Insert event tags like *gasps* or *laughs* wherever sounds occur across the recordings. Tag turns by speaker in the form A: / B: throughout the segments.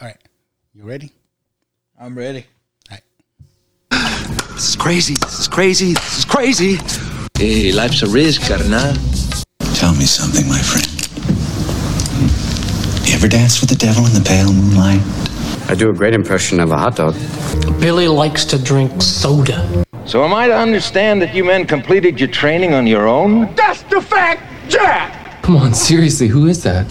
A: All right. You ready?
B: I'm ready.
A: All right.
C: This is crazy. This is crazy. This is crazy.
D: Hey, life's a risk, carnal.
E: Tell me something, my friend. You ever danced with the devil in the pale moonlight?
F: I do a great impression of a hot dog.
G: Billy likes to drink soda.
H: So am I to understand that you men completed your training on your own?
I: That's the fact, Jack!
G: Come on, seriously, who is that?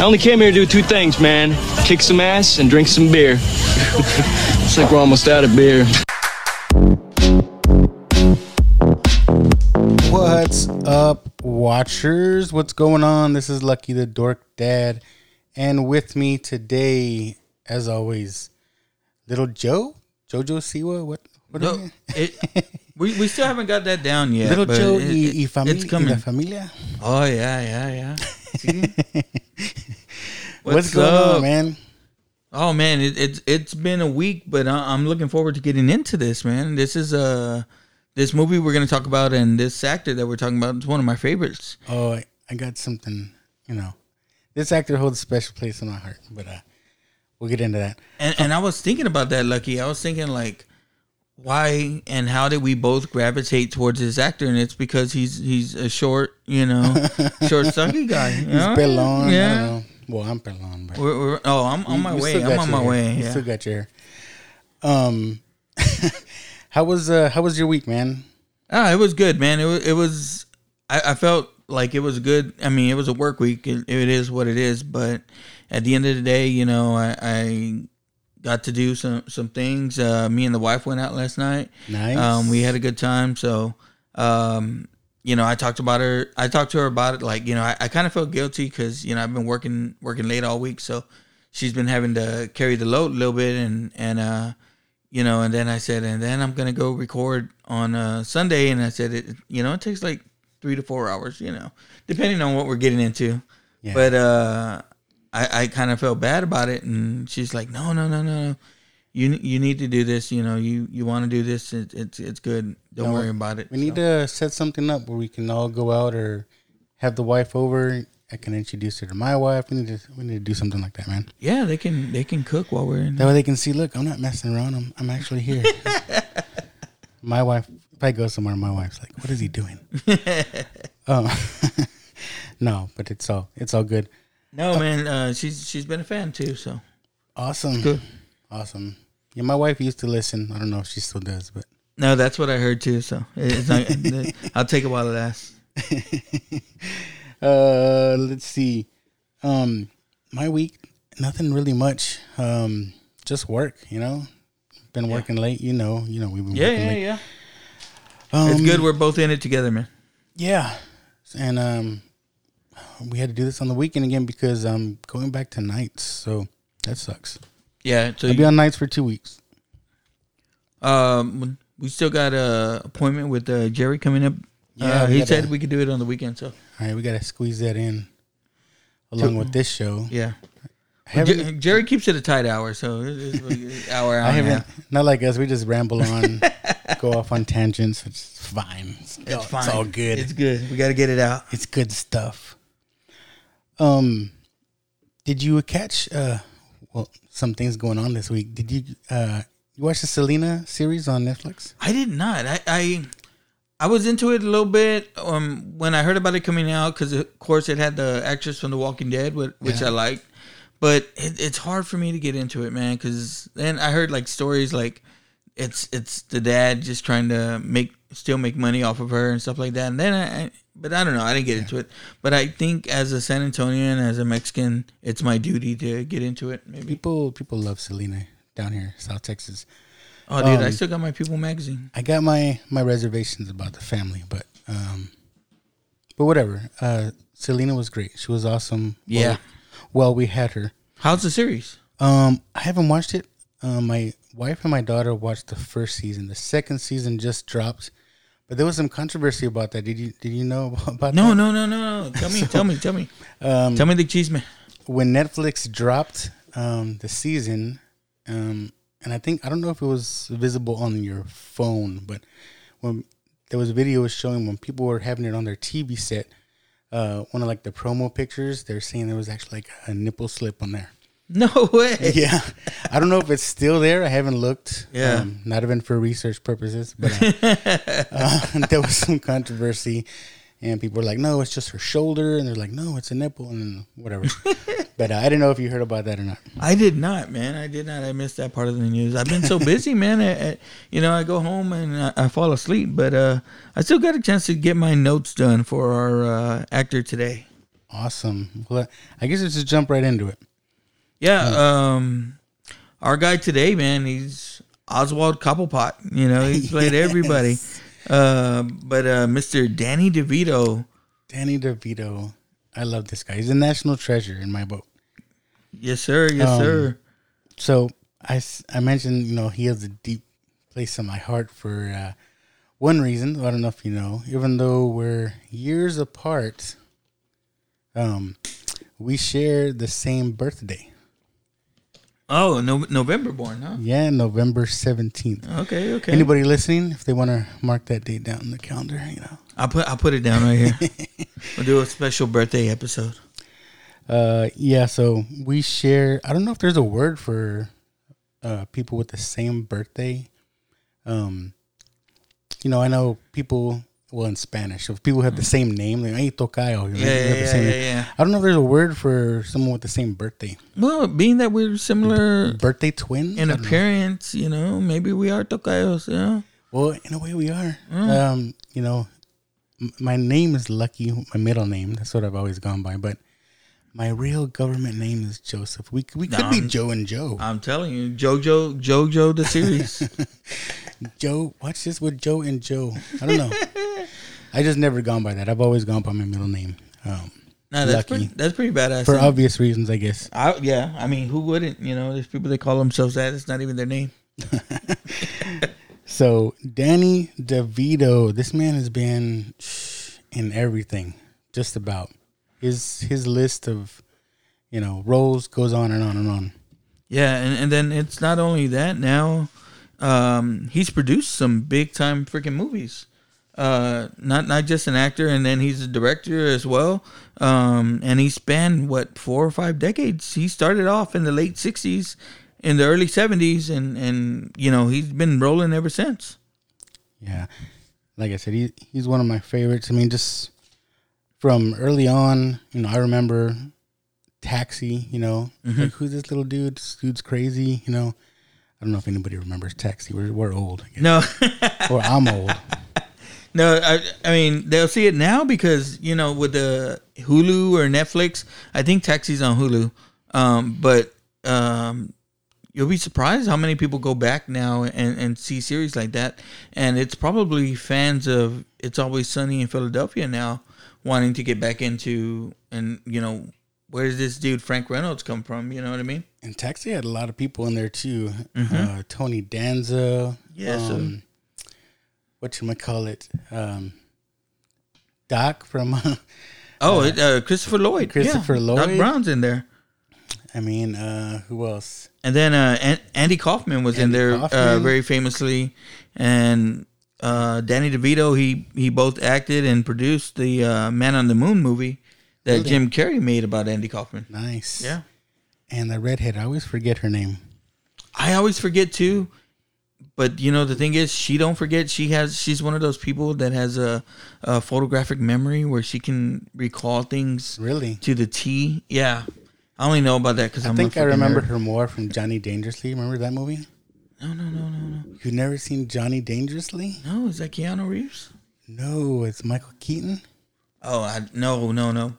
J: I only came here to do two things, man. Kick some ass and drink some beer. *laughs* Looks like we're almost out of beer.
A: What's up, watchers? What's going on? This is Lucky the Dork Dad. And with me today, as always, little Joe? Jojo Siwa? What? what
B: No,
A: is
B: it, we we still haven't got that down yet.
A: Little
B: but
A: Joe
B: it-
A: y,
B: it-
A: y, fami-
B: it's coming.
A: y la familia?
B: Oh yeah, yeah, yeah. *laughs* See?
A: What's, going
B: up?
A: on, man?
B: Oh man, it, it's it's been a week, but I, I'm looking forward to getting into this, man. This is uh this movie we're gonna talk about, and this actor that we're talking about is one of my favorites.
A: Oh, I, I got something, you know. This actor holds a special place in my heart, but uh, we'll get into that.
B: And and I was thinking about that, Lucky. I was thinking like, why and how did we both gravitate towards this actor? And it's because he's he's a short, you know, *laughs* short, stocky guy. you
A: He's pelon. I
B: Yeah.
A: Well, I'm pelon, but
B: We're, we're, oh, I'm on my
A: you
B: way. I'm on my
A: hair.
B: way.
A: You
B: Yeah.
A: still got your hair. Um, *laughs* how was uh how was your week, man?
B: Ah, it was good, man. It was. It was. I, I felt like it was good. I mean, it was a work week. It, it is what it is. But at the end of the day, you know, I, I got to do some some things. Uh, me and the wife went out last night.
A: Nice.
B: Um, we had a good time. So, um, you know, I talked about her. I talked to her about it. Like, you know, I, I kind of felt guilty because you know I've been working working late all week, so she's been having to carry the load a little bit, and and uh, you know, and then I said, and then I'm gonna go record on uh, Sunday, and I said, it, you know, it takes like three to four hours, you know, depending on what we're getting into.
A: Yeah.
B: But uh, I, I kind of felt bad about it, and she's like, no, no, no, no, no. You, you need to do this. You know, you, you want to do this. It, it's it's good. Don't
A: No,
B: worry about it.
A: We need to set something up where we can all go out or have the wife over. I can introduce her to my wife. We need to we need to do something like that, man.
B: Yeah, they can they can cook while we're in.
A: That way they can see. Look, I'm not messing around. I'm I'm actually here. *laughs* my wife. If I go somewhere, my wife's like, "What is he doing?" *laughs* um, *laughs* no, but it's all it's all good.
B: No, man, uh, she's she's been a fan too. So
A: Awesome.
B: Good.
A: Awesome. Yeah, my wife used to listen. I don't know if she still does, but
B: no, that's what I heard too. So it's not, *laughs* I'll take it while it lasts. *laughs*
A: uh let's see. Um my week, nothing really much. Um just work, you know. Been working late, you know, you know, we've been
B: Yeah,
A: working
B: yeah,
A: late.
B: yeah.
A: Um,
B: it's good. We're both in it together, man.
A: Yeah. And um we had to do this on the weekend again because I'm going back to nights, so that sucks.
B: Yeah. So
A: I'll be on nights for two weeks.
B: um, we still got a appointment with uh, Jerry coming up.
A: Yeah, we
B: he
A: gotta-
B: said we could do it on the weekend. So
A: All right, we gotta squeeze that in along with this show.
B: yeah. Jer- Jerry keeps it a tight hour, so it's, *laughs* hour. hour
A: I haven't not like us. We just ramble on, *laughs* go off on tangents. It's fine. It's,
B: It's fine.
A: It's all good.
B: It's, good. We got to get it out.
A: It's good stuff. Um, did you catch? Uh, well, some things going on this week. Did you? Uh, you watch the Selena series on Netflix?
B: I did not. I, I I was into it a little bit um, when I heard about it coming out because of course it had the actress from The Walking Dead, which
A: Yeah.
B: I liked. But it, it's hard for me to get into it, man. Because then I heard like stories like it's it's the dad just trying to make still make money off of her and stuff like that. And then I, I but I don't know. I didn't get into it. But I think as a San Antonian, and as a Mexican, it's my duty to get into it. Maybe.
A: People people love Selena down here, South Texas.
B: Oh, dude, I
A: Um,
B: still got my People magazine.
A: I got my my reservations about the family, but um, but whatever. Uh, Selena was great. She was awesome.
B: Yeah.
A: Well, well, we had her.
B: How's the series?
A: Um, I haven't watched it. Um, my wife and my daughter watched the first season. The second season just dropped, but there was some controversy about that. Did you did you know *laughs* about
B: No,
A: that?
B: no, no, no, no. Tell me, tell me, tell me. *laughs*
A: Um,
B: Tell me the cheese man.
A: when Netflix dropped um, the season, um, and I think I don't know if it was visible on your phone, but when there was videos showing when people were having it on their TV set, uh, one of like the promo pictures, they're saying there was actually like a nipple slip on there. *laughs*
B: No way.
A: Yeah, I don't know if it's still there. I haven't looked.
B: Yeah.
A: um, not even for research purposes, but uh, *laughs* uh, *laughs* there was some controversy, and people were like, "No, it's just her shoulder," and they're like, "No, it's a nipple," and whatever. but uh, I didn't know if you heard about that or not.
B: I did not, man. I did not. I missed that part of the news. I've been so busy, man. I, I- you know, I go home and I, I fall asleep, but uh, I still got a chance to get my notes done for our uh, actor today.
A: Awesome. Well, I guess let's just jump right into it.
B: Yeah, um, our guy today, man, he's Oswald Cobblepot. You know, he's *laughs* played everybody. Uh, but uh, Mr. Danny DeVito,
A: Danny DeVito. I love this guy. He's a national treasure in my book.
B: yes sir, yes
A: Um,
B: sir.
A: So I, I mentioned, you know, he has a deep place in my heart for uh, one reason. I don't know if you know, even though we're years apart, um, we share the same birthday.
B: Oh, no, November born, huh?
A: Yeah, November 17th.
B: Okay, okay.
A: Anybody listening, if they want to mark that date down in the calendar, you know.
B: I'll put I'll put it down right here. *laughs* we'll do a special birthday episode.
A: Uh, yeah, so we share. I don't know if there's a word for uh, people with the same birthday. Um, you know, I know people. Well, in Spanish, if people have the same name, like hey, tocayo. you know,
B: Yeah,
A: have
B: yeah, yeah, yeah.
A: I don't know if there's a word for someone with the same birthday.
B: Well, being that we're similar
A: Birthday twins.
B: in
A: don't know.
B: appearance, you know, maybe we are tocayos, you know.
A: Well, in a way, we are.
B: Mm.
A: Um, you know, m- my name is Lucky. My middle name. That's what I've always gone by. But my real government name is Joseph. We we could
B: No,
A: be
B: I'm-
A: Joe and Joe.
B: I'm telling you, JoJo, JoJo the series. *laughs*
A: Joe, watch this with Joe and Joe. I don't know. *laughs* I just never gone by that. I've always gone by my middle name. Um,
B: no, that's pretty, that's pretty badass.
A: for obvious reasons, I guess.
B: I, yeah, I mean, who wouldn't? You know, there's people that call themselves that. It's not even their name. *laughs*
A: So Danny DeVito, this man has been in everything, just about. His his list of, you know, roles goes on and on and on.
B: Yeah, and, and then it's not only that now, um, he's produced some big time freaking movies. Uh, not not just an actor, and then he's a director as well. Um, and he spanned what four or five decades. He started off in the late '60s, in the early '70s, and and you know he's been rolling ever since.
A: Yeah, like I said, he he's one of my favorites. I mean, just from early on, you know, I remember Taxi. You know,
B: Mm-hmm.
A: like who's this little dude? This dude's crazy. You know, I don't know if anybody remembers Taxi. We're we're old.
B: No,
A: or I'm old. *laughs*
B: No, I, I mean they'll see it now because you know with the Hulu or Netflix. I think Taxi's on Hulu, um, but um, you'll be surprised how many people go back now and, and see series like that. And it's probably fans of It's Always Sunny in Philadelphia now wanting to get back into and you know where does this dude Frank Reynolds come from? You know what I mean?
A: And Taxi had a lot of people in there too.
B: Mm-hmm.
A: Uh, Tony Danza.
B: Yes, sir.
A: Um, what you call it? Um, Doc from. *laughs*
B: Oh, it, uh, Christopher Lloyd.
A: Christopher
B: yeah.
A: Lloyd.
B: Doc Brown's in there.
A: I mean, uh, who else?
B: And then uh, An- Andy Kaufman was in there uh, very famously, and uh, Danny DeVito. He he both acted and produced the uh, Man on the Moon movie that
A: Really?
B: Jim Carrey made about Andy Kaufman.
A: Nice.
B: Yeah,
A: And the redhead, I always forget her name.
B: I always forget too. But you know the thing is, she don't forget. She has. She's one of those people that has a, a photographic memory where she can recall things
A: Really?
B: to the T. Yeah, I only know about that because
A: I
B: I'm.
A: think I remember
B: nerd.
A: her more from Johnny Dangerously. Remember that movie?
B: No, no, no, no, no.
A: You've never seen Johnny Dangerously?
B: No, is that Keanu Reeves?
A: No, it's Michael Keaton,
B: Oh, I, no, no, no.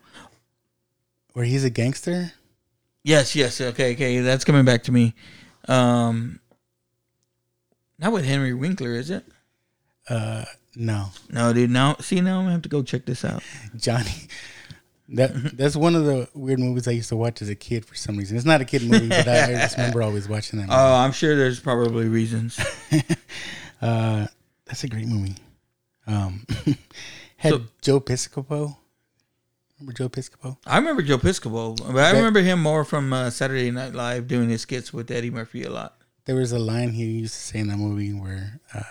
A: where he's a gangster.
B: Yes, yes. Okay, okay. That's coming back to me. Um, not with Henry Winkler, is it?
A: Uh, no,
B: No, dude. Now, see, now I'm gonna have to go check this out.
A: Johnny. That that's one of the weird movies I used to watch as a kid for some reason. It's not a kid movie, but I, I just *laughs* remember always watching that. Movie.
B: Oh, I'm sure there's probably reasons. *laughs*
A: Uh, that's a great movie. Um, *laughs* had
B: So-
A: Joe Piscopo. Remember Joe Piscopo?
B: I remember Joe Piscopo, but I remember him more from uh, Saturday Night Live doing his skits with Eddie Murphy a lot.
A: There was a line he used to say in that movie where uh,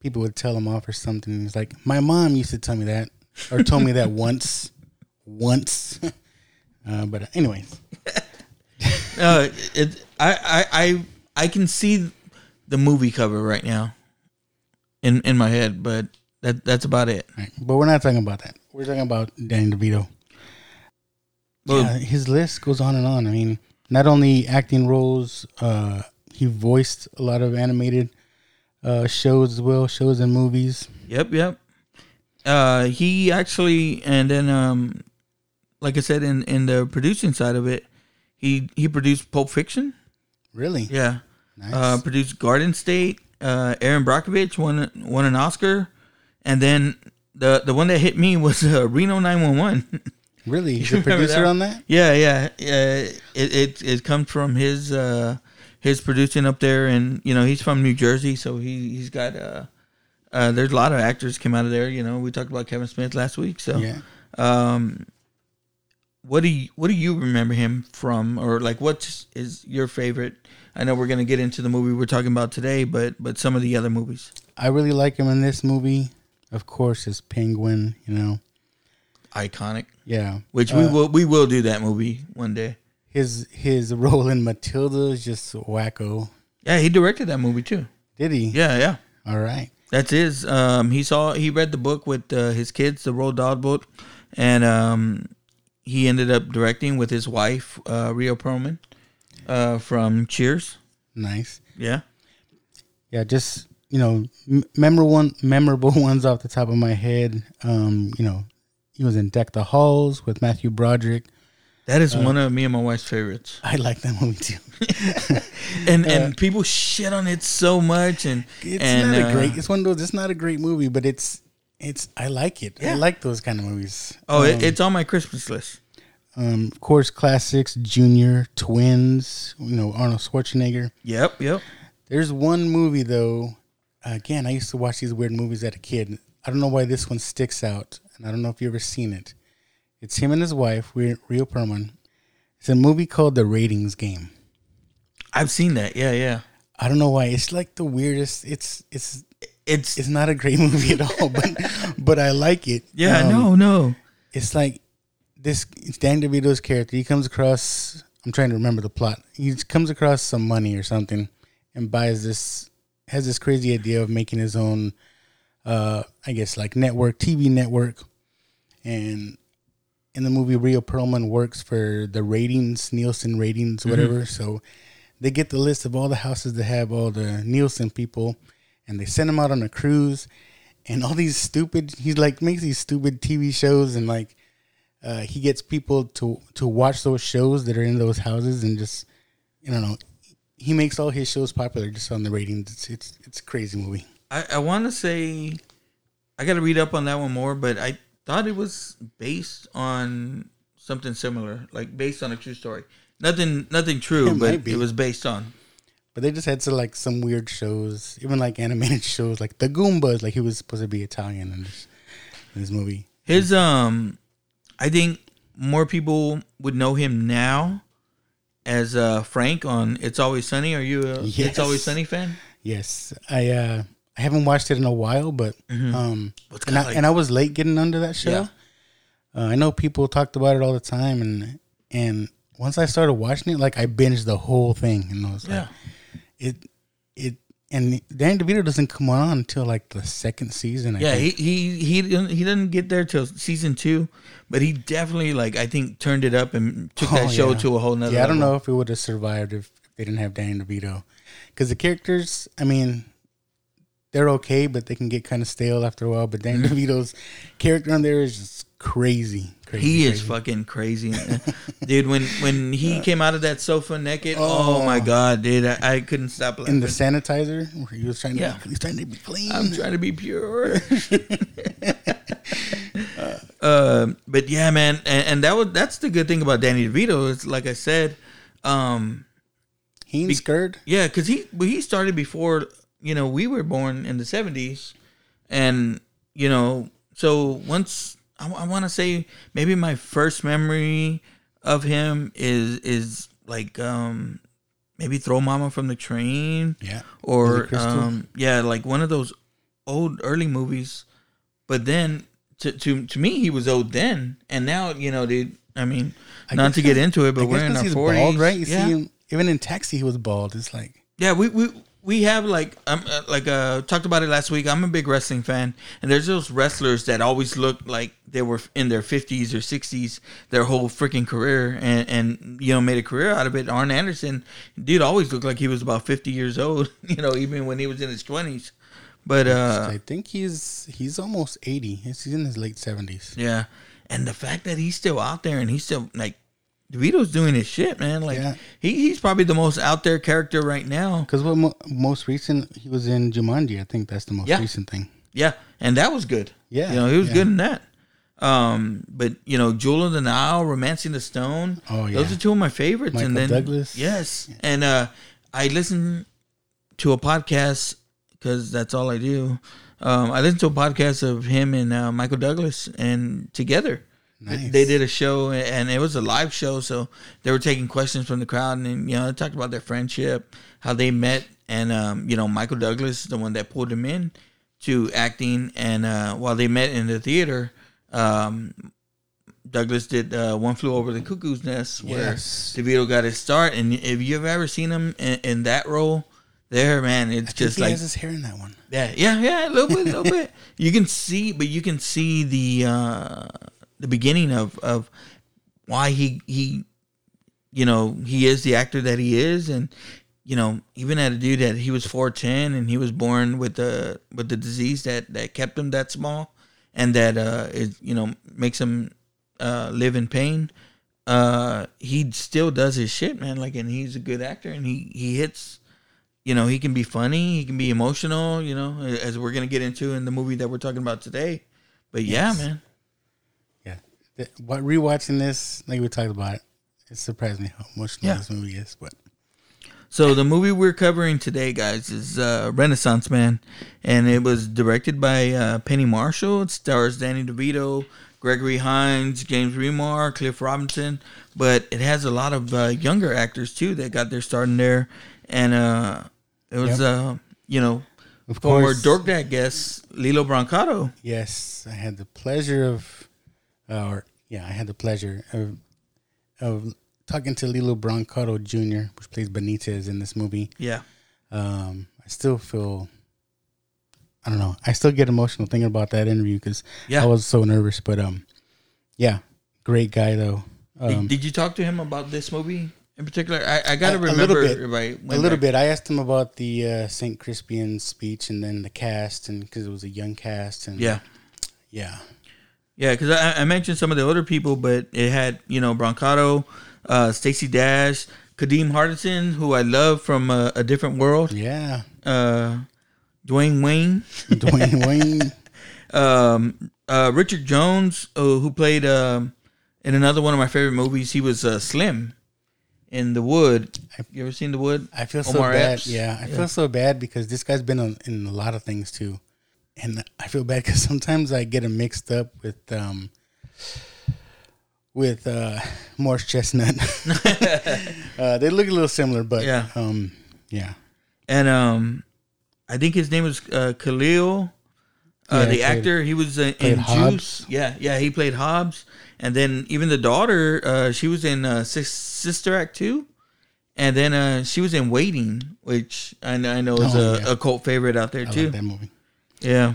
A: people would tell him off or something. He's like, "My mom used to tell me that, or told me that once, *laughs* once." *laughs* Uh, but anyways, *laughs*
B: uh, it, I, I, I, I can see the movie cover right now in in my head, but that that's about it.
A: Right. But we're not talking about that. We're talking about Danny DeVito.
B: Well-
A: yeah, his list goes on and on. I mean, not only acting roles, uh, he voiced a lot of animated uh, shows as well, shows and movies.
B: Yep, yep. Uh, he actually, and then, um, like I said, in in the producing side of it, he he produced Pulp Fiction.
A: Really?
B: Yeah.
A: Nice.
B: Uh, produced Garden State. Uh, Erin Brockovich won won an Oscar, and then the the one that hit me was uh, Reno nine one one.
A: Really? He's *laughs* a producer
B: that?
A: on that?
B: Yeah, yeah. Uh, it, it it comes from his uh, his producing up there, and you know he's from New Jersey, so he he's got uh, uh, there's a lot of actors came out of there. You know, we talked about Kevin Smith last week, so
A: Yeah.
B: um, what do you what do you remember him from, or like what is your favorite? I know we're gonna get into the movie we're talking about today, but but some of the other movies.
A: I really like him in this movie. Of course, as Penguin, you know.
B: Iconic,
A: Yeah.
B: which we
A: Uh,
B: will we will do that movie one day.
A: His his *laughs* role in Matilda is just wacko.
B: Yeah, he directed that movie too.
A: Did he?
B: Yeah, yeah.
A: All right.
B: That's his. Um, he saw he read the book with uh, his kids, the Roald Dahl book, and um, he ended up directing with his wife, uh, Rhea Perlman, uh, from Cheers.
A: Nice.
B: Yeah,
A: Yeah, just you know, m- memorable one, memorable *laughs* ones off the top of my head. Um, you know, he was in Deck the Halls with Matthew Broderick.
B: That is
A: Uh,
B: one of me and my wife's favorites. *laughs*
A: I like that movie too. *laughs*
B: And and people shit on it so much, and
A: It's
B: and
A: not a
B: uh,
A: great. It's one of those. It's not a great movie, but it's it's. I like it. I like those kind of movies.
B: Oh,
A: um,
B: it, it's on my Christmas list.
A: um, of course, classics, Junior, Twins. You know, Arnold Schwarzenegger.
B: Yep, yep.
A: There's one movie though. Again, I used to watch these weird movies as a kid. I don't know why this one sticks out, and I don't know if you've ever seen it. It's him and his wife, Rhea Perlman. It's a movie called The Ratings Game.
B: I've seen that. Yeah, yeah.
A: I don't know why. It's like the weirdest. It's it's
B: It's
A: it's not a great *laughs* movie at all, but but I like it.
B: yeah.
A: Um,
B: no, no.
A: it's like this it's Dan DeVito's character. He comes across. I'm trying to remember the plot. He comes across some money or something, and buys this. Has this crazy idea of making his own, uh, I guess like network TV network, and in the movie Rhea Perlman works for the ratings Nielsen ratings whatever. So they get the list of all the houses that have all the Nielsen people, and they send them out on a cruise, and all these stupid. He's like makes these stupid TV shows and like uh, he gets people to to watch those shows that are in those houses and just don't know. He makes all his shows popular just on the ratings. It's it's, it's a crazy movie.
B: I, I want to say I got to read up on that one more, but I thought it was based on something similar, like based on a true story. Nothing, nothing true,
A: It
B: but it was based on.
A: But they just had some like some weird shows, even like animated shows, like the Goombas. Like he was supposed to be Italian in this, in this movie.
B: His um, I think more people would know him now as uh Frank on It's Always Sunny. Are you a It's Always Sunny fan?
A: Yes, I uh I haven't watched it in a while, but um, and I,
B: like-
A: and I was late getting under that show.
B: Yeah.
A: Uh, I know people talked about it all the time, and and once I started watching it, like I binged the whole thing, and I was
B: Yeah.
A: like, it it and Dan DeVito doesn't come on until like the second season. I
B: Yeah,
A: think.
B: he he he didn't he didn't get there till season two, but he definitely like I think turned it up and took that
A: Oh,
B: show
A: yeah.
B: to a whole nother.
A: Yeah, I don't know if it would have survived if they didn't have Danny DeVito, because the characters, I mean, they're okay, but they can get kind of stale after a while. But Danny DeVito's character on there is just crazy. crazy
B: He is
A: crazy.
B: fucking crazy, *laughs* dude. When when he came out of that sofa naked, oh, my god, dude, I, I couldn't stop laughing.
A: in the sanitizer where he was trying to,
B: Yeah.
A: he's trying to be clean.
B: I'm trying to be pure. *laughs* uh, but yeah, man, and, and that was that's the good thing about Danny DeVito. Is like I said, um,
A: he ain't scared.
B: yeah, because he he started before you know we were born in the '70s, and you know so once I, want to say maybe my first memory of him is is like um maybe Throw Mama from the Train,
A: Yeah.
B: or um yeah like one of those old early movies but then to to to me he was old then and now you know dude I mean,
A: I
B: not to get into it, but
A: I
B: we're in our
A: he's
B: forties,
A: bald, right? You
B: yeah.
A: see him even in Taxi, he was bald. It's like
B: Yeah, we we we have like um uh, like uh talked about it last week. I'm a big wrestling fan, and there's those wrestlers that always look like they were in their 50s or 60s their whole freaking career, and and you know made a career out of it. Arn Anderson, dude, always looked like he was about 50 years old. *laughs* You know, even when he was in his 20s. But uh,
A: I think he's he's almost eighty. He's in his late seventies.
B: yeah, and the fact that he's still out there and he's still like. DeVito's doing his shit, man. Like
A: Yeah.
B: he, he's probably the most out there character right now.
A: Because what mo- most recent he was in Jumanji. I think that's the most
B: Yeah.
A: recent thing.
B: Yeah, and that was good.
A: Yeah,
B: you know he was
A: yeah.
B: good in that. Um, but you know, Jewel of the Nile, Romancing the Stone.
A: Oh, yeah, those
B: are two of my favorites. and
A: Michael
B: then
A: Douglas.
B: yes, and uh, I listened to a podcast because that's all I do. Um, I listened to a podcast of him and uh, Michael Douglas, and together
A: Nice.
B: they did a show, and it was a live show. So they were taking questions from the crowd, and you know, they talked about their friendship, how they met, and um, you know, Michael Douglas, is the one that pulled him in to acting, and uh, while they met in the theater, um, Douglas did uh, "One Flew Over the Cuckoo's Nest," where
A: Yes.
B: DeVito got his start. And if you've ever seen him in, in that role, there, man, it's just like
A: his hair in that one.
B: yeah, yeah, yeah, a little bit, a little bit. *laughs* You can see, but you can see the uh the beginning of of why he he, you know, he is the actor that he is, and you know, even at a dude that he was four ten and he was born with the with the disease that that kept him that small, and that uh is you know makes him uh live in pain. Uh, he still does his shit, man. Like, and he's a good actor, and he he hits you know, he can be funny, he can be emotional, you know, as we're gonna get into in the movie that we're talking about today. But yeah, man.
A: The- What rewatching this, like we talked about, it surprised me how emotional
B: Yeah.
A: this movie is. But
B: So the movie we're covering today, guys, is uh, Renaissance Man, and it was directed by uh, Penny Marshall. It stars Danny DeVito, Gregory Hines, James Remar, Cliff Robinson, but it has a lot of uh, younger actors too that got their start in there, and uh, it was,
A: Yep.
B: uh, you know,
A: Of
B: former
A: course.
B: Dork Dad guest Lillo Brancato.
A: yes, I had the pleasure of, uh, or yeah, I had the pleasure of of talking to Lillo Brancato Jr., which plays Benitez in this movie.
B: Yeah.
A: Um, I still feel, I don't know, I still get emotional thinking about that interview because
B: Yeah.
A: I was so nervous. But um, yeah, great guy though.
B: Did-
A: Um,
B: did you talk to him about this movie in particular? I, I gotta
A: A- a little bit.
B: I
A: a little bit. I asked him about the uh, St. Crispian speech and then the cast, and because it was a young cast, and
B: Yeah,
A: yeah,
B: yeah, because I, I mentioned some of the other people, but it had you know Brancato, uh, Stacey Dash, Kadeem Hardison, who I love from uh, a different world,
A: yeah.
B: uh, Dwayne Wayne, *laughs*
A: Dwayne Wayne, *laughs*
B: um, uh, Richard Jones, uh, who played um, in another one of my favorite movies. He was uh, Slim in The Wood. You ever seen The Wood?
A: I feel so bad.
B: Epps?
A: Yeah, I
B: Yeah.
A: feel so bad because this guy's been on, in a lot of things too, and I feel bad because *laughs* sometimes I get them mixed up with um with uh Morris Chestnut. *laughs* uh, they look a little similar, but
B: Yeah.
A: um, yeah,
B: and um, I think his name was uh, Khalil, uh,
A: Yeah,
B: the
A: played-
B: actor. He was uh, in
A: Hobbs.
B: Juice. Yeah, yeah, he played Hobbs, and then even the daughter, uh, she was in uh, Sis- Sister Act two, and then uh, she was in Waiting, which I, know- I know is
A: Oh,
B: a,
A: yeah.
B: a cult favorite out there
A: I
B: too.
A: like that movie.
B: Yeah.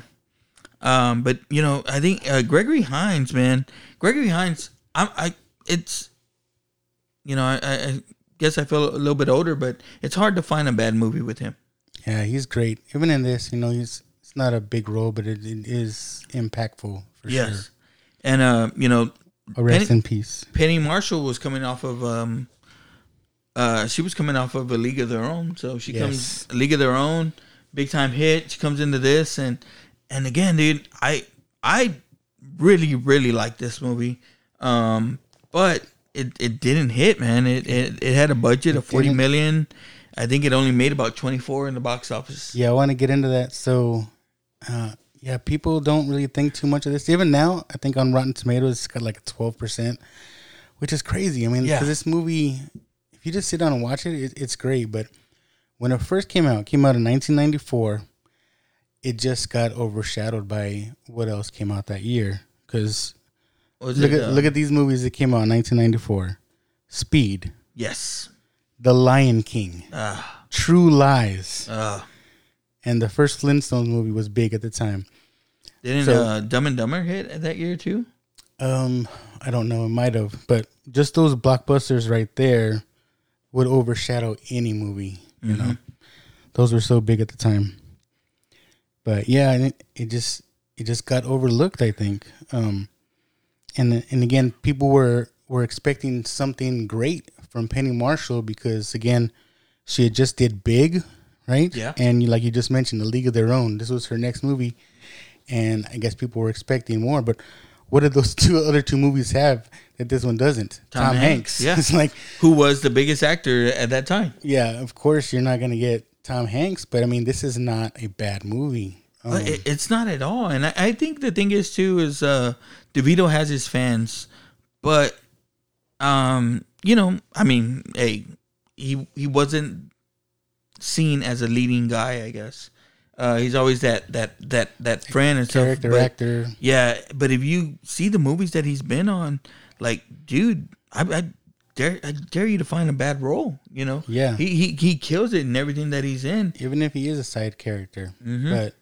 B: Um, but you know, I think uh, Gregory Hines, man, Gregory Hines, I, I, it's, you know, I, I guess I feel a little bit older, but it's hard to find a bad movie with him.
A: Yeah, he's great. Even in this, you know, he's it's not a big role, but it, it is impactful for
B: Yes. And uh, you know.
A: A rest
B: Penny-
A: in peace.
B: Penny Marshall was coming off of um uh she was coming off of a League of Their Own. So she
A: Yes.
B: comes League of Their Own, big time hit. She comes into this and and again, dude, I I really, really like this movie. Um but it, it didn't hit, man. It, it it had a budget of forty
A: didn't.
B: million. I think it only made about twenty four in the box office.
A: Yeah, I want to get into that. So, uh, yeah, people don't really think too much of this. Even now, I think on Rotten Tomatoes, it's got like a twelve percent, which is crazy. I mean,
B: Yeah.
A: this movie, if you just sit down and watch it, it, it's great. But when it first came out, it came out in 1994. It just got overshadowed by what else came out that year. Because look at
B: uh,
A: look at these movies that came out in 1994: Speed,
B: yes.
A: The Lion King,
B: Ah,
A: True Lies,
B: uh,
A: and the first Flintstones movie was big at the time.
B: didn't
A: So-
B: uh, Dumb and Dumber hit that year too?
A: Um, I don't know, it might have, but just those blockbusters right there would overshadow any movie. You know, those were so big at the time. But yeah, it, it just it just got overlooked. I think. Um, and and again, people were were expecting something great from Penny Marshall because again, she had just did Big, right?
B: Yeah.
A: And you, like you just mentioned, The League of Their Own. This was her next movie, and I guess people were expecting more. But what did those *laughs* two other two movies have that this one doesn't?
B: Tom Hanks, yeah. *laughs*
A: it's like
B: Who was the biggest actor at that time?
A: yeah, of course you're not gonna get Tom Hanks, but I mean this is not a bad movie. Um,
B: it, it's not at all. And I, I think the thing is too is uh DeVito has his fans, but um, you know, I mean, hey, he he wasn't seen as a leading guy, I guess. Uh, he's always that that that that friend and stuff,
A: character actor.
B: Yeah, but if you see the movies that he's been on, like, dude, I, I dare I dare you to find a bad role. You know,
A: Yeah.
B: he he he kills it in everything that he's in.
A: even if he is a side character.
B: Mm-hmm.
A: But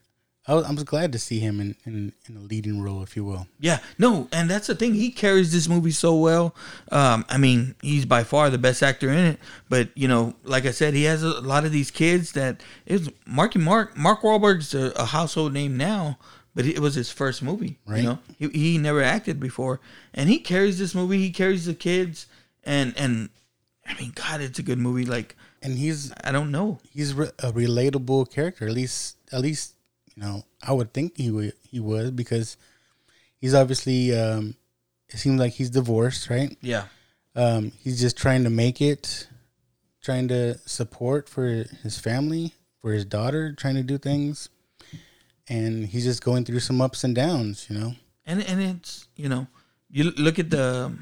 A: I was, I was glad to see him in, in, in a leading role, if you will.
B: Yeah, no, and that's the thing. He carries this movie so well. Um, I mean, he's by far the best actor in it. But you know, like I said, he has a lot of these kids that is Marky Mark. Mark Wahlberg's a, a household name now, but it was his first movie.
A: Right.
B: You know, he, he never acted before, and he carries this movie. He carries the kids, and and I mean, God, it's a good movie. Like
A: And he's
B: I don't know.
A: he's re- a relatable character. At least, at least you know, I would think he would, he was because he's obviously. Um, it seems like he's divorced, right?
B: Yeah.
A: Um, he's just trying to make it, trying to support for his family, for his daughter, trying to do things, and he's just going through some ups and downs. You know,
B: and and it's you know you look at the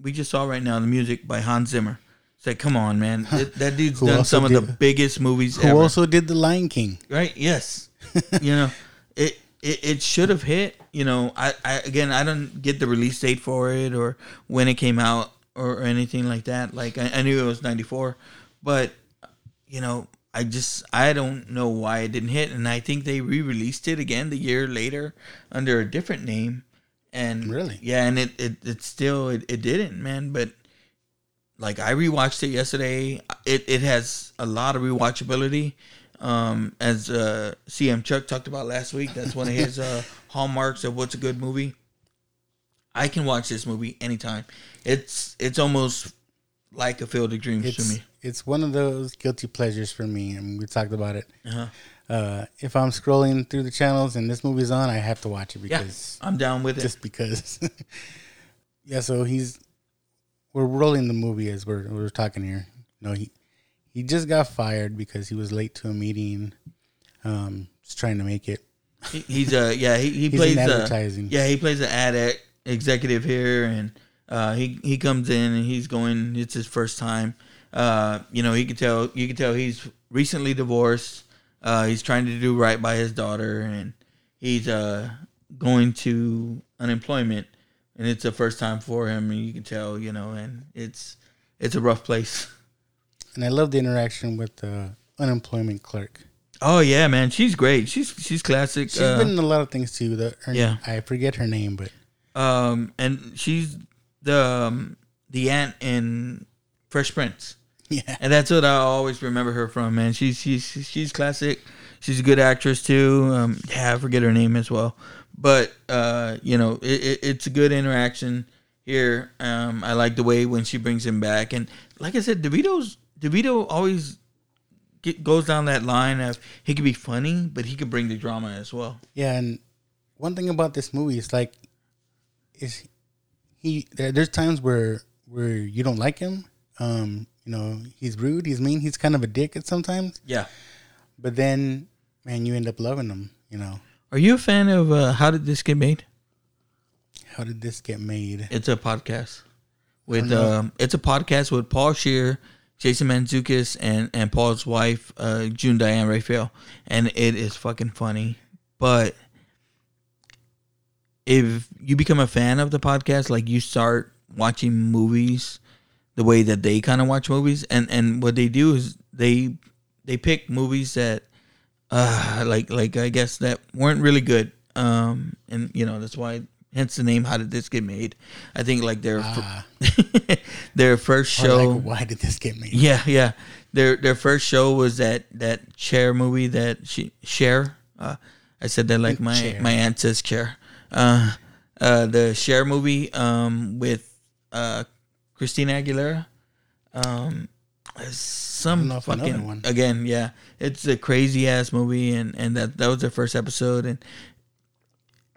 B: we just saw right now the music by Hans Zimmer. It's like, come on, man, It- that *laughs* dude's
A: Who
B: done
A: also
B: some of the
A: did-
B: biggest movies
A: who
B: ever.
A: also did The Lion King.
B: right? Yes, *laughs* you know it. It, it should have hit. You know, I, I again I don't get the release date for it or when it came out or, or anything like that. Like I, I knew it was ninety four, but you know I just I don't know why it didn't hit, and I think they re released it again the year later under a different name. And
A: Really?
B: yeah, and it it, it still it, it didn't, man. But like I rewatched it yesterday. It it has a lot of rewatchability. Um, as uh, CM Chuck talked about last week, that's one of his *laughs* uh, hallmarks of what's a good movie. I can watch this movie anytime. It's it's almost like a Field of Dreams
A: It's
B: to me.
A: it's one of those guilty pleasures for me. I mean, we talked about it.
B: Uh-huh.
A: Uh, if I'm scrolling through the channels and this movie's on, I have to watch it
B: Yeah,
A: because
B: I'm down with it.
A: just because. *laughs* yeah, so he's we're rolling the movie as we're we're talking here. No, he he just got fired because he was late to a meeting. Um, just trying to make it.
B: He- he's uh yeah he, he *laughs* plays uh,
A: advertising.
B: yeah he plays an ad ex- executive here and uh he he comes in and he's going it's his first time uh you know he can tell you can tell he's recently divorced uh he's trying to do right by his daughter and he's uh going to unemployment and it's the first time for him and you can tell you know and it's it's a rough place
A: And I love the interaction with the unemployment clerk.
B: oh yeah man she's great she's she's classic
A: She's
B: uh,
A: been in a lot of things too. The, her,
B: Yeah.
A: I forget her name, but
B: um, and she's the um, the aunt in Fresh Prince,
A: yeah,
B: and that's what I always remember her from. Man, she's she's she's classic. She's a good actress too. Um, yeah, I forget her name as well, but uh, you know, it, it, it's a good interaction here. Um, I like the way when she brings him back, and like I said, DeVito's DeVito always get, goes down that line of he could be funny, but he could bring the drama as well.
A: yeah. And one thing about this movie is like, is he? There, there's times where where you don't like him. Um, you know, he's rude, he's mean, he's kind of a dick at sometimes.
B: Yeah.
A: But then, man, you end up loving him. You know,
B: Are you a fan of uh, How Did This Get Made?
A: how did this get made?
B: It's a podcast with um, it's a podcast with Paul Scheer, Jason Mantzoukas, and and Paul's wife, uh, June Diane Raphael, and it is fucking funny. But if you become a fan of the podcast, like you start watching movies the way that they kind of watch movies, and and what they do is they they pick movies that uh like like I guess that weren't really good. Um, and you know that's why hence the name how did this get made i think like their
A: Ah. *laughs*
B: their first show
A: like, why did this get made?
B: yeah, yeah. Their their first show was that that chair movie that she share. Uh, I said that like my
A: Cher.
B: my aunt says chair. Uh, uh, the share movie um with uh Christina Aguilera. Um, some
A: know if I know
B: fucking
A: one.
B: again, yeah. It's a crazy ass movie, and and that that was their first episode, and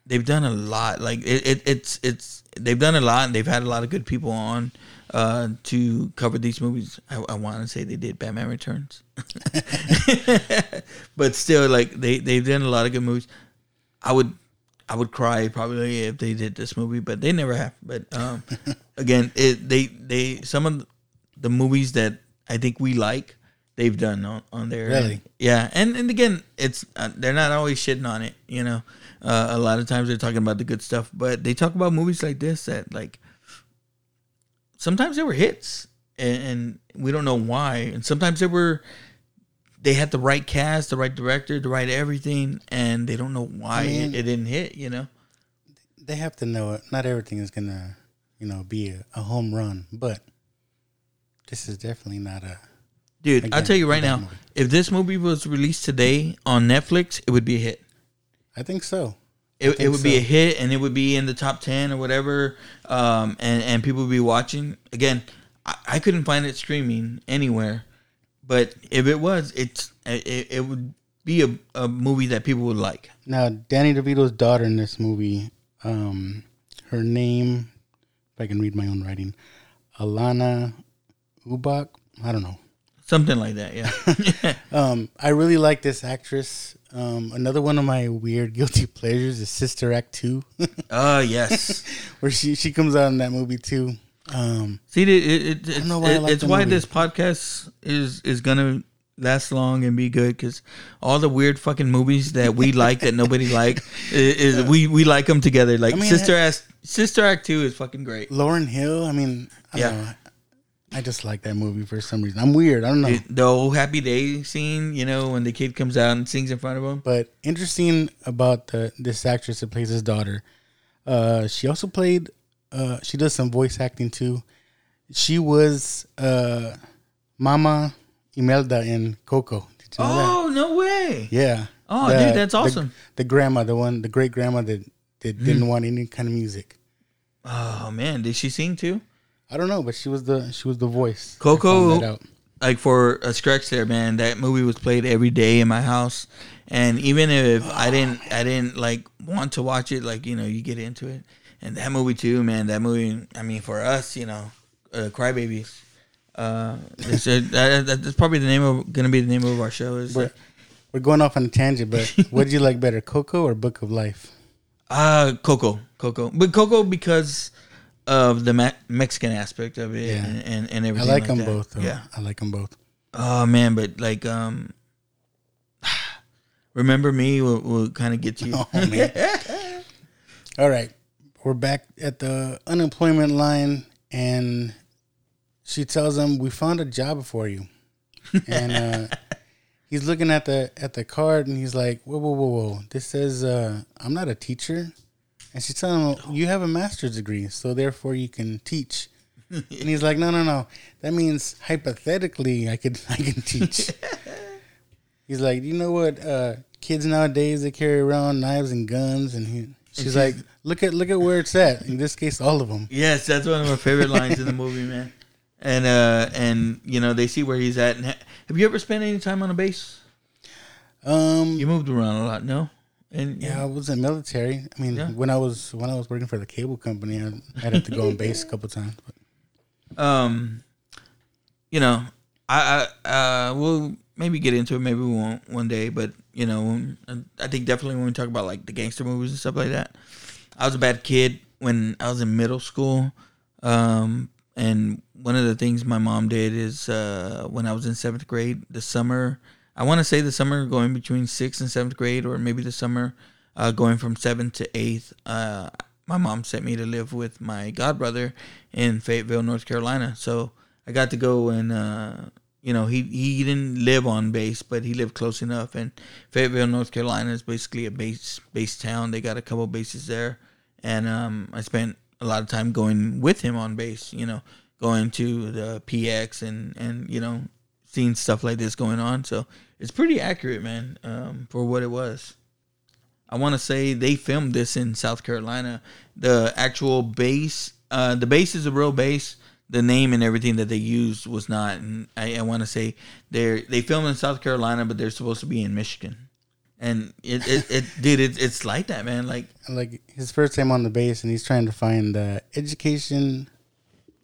B: they've done a lot. Like it, it it's it's they've done a lot, and they've had a lot of good people on uh, to cover these movies. I, I want to say they did Batman Returns, *laughs* but still, like they they've done a lot of good movies. I would I would cry probably if they did this movie, but they never have. But um, *laughs* again, it they they some of the movies that I think we like. They've done on, on there,
A: Really?
B: yeah. And and again, it's uh, they're not always shitting on it, you know. Uh, a lot of times they're talking about the good stuff, but they talk about movies like this that like sometimes they were hits, and, and we don't know why. And sometimes they were they had the right cast, the right director, the right everything, and they don't know why
A: I mean-
B: it, it didn't hit. You know,
A: They have to know it. Not everything is gonna, you know, be a, a home run, but this is definitely not a.
B: dude. I'll tell you right now,
A: movie.
B: if this movie was released today on Netflix, it would be a hit.
A: I think so.
B: It, it would be a hit and it would be in the top 10 or whatever um, and, and people would be watching again I, I couldn't find it streaming anywhere but if it was it's it, it would be a, a movie that people would like
A: Now, Danny DeVito's daughter in this movie, um, her name, if I can read my own writing, Alanna Ubach. I don't know.
B: something like that yeah *laughs*
A: Um, I really like this actress. Um, another one of my weird guilty *laughs* pleasures is Sister Act Two,
B: oh *laughs* yes
A: where she she comes out in that movie too. Um,
B: see it, it, it, it's,
A: know why I like
B: it's why
A: movie.
B: this podcast is is gonna last long and be good because all the weird fucking movies that we like that nobody like is, is we we like them together like
A: I mean,
B: sister act sister act 2 is fucking great
A: Lauryn Hill. I mean, I
B: Yeah.
A: I just like that movie for some reason. I'm weird. I don't know.
B: The- the old happy day scene, you know, when the kid comes out and sings in front of him.
A: But interesting about the this actress that plays his daughter. Uh, she also played. Uh, she does some voice acting too. She was uh, Mama Imelda in Coco. Did you know that?
B: Oh no way!
A: Yeah.
B: Oh,
A: The-
B: dude, that's awesome.
A: The, grandma, the one, the great grandma that that didn't
B: Mm.
A: want any kind of music.
B: Oh man, did she sing too?
A: I don't know, but she was the she was the voice.
B: Coco,
A: found that out.
B: like for a stretch there, man. That movie was played every day in my house, and even if I didn't, I didn't like want to watch it. Like you know, you get into it, and that movie too, man. That movie. I mean, for us, you know, uh, Crybabies. Uh, a, *laughs* that, that's probably the name of gonna be the name of our show. Is
A: We're, we're going off on a tangent, but *laughs* what did you like better, Coco or Book of Life?
B: Uh Coco, Coco, but Coco because of the Me- Mexican aspect of it
A: Yeah.
B: and, and and
A: I like
B: like
A: them
B: that.
A: both. Though.
B: Yeah.
A: I like them both.
B: Oh man, but like um, *sighs* remember me will, will kind of get to you. *laughs*
A: Oh man. *laughs* All right. We're back at the unemployment line and she tells him, We found a job for you. And uh *laughs* he's looking at the at the card and he's like, Whoa, whoa, whoa, whoa. This says uh I'm not a teacher. And she's telling him, You have a master's degree, so therefore you can teach. and he's like, No, no, no. That means hypothetically I could *laughs* I can teach. He's like, you know what? Uh, kids nowadays they carry around knives and guns, and he, she's like, look at look at where it's at. In this case, all of them.
B: yes, that's one of my favorite lines in the movie, man. And uh, and you know they see where he's at. And ha- have you ever spent any time on a base?
A: Um,
B: You moved around a lot, no? And
A: yeah, I was in military. I mean,
B: Yeah.
A: when I was when I was working for the cable company, I, I'd have to go on *laughs* base a couple times. But
B: um, you know, I, I uh, we'll maybe get into it. Maybe we won't one day, but you know, I think definitely when we talk about like the gangster movies and stuff like that. I was a bad kid when I was in middle school, um, and one of the things my mom did is uh, when I was in seventh grade, the summer. I want to say the summer going between sixth and seventh grade, or maybe the summer uh, going from seventh to eighth, uh, my mom sent me to live with my godbrother in Fayetteville, North Carolina. So I got to go and uh, you know he he didn't live on base, but he lived close enough. And Fayetteville, North Carolina, is basically a base base town. They got a couple bases there, and um, I spent a lot of time going with him on base. You know, going to the PX and and you know seeing stuff like this going on. So it's pretty accurate, man, um, for what it was. I want to say they filmed this in South Carolina. The actual base, uh, the base is a real base. The name and everything that they used was not. And I, I want to say they they filmed in South Carolina, but they're supposed to be in Michigan. And it, it, it *laughs* dude, it, it's like that, man. Like,
A: like his first time on the base, and he's trying to find the education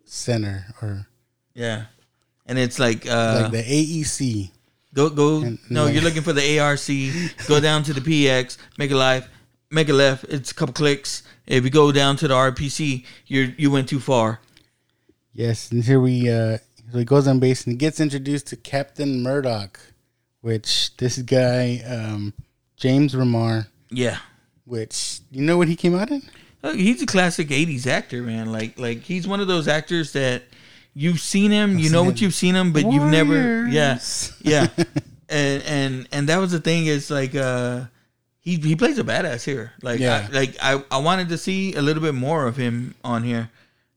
A: center or
B: yeah, and it's like uh,
A: like the AEC.
B: Go go.
A: And-
B: no,
A: like-
B: you're looking for the ARC. go down to the PX. Make a life. Make a left. It's a couple clicks. If you go down to the RPC, you you went too far.
A: Yes, and here we uh so he goes on base and he gets introduced to Captain Murdoch, which this guy, um, James Remar,
B: Yeah.
A: which you know what he came out in?
B: He's a classic '80s actor, man. Like like he's one of those actors that you've seen him, you
A: I've
B: know
A: seen
B: what
A: him.
B: you've seen him, but you've never. Yeah, yeah. and and and that was the thing is like uh he he plays a badass here. Like
A: Yeah.
B: I, like I I wanted to see a little bit more of him on here.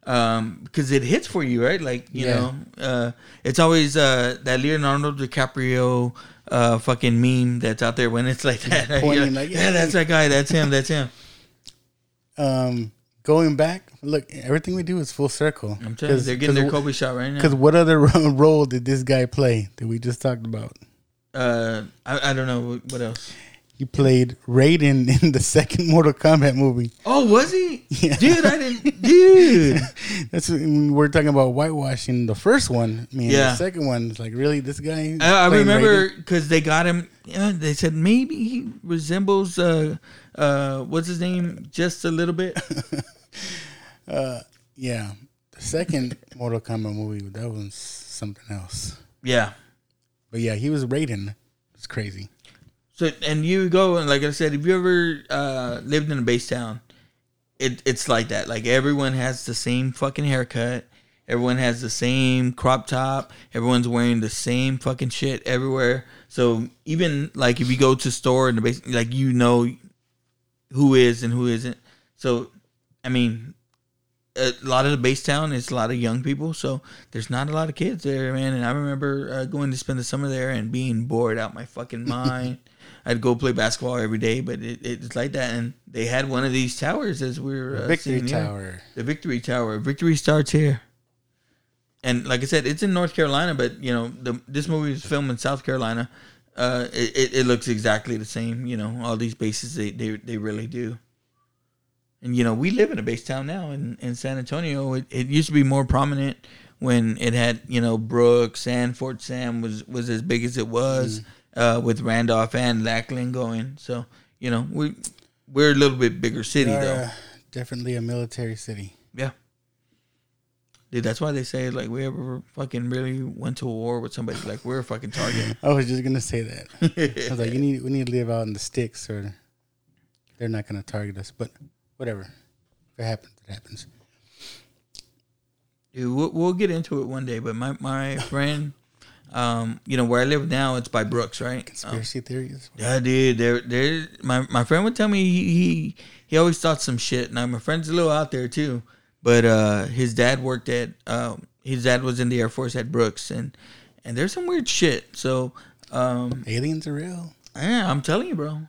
B: Um, because it hits for you, right? Like you
A: Yeah.
B: know, uh, it's always uh that Leonardo DiCaprio uh fucking meme that's out there when it's like that. *laughs*
A: Pointing
B: like,
A: like,
B: yeah, that's that guy. That's him. That's him. *laughs*
A: Um, going back, look, everything we do is full circle.
B: I'm telling you, they're getting their Kobe shot right now.
A: Because what other *laughs* role did this guy play that we just talked about?
B: Uh, I, I don't know what- else.
A: He played Raiden *laughs* in the second Mortal Kombat movie.
B: Oh, was he?
A: Yeah.
B: Dude, I didn't. *laughs* Dude,
A: That's we're talking about whitewashing the first one. I mean,
B: Yeah.
A: the second one is like, really, this guy?
B: I, I remember because they got him. Yeah, they said maybe he resembles uh uh what's his name just a little bit. *laughs*
A: Yeah, the second *laughs* Mortal Kombat movie that was something else.
B: yeah.
A: But yeah, he was Raiden. It's crazy.
B: So and you go and like I said, if you ever uh lived in a base town, it it's like that. Like everyone has the same fucking haircut. Everyone has the same crop top. Everyone's wearing the same fucking shit everywhere. So even like if you go to a store in the base, like you know who is and who isn't. So I mean, a lot of the base town is a lot of young people. So there's not a lot of kids there, man. And I remember uh, going to spend the summer there and being bored out my fucking *laughs* mind. I'd go play basketball every day, but it, it's like that. And they had one of these towers as we were uh,
A: Victory
B: here.
A: Tower.
B: The Victory Tower. Victory starts here. And like I said, it's in North Carolina, but you know, the this movie was filmed in South Carolina. Uh, it, it, it looks exactly the same. You know, all these bases they, they they really do. And you know, we live in a base town now in, in San Antonio. It, it used to be more prominent when it had, you know, Brooks and Fort Sam was was as big as it was, uh, with Randolph and Lackland going. So, you know, we we're a little bit bigger city
A: are,
B: though.
A: uh, definitely a military city.
B: Yeah. Dude, that's why they say like we ever fucking really went to war with somebody like we're a fucking target. *laughs*
A: I was just gonna say that. *laughs* I was like, you need we need to live out in the sticks, or they're not gonna target us. But whatever, if it happens, it happens.
B: Dude, we'll, we'll get into it one day. But my my friend, um, you know where I live now, it's by Brooks, right? Um,
A: Conspiracy theories.
B: Yeah, dude. There, there. My my friend would tell me he he, he always thought some shit. Now my friend's a little out there too, but uh, his dad worked at um, his dad was in the Air Force at Brooks, and and there's some weird shit. So, um,
A: Aliens are real.
B: yeah, I'm telling you, bro.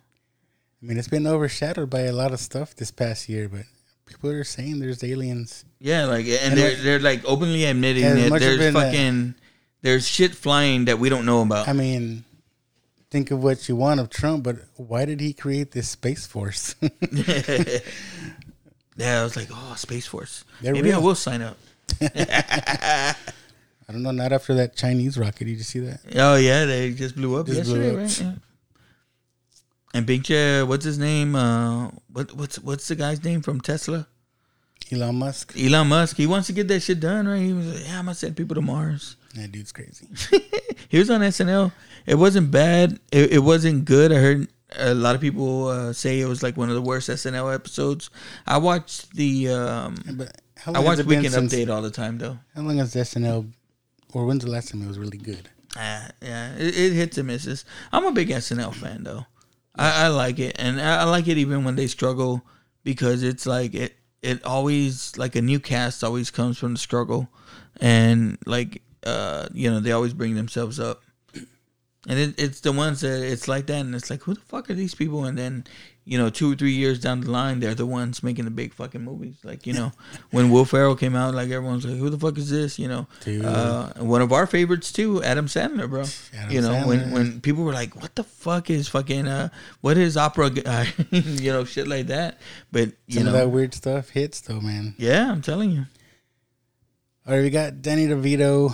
A: I mean, it's been overshadowed by a lot of stuff this past year, but people are saying there's aliens.
B: Yeah, like, and,
A: And
B: they're
A: like-
B: they're like openly admitting
A: As
B: that
A: much as
B: there's
A: a- uh,
B: fucking there's shit flying that we don't know about.
A: I mean, think of what you want of Trump, but why did he create this space force? *laughs* *laughs*
B: yeah, I was like, oh, Space Force.
A: They're
B: Maybe I will sign up. *laughs*
A: I don't know. Not after that Chinese rocket. Did you see that?
B: Oh yeah, they just blew up
A: Just
B: yesterday,
A: blew up.
B: right? Yeah. And Binche, what's his name? Uh, what what's what's the guy's name from Tesla?
A: Elon Musk.
B: Elon Musk. He wants to get that shit done, right? He was like, yeah, I'm gonna send people to Mars.
A: That dude's crazy. *laughs*
B: he was on SNL. It wasn't bad. It, it wasn't good. I heard a lot of people uh, say it was like one of the worst SNL episodes. I watched the um,
A: But how
B: I
A: long has
B: watch
A: it been
B: Weekend
A: since-
B: Update all the time though.
A: How long has SNL, or when's the last time it was really good?
B: Ah, yeah, it, it hits and misses. I'm a big SNL fan though. I, I like it, and I, like it even when they struggle because it's like it. It always like a new cast always comes from the struggle, and like uh, you know they always bring themselves up. And it, it's the ones that it's like that, and it's like, who the fuck are these people? And then, you know, two or three years down the line, they're the ones making the big fucking movies. Like, you know, *laughs* when Will Ferrell came out, like everyone's like, who the fuck is this? You know, uh, one of our favorites too, Adam Sandler, bro.
A: Adam
B: you know, when
A: Sandler.
B: when people were like, what the fuck is fucking uh, what is opera? guy?" *laughs* you know, shit like that. But you
A: Some
B: know,
A: of that weird stuff hits though, man.
B: yeah, I'm telling you.
A: All right, we got Danny DeVito.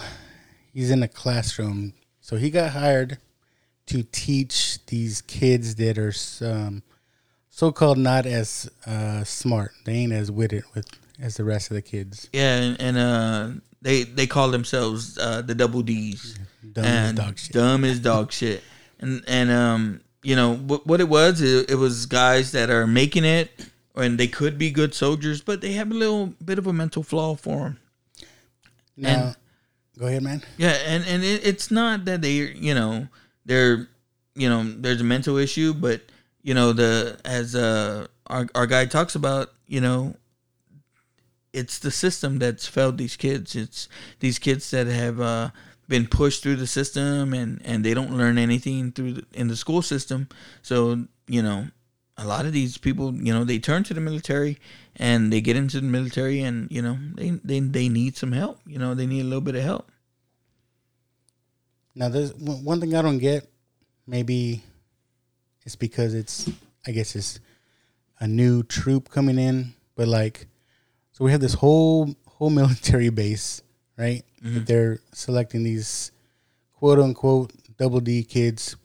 A: He's in a classroom, so he got hired to teach these kids that are um, so-called not as uh, smart. They ain't as witted with as the rest of the kids.
B: Yeah, and, and uh, they they call themselves uh, the double D's.
A: Dumb as
B: and
A: dog shit.
B: Dumb as dog shit. And and um, you know what what it was? It, it was guys that are making it, and they could be good soldiers, but they have a little bit of a mental flaw for them.
A: Now, go ahead, man.
B: Yeah, and and it, it's not that they, you know, they're, you know, there's a mental issue, but you know, the as uh our our guy talks about, you know, it's the system that's failed these kids. It's these kids that have uh been pushed through the system and and they don't learn anything through the, in the school system. So, you know, a lot of these people, you know, they turn to the military and they get into the military and, you know, they they they need some help. You know, they need a little bit of help.
A: Now, there's one one thing I don't get. Maybe it's because it's, I guess it's a new troop coming in, but like, so we have this whole whole *laughs* military base, right? Mm-hmm. That they're selecting these quote unquote double D kids,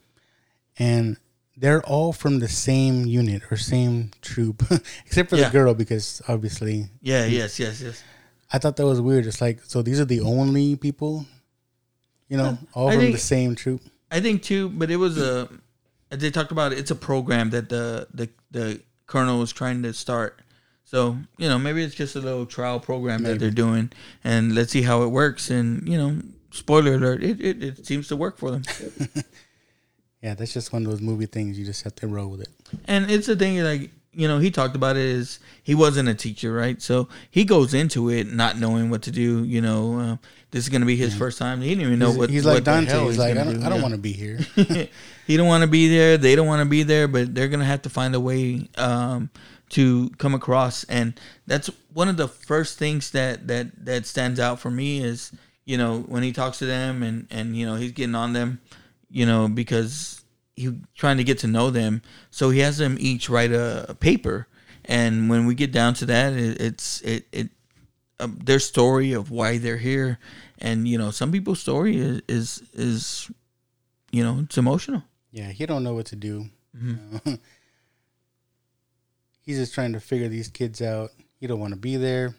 A: and they're all from the same unit or same troop, *laughs* except for
B: Yeah.
A: the girl because obviously
B: Yeah, yes, yes, yes.
A: I thought that was weird. It's like so these are the only people, you know, all
B: I
A: from
B: think-
A: the same troop.
B: I think too, but it was a. They talked about it, it's a program that the the the colonel was trying to start. So you know, maybe it's just a little trial program that they're doing, and let's see how it works. And you know, spoiler alert, it it, it seems to work for them. *laughs*
A: Yeah, that's just one of those movie things. You just have to roll with it.
B: And it's the thing, like you know, he talked about it is he wasn't a teacher, right? So he goes into it not knowing what to do. You know, uh, this is going to be his first time. He didn't even know
A: he's,
B: what
A: he's
B: what
A: like
B: the
A: Dante.
B: hell
A: He's like, I don't,
B: do.
A: I don't
B: Yeah.
A: want to be here. *laughs*
B: he don't want to be there. They don't want to be there, but they're gonna have to find a way um, to come across. And that's one of the first things that that that stands out for me is you know when he talks to them and and you know he's getting on them, you know because he's trying to get to know them. So he has them each write a, a paper, and when we get down to that, it, it's it it um, their story of why they're here, and you know some people's story is is, is you know it's emotional.
A: yeah, he don't know what to do.
B: Mm-hmm.
A: You *laughs* know? he's just trying to figure these kids out. He don't want to be there.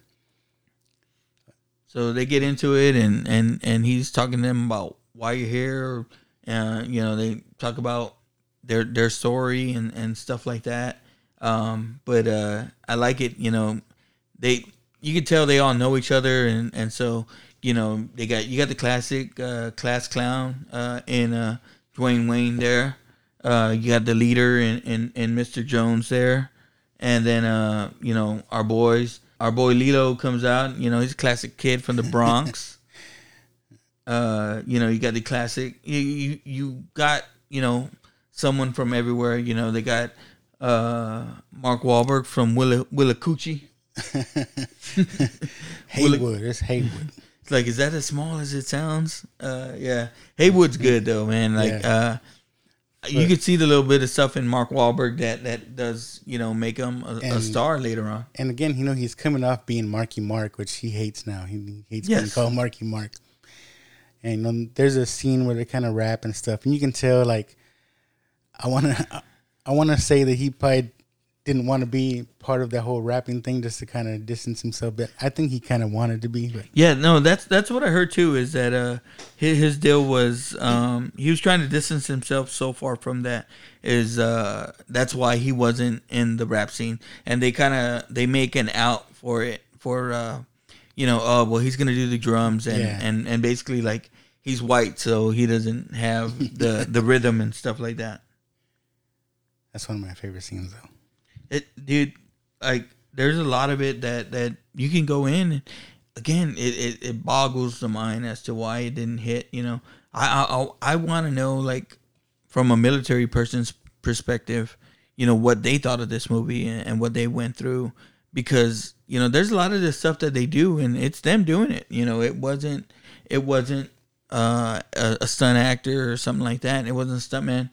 B: So they get into it, and and and he's talking to them about why you're here. Uh, you know, they talk about their their story and and stuff like that. Um, but uh, I like it. You know, they you can tell they all know each other, and and so you know they got you got the classic uh, class clown uh, in uh, Dwayne Wayne there. Uh, you got the leader in, in, in Mr. Jones there. And then, uh, you know, our boys, our boy Lillo comes out. You know, he's a classic kid from the *laughs* Bronx. uh, you know, you got the classic. You, you you got you know someone from everywhere. You know, they got uh, Mark Wahlberg from Willa Willacoochee. *laughs*
A: Haywood, it's Haywood.
B: It's like, is that as small as it sounds? Uh, yeah, Haywood's good though, man. Like,
A: Yeah.
B: uh, you could see the little bit of stuff in Mark Wahlberg that that does you know make him a, a star later on.
A: And again, you know, he's coming off being Marky Mark, which he hates now. He, hates being called Marky Mark. And um, there's a scene where they kind of rap and stuff, and you can tell like, I want to, I want to say that he probably didn't want to be part of that whole rapping thing just to kind of distance himself. But I think he kind of wanted to be. But
B: Yeah, no, that's that's what I heard too. Is that uh his, his deal was um he was trying to distance himself so far from that is uh that's why he wasn't in the rap scene and they kind of they make an out for it for uh you know oh well he's gonna do the drums and
A: Yeah.
B: and and basically like he's white so he doesn't have the *laughs* the rhythm and stuff like that.
A: that's one of my favorite scenes, though.
B: It dude like there's a lot of it that that you can go in and again it, it, it boggles the mind as to why it didn't hit you know? I i, I want to know like from a military person's perspective you know what they thought of this movie and, and what they went through because you know there's a lot of this stuff that they do and it's them doing it you know? It wasn't it wasn't uh, a, a stunt actor or something like that. It wasn't a stuntman.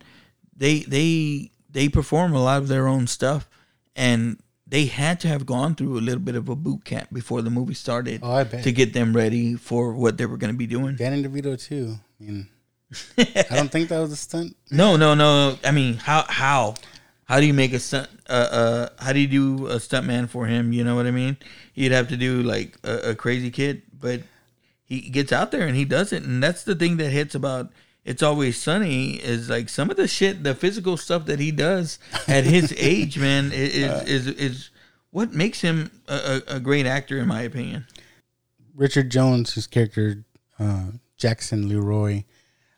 B: They they they perform a lot of their own stuff and they had to have gone through a little bit of a boot camp before the movie started
A: Oh, I bet.
B: to get them ready for what they were going to be doing
A: Danny DeVito too. I mean, *laughs* I don't think that was a stunt.
B: no no no i mean how how how do you make a stunt uh, uh how do you do a stunt man for him you know what i mean you'd have to do like a, a crazy kid but he gets out there and he does it and that's the thing that hits about it's always sunny is like some of the shit the physical stuff that he does at his *laughs* age man i- is is is what makes him a, a, a great actor in my opinion
A: Richard Jones, his character uh, Jackson Leroy.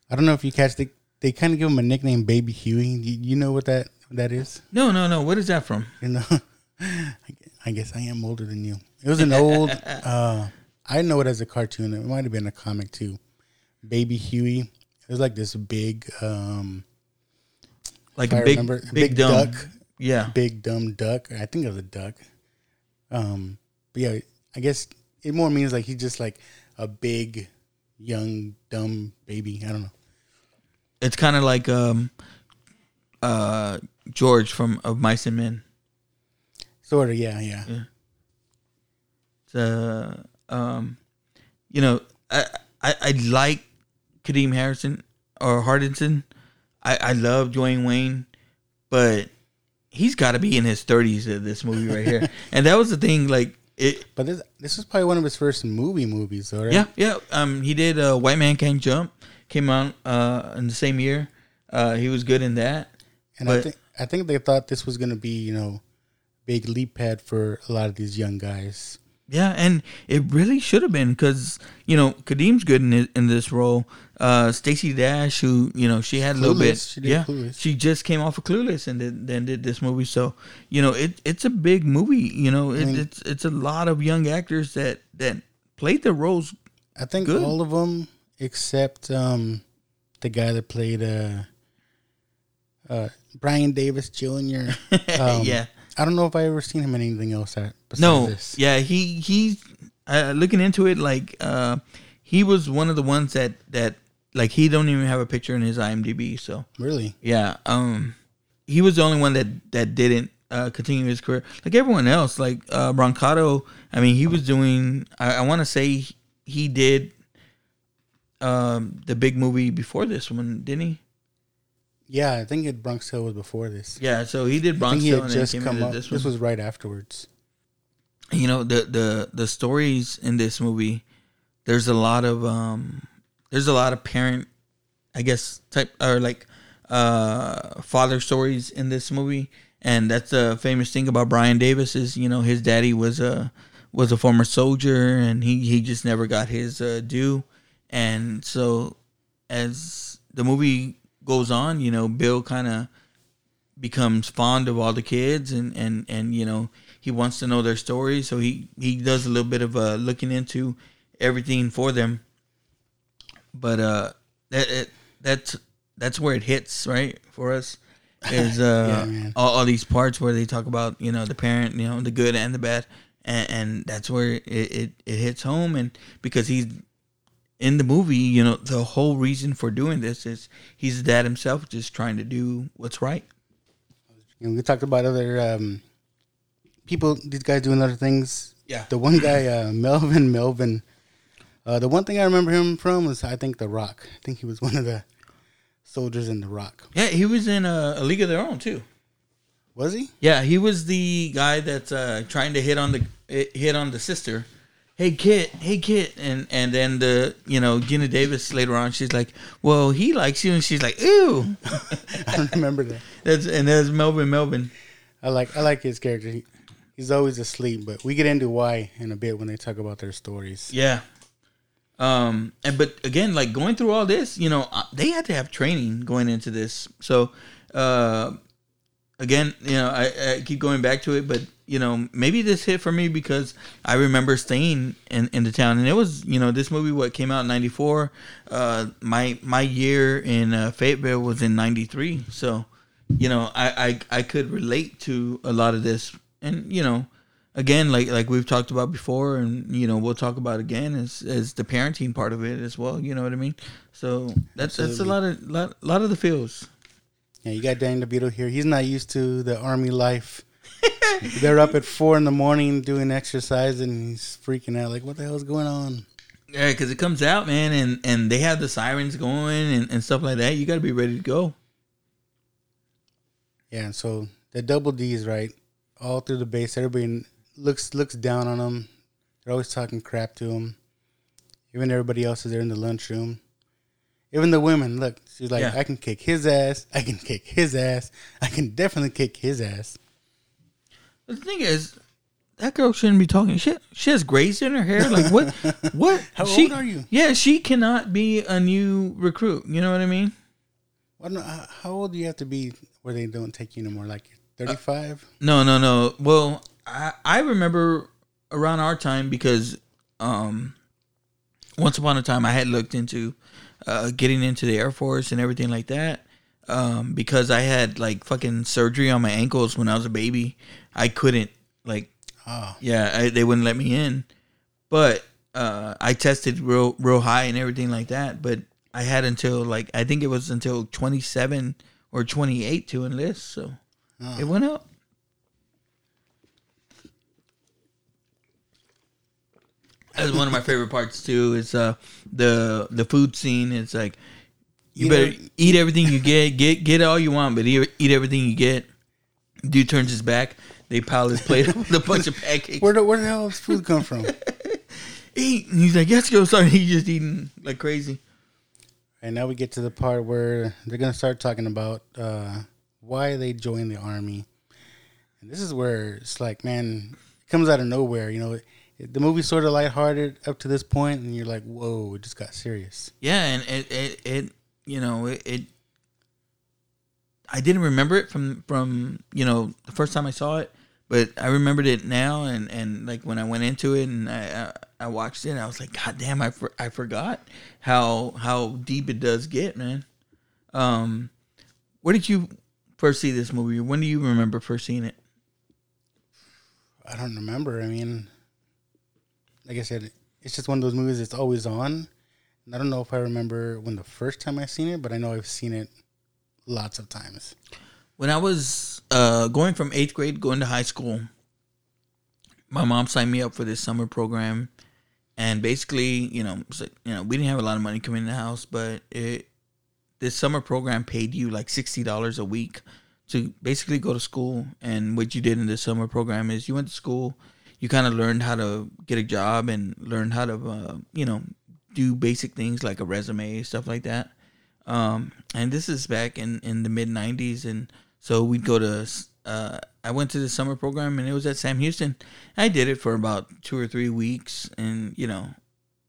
A: I don't know if you catch the. They kind of give him a nickname, Baby Huey. You, you know what that that is?
B: no no no what is that from *laughs*
A: You know, I guess I am older than you. It was an old. *laughs* uh I know it as a cartoon. It might have been a comic too. Baby Huey. It was like this big, um,
B: like a big big,
A: big
B: dumb
A: duck.
B: yeah
A: big dumb duck. I think it was a duck. Um, but yeah, I guess it more means like he's just like a big, young, dumb baby. I don't know.
B: it's kind of like um uh George from of Mice and Men.
A: Sort of, yeah, yeah.
B: It's, uh, um, you know, I, I I like Kadeem Harrison or Hardison. I I love Dwayne Wayne, but he's got to be in his thirties of this movie right here. *laughs* and that was the thing, like it.
A: But this this was probably one of his first movie movies, though, right?
B: Yeah, yeah. Um, he did uh, White Man Can't Jump. Came out uh in the same year. Uh, he was good in that.
A: And I think I think they thought this was gonna be, you know, big leap pad for a lot of these young guys.
B: Yeah, and it really should have been because you know Kadeem's good in in this role. Uh, Stacey Dash, who you know she had a little bit,
A: She
B: yeah,
A: Clueless.
B: she just came off of Clueless and did, then did this movie. So you know it it's a big movie. You know it, it's it's a lot of young actors that that played the roles.
A: I think
B: Good.
A: all of them except um, the guy that played uh, uh, Brian Davis Jr. *laughs* Um,
B: yeah,
A: I don't know if I ever seen him in anything else that
B: no,
A: this.
B: yeah, he he's uh, looking into it. Like uh, he was one of the ones that that like he don't even have a picture in his IMDb. So
A: Really?
B: Yeah, um, he was the only one that that didn't uh, continue his career. Like everyone else, like uh, Brancato. I mean, he was doing. I, I want to say he did um, the big movie before this one, didn't he?
A: Yeah, I think it Bronx Hill was before this.
B: Yeah, so he did
A: I
B: Bronx
A: think he
B: Hill
A: had
B: and
A: just
B: came
A: come up.
B: this
A: This, was right afterwards.
B: You know the the the stories in this movie. There's a lot of um, there's a lot of parent, I guess type or like uh father stories in this movie, and that's the famous thing about Brian Davis is you know his daddy was a was a former soldier and he he just never got his uh, due, and so as the movie goes on, you know Bill kind of becomes fond of all the kids and and and you know he wants to know their stories so he he does a little bit of uh looking into everything for them. But uh that it, that's that's where it hits right for us *laughs* is uh
A: Yeah,
B: all, all these parts where they talk about you know the parent you know the good and the bad and, and that's where it, it it hits home. And because he's in the movie you know the whole reason for doing this is he's the dad himself just trying to do what's right.
A: And we talked about other um, people. These guys doing other things.
B: Yeah.
A: The one guy, uh, *laughs* Melvin Melvin. Uh, the one thing I remember him from was I think The Rock. I think he was one of the soldiers in The Rock.
B: Yeah, he was in a, a League of Their Own too.
A: Was he?
B: Yeah, he was the guy that's uh, trying to hit on the hit on the sister. Hey Kit, hey Kit, and and then the you know Geena Davis later on, she's like, well he likes you, and she's like, ew. *laughs*
A: I don't remember that. *laughs*
B: That's and that's Melvin Melvin.
A: I like I like his character. He, he's always asleep, but we get into why in a bit when they talk about their stories.
B: Yeah. Um, and but again, like going through all this, you know, uh, they had to have training going into this. So, uh, again, you know, I, I keep going back to it, but you know, maybe this hit for me because I remember staying in, in the town, and it was, you know, this movie what came out in '94. Uh, my my year in uh, Fayetteville was in '93, so you know, I, I I could relate to a lot of this, and you know, again, like like we've talked about before, and you know, we'll talk about again as as the parenting part of it as well. You know what I mean? So that's that's a lot of lot lot of the feels.
A: Yeah, you got Danny DeVito here. He's not used to the army life. *laughs* They're up at four in the morning doing exercise, and he's freaking out. Like, what the hell's going on?
B: Yeah, because it comes out, man, and and they have the sirens going and, and stuff like that. You got to be ready to go.
A: Yeah, so the double D's right all through the base. Everybody looks looks down on him. They're always talking crap to him. Even everybody else is there in the lunchroom. Even the women, look, she's like,
B: Yeah.
A: I can kick his ass. I can kick his ass. I can definitely kick his ass.
B: The thing is, that girl shouldn't be talking shit. She has grays in her hair. Like what? *laughs* what?
A: How
B: she,
A: old are you?
B: Yeah, she cannot be a new recruit. You know what I mean?
A: No, how uh, how old do you have to be where they don't take you anymore? Like 35?
B: No, no, no. Well, I I remember around our time because um once upon a time I had looked into uh getting into the Air Force and everything like that. Um because I had like fucking surgery on my ankles when I was a baby. I couldn't like
A: Oh.
B: yeah, I, they wouldn't let me in. But uh I tested real real high and everything like that, but I had until like I think it was until 27 or 28 to enlist, so it went up. That's one of my favorite parts too. Is uh the the food scene. It's like you,
A: You
B: better
A: know-
B: eat everything you get, get get all you want, but eat, eat everything you get. Dude turns his back. They pile his plate up with a bunch of pancakes.
A: Where, the, where the hell does food come from? *laughs*
B: Eat. And he's like, let's go. Sorry, *laughs* he's just eating like crazy.
A: And now we get to the part where they're going to start talking about uh, why they joined the army. And this is where it's like, man, it comes out of nowhere. You know, it, the movie's sort of lighthearted up to this point, and you're like, whoa, it just got serious.
B: Yeah, and it it, it you know it, it. I didn't remember it from from you know the first time I saw it, but I remembered it now, and and like when I went into it and I I, I watched it, I was like, God damn, I for, I forgot how how deep it does get, man. Um, where did you first see this movie? When do you remember first seeing it?
A: I don't remember. I mean, like I said, it's just one of those movies that's always on. And I don't know if I remember when the first time I seen it, but I know I've seen it lots of times.
B: when I was uh, going from eighth grade going to high school, my mom signed me up for this summer program, and basically, you know, like, you know, we didn't have a lot of money coming in the house, but it this summer program paid you like sixty dollars a week to basically go to school. And what you did in this summer program is you went to school, you kind of learned how to get a job and learned how to, uh, you know, do basic things like a resume, stuff like that. Um, and this is back in, in the mid 90s. And so we'd go to, uh, I went to the summer program and it was at Sam Houston. I did it for about two or three weeks. And, you know,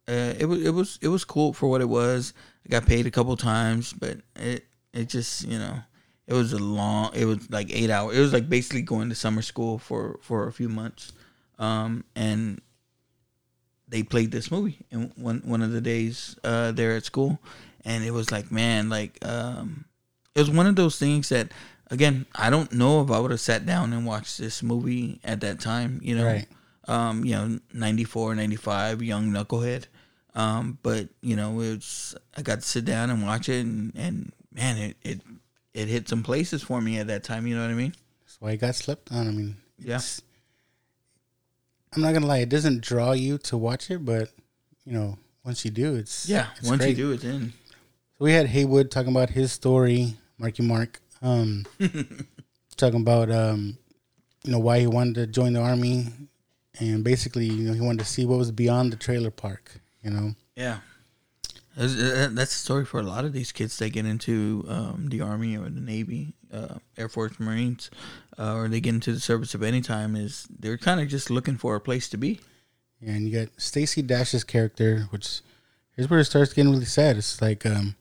B: uh, it was, it was, it was cool for what it was. I got paid a couple times, but it, it just, you know, it was a long, it was like eight hours. It was like basically going to summer school for, for a few months. Um, and they played this movie in one one of the days uh, there at school, and it was like, man, like um, it was one of those things that, again, I don't know if I would have sat down and watched this movie at that time. You know,
A: Right.
B: um, you know, 94, 95, young knucklehead. Um, but you know, it's I got to sit down and watch it, and, and man, it, it it hit some places for me at that time. You know what I mean?
A: That's why it got slept on. I mean,
B: Yeah.
A: I'm not gonna lie, it doesn't draw you to watch it, but you know, once you do, it's
B: Yeah.
A: it's
B: Once
A: great.
B: you do it, then
A: So we had Haywood talking about his story, Marky Mark. Um, *laughs* talking about um, you know why he wanted to join the army, and basically, you know, he wanted to see what was beyond the trailer park. You know,
B: Yeah. That's, uh, that's the story for a lot of these kids They get into um, the Army or the Navy, uh, Air Force, Marines, uh, or they get into the service of any time is they're kind of just looking for a place to be.
A: and you got Stacey Dash's character, which here's where it starts getting really sad. It's like, um,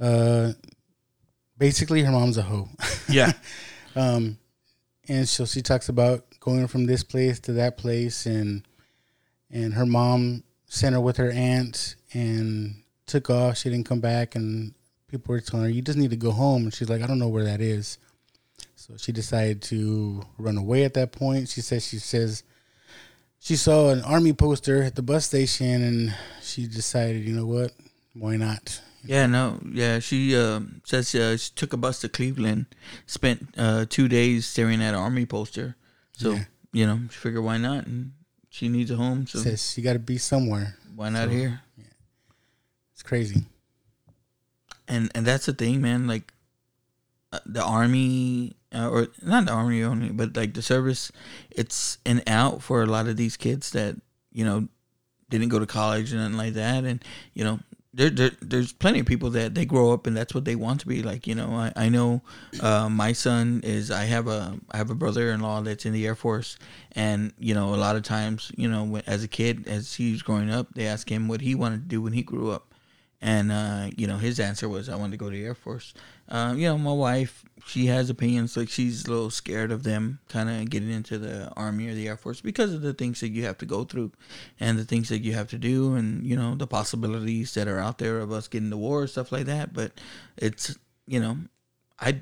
A: uh, basically her mom's a hoe.
B: Yeah. *laughs*
A: Um, and so she talks about going from this place to that place, and and her mom sent her with her aunt and took off. She didn't come back, and people were telling her, "You just need to go home." And she's like, "I don't know where that is." So she decided to run away. At that point, she says she says she saw an army poster at the bus station, and she decided, you know what, why not?
B: Yeah, no, yeah. She uh, says uh, she took a bus to Cleveland, spent uh, two days staring at an army poster. So
A: Yeah.
B: you know, she figured why not, and she needs a home. So
A: Says she got to be somewhere.
B: why not
A: so-
B: here?
A: It's crazy.
B: and and that's the thing, man. Like uh, the army, uh, or not the army only, but like the service, it's an out for a lot of these kids that you know didn't go to college and nothing like that, and you know. There, there, there's plenty of people that they grow up and that's what they want to be like. You know, I, I know uh, my son is. I have a I have a brother-in-law that's in the Air Force, and you know, a lot of times, you know, as a kid, as he was growing up, they ask him what he wanted to do when he grew up, and uh, you know his answer was I wanted to go to the Air Force. Uh, you know, my wife she has opinions like she's a little scared of them kind of getting into the Army or the Air Force because of the things that you have to go through, and the things that you have to do, and you know the possibilities that are out there of us getting to war stuff like that. But it's you know, I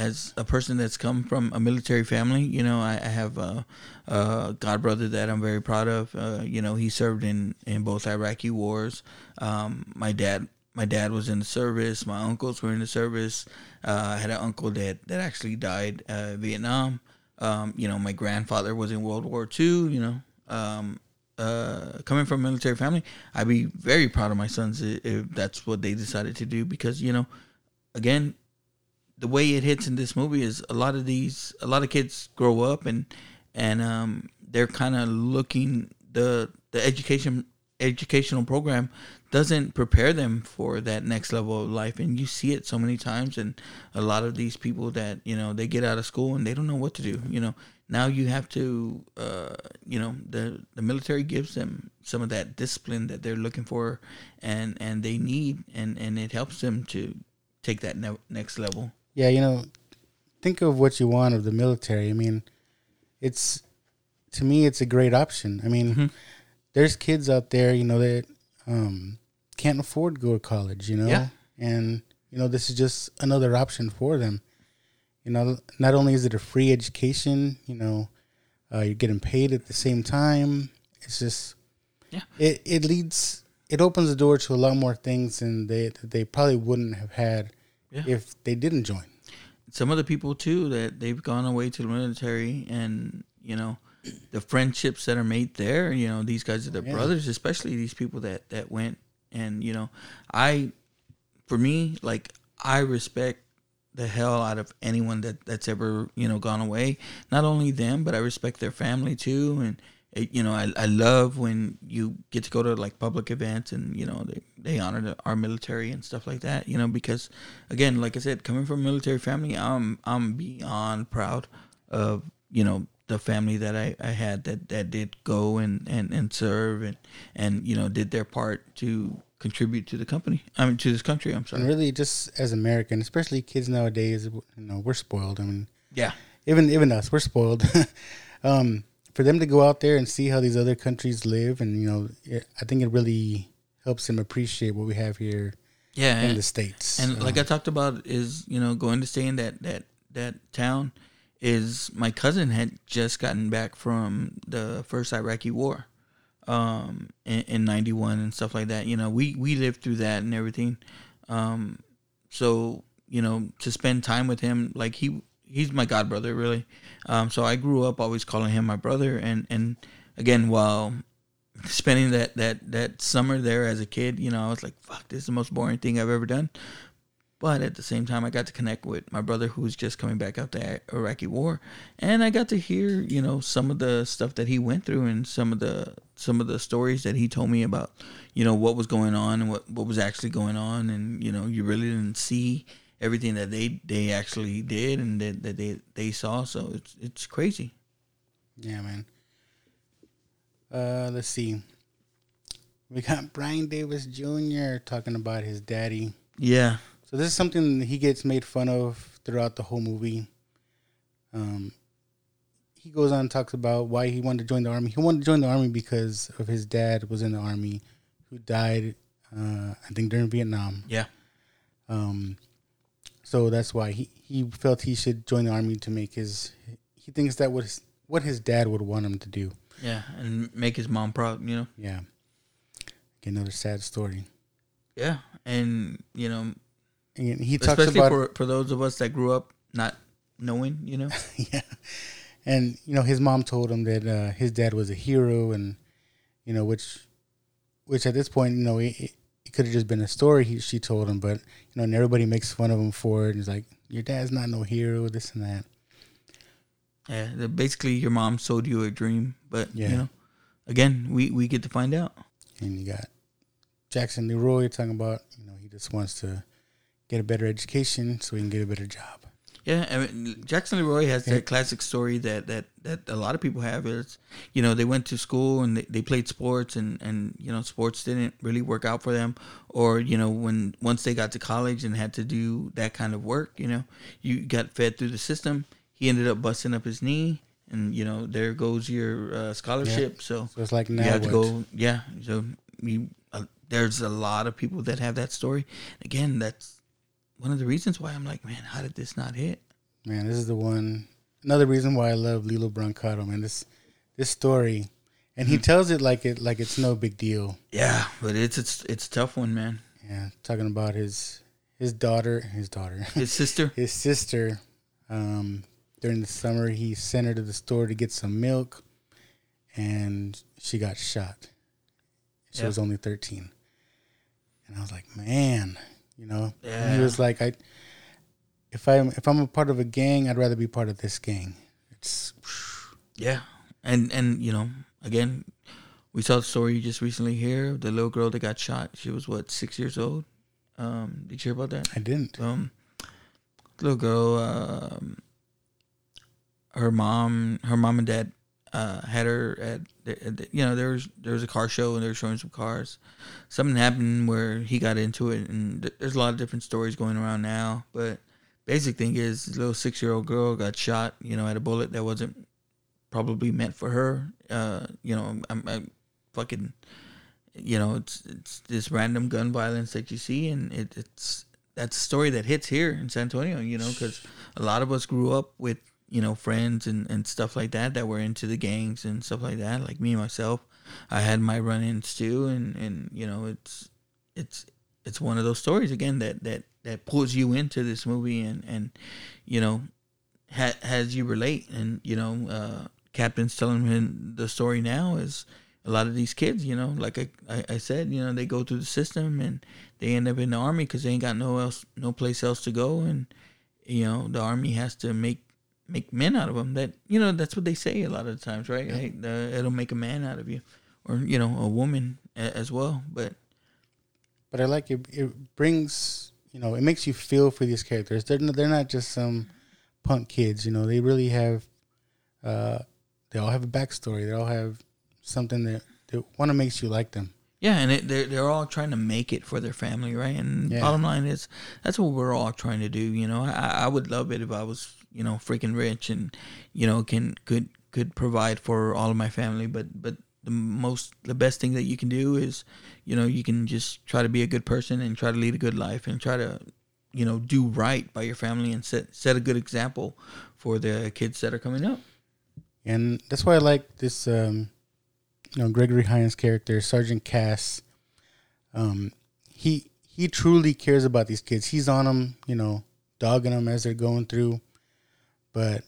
B: as a person that's come from a military family, you know, I, I have a, a god brother that I'm very proud of. Uh, you know, he served in, in both Iraqi wars. Um, my dad, my dad was in the service. My uncles were in the service. Uh, I had an uncle that that actually died uh, Vietnam. Um, you know, my grandfather was in World War II. You know, um, uh, coming from a military family, I'd be very proud of my sons i- if that's what they decided to do because you know, again, the way it hits in this movie is a lot of these a lot of kids grow up and and um they're kind of looking the the education educational program doesn't prepare them for that next level of life. And you see it so many times and a lot of these people that you know they get out of school and they don't know what to do you know. Now you have to uh you know the the military gives them some of that discipline that they're looking for and and they need and and it helps them to take that ne- next level
A: Yeah, you know, think of what you want of the military. I mean, it's to me, it's a great option. I mean, there's kids out there, you know, that um, can't afford to go to college, you know,
B: Yeah.
A: and you know, this is just another option for them. You know, not only is it a free education, you know, uh, you're getting paid at the same time. It's just,
B: Yeah.
A: it it leads, it opens the door to a lot more things than they that they probably wouldn't have had
B: Yeah.
A: if they didn't join.
B: some of the people too that they've gone away to the military and you know the friendships that are made there you know these guys are their
A: Yeah.
B: brothers especially these people that that went and you know i for me like i respect the hell out of anyone that that's ever you know gone away not only them but i respect their family too and it, you know I, I love when you get to go to like public events and you know they, they honor the, our military and stuff like that you know because again like i said coming from a military family i'm i'm beyond proud of you know the family that i, I had that that did go and, and and serve and and you know did their part to contribute to the company i mean to this country i'm sorry
A: And really, just as American, especially kids nowadays, you know, we're spoiled. I mean,
B: yeah
A: even even us, we're spoiled. *laughs* um, for them to go out there and see how these other countries live, and you know, it, I think it really helps them appreciate what we have here
B: yeah
A: in
B: and-
A: the states.
B: And
A: So,
B: like I talked about, is you know going to stay in that that that town. Is my cousin had just gotten back from the first Iraqi war, um, in, in '91 and stuff like that. You know, we we lived through that and everything. Um, so you know, to spend time with him, like he he's my god brother, really. Um, so I grew up always calling him my brother, and and again, while spending that that that summer there as a kid, you know, I was like, "Fuck, this is the most boring thing I've ever done." But at the same time, I got to connect with my brother who's just coming back out the Iraqi war, and I got to hear, you know, some of the stuff that he went through and some of the some of the stories that he told me about, you know, what was going on and what what was actually going on, and you know, you really didn't see everything that they they actually did and that, that they they saw. So it's it's crazy.
A: Yeah, man. Uh, let's see. We got Brian Davis Jr. talking about his daddy.
B: Yeah.
A: So this is something he gets made fun of throughout the whole movie. Um, he goes on and talks about why he wanted to join the army. He wanted to join the army because of his dad was in the army, who died, uh, I think during Vietnam.
B: Yeah.
A: Um, so that's why he, he felt he should join the army to make his. He thinks that was what his dad would want him to do.
B: Yeah, and make his mom proud. You know.
A: Yeah. Another sad story.
B: Yeah, and you know,
A: and he talks
B: especially
A: about
B: for for those of us that grew up not knowing, you know. *laughs*
A: yeah, and you know his mom told him that uh, his dad was a hero, and you know which, which at this point you know it, it could have just been a story he, she told him, but you know and everybody makes fun of him for it. And he's like, your dad's not no hero, this and that.
B: Yeah, basically your mom sold you a dream, but
A: Yeah.
B: you know, again, we we get to find out.
A: And you got Jackson Leroy talking about you know he just wants to get a better education so he can get a better job.
B: Yeah, I mean, Jackson Leroy has that classic story that, that, that a lot of people have is, you know, they went to school and they, they played sports and, and, you know, sports didn't really work out for them. Or, you know, when once they got to college and had to do that kind of work, you know, you got fed through the system. He ended up busting up his knee and, you know, there goes your uh, scholarship. So,
A: So it's like
B: you
A: now
B: have to go, yeah. So you, uh, there's a lot of people that have that story. Again, that's one of the reasons why I'm like, man, how did this not hit?
A: Man, this is the one. Another reason why I love Lillo Brancato, man. This this story, and he tells it like it like it's no big deal.
B: Yeah, but it's it's it's a tough one, man.
A: Yeah, talking about his his daughter, his daughter,
B: His *laughs* sister.
A: his sister. Um, during the summer, he sent her to the store to get some milk, and she got shot. She
B: Yeah.
A: was only thirteen, and I was like, man, you know. And
B: Yeah.
A: he was like, I. If I'm if I'm a part of a gang, I'd rather be part of this gang. It's
B: Yeah, and and you know, again, we saw the story just recently here. The little girl that got shot. She was what six years old. Um, did you hear about that?
A: I didn't.
B: Um, little girl. Um, her mom, her mom and dad, uh, had her at, at you know there was there was a car show and they were showing some cars. Something happened where he got into it, and th- there's a lot of different stories going around now. But basic thing is, this little six year old girl got shot. You know, at a bullet that wasn't probably meant for her. Uh, you know, I'm, I'm fucking. You know, it's it's this random gun violence that you see, and it, it's that's a story that hits here in San Antonio. You know, because a lot of us grew up with you know friends and, and stuff like that that were into the gangs and stuff like that. Like me myself, I had my run-ins too, and and you know, it's it's it's one of those stories again that that that pulls you into this movie and and you know ha- has you relate and you know uh captain's telling him the story now is a lot of these kids you know like I, I, I said you know they go through the system and they end up in the army because they ain't got no else no place else to go and you know the army has to make make men out of them that you know that's what they say a lot of the times right hey, uh, it'll make a man out of you or you know a woman a- as well but
A: but I like it. It brings you know it makes you feel for these characters. They're not, they're not just some punk kids. You know they really have. Uh, they all have a backstory. They all have something that that one of makes you like them.
B: Yeah, and it, they're they're all trying to make it for their family, right? And
A: Yeah.
B: bottom line is that's what we're all trying to do. You know, I, I would love it if I was you know freaking rich and you know can could could provide for all of my family, but but the most the best thing that you can do is you know you can just try to be a good person and try to lead a good life and try to you know do right by your family and set set a good example for the kids that are coming up.
A: and that's why I like this. Um, you know, Gregory Hines' character, Sergeant Cass. Um, he he truly cares about these kids. He's on them, you know, dogging them as they're going through. But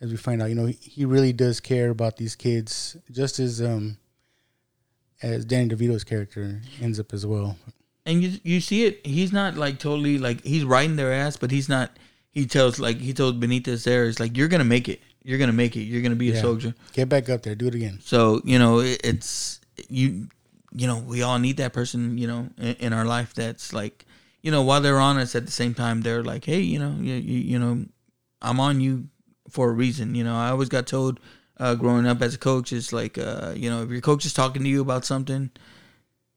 A: as we find out, you know, he, really does care about these kids, just as um as Danny DeVito's character ends up as well.
B: and you you see it. He's not like totally like he's riding their ass, but he's not. He tells like he told Benitez there is like you're gonna make it. You're gonna make it. You're gonna be a
A: Yeah.
B: soldier.
A: Get back up there. Do it again.
B: So you know it, it's you. You know we all need that person. You know in, in our life that's like you know while they're on us at the same time they're like hey you know you you, you know I'm on you for a reason. You know I always got told uh, growing up as a coach is like uh, you know if your coach is talking to you about something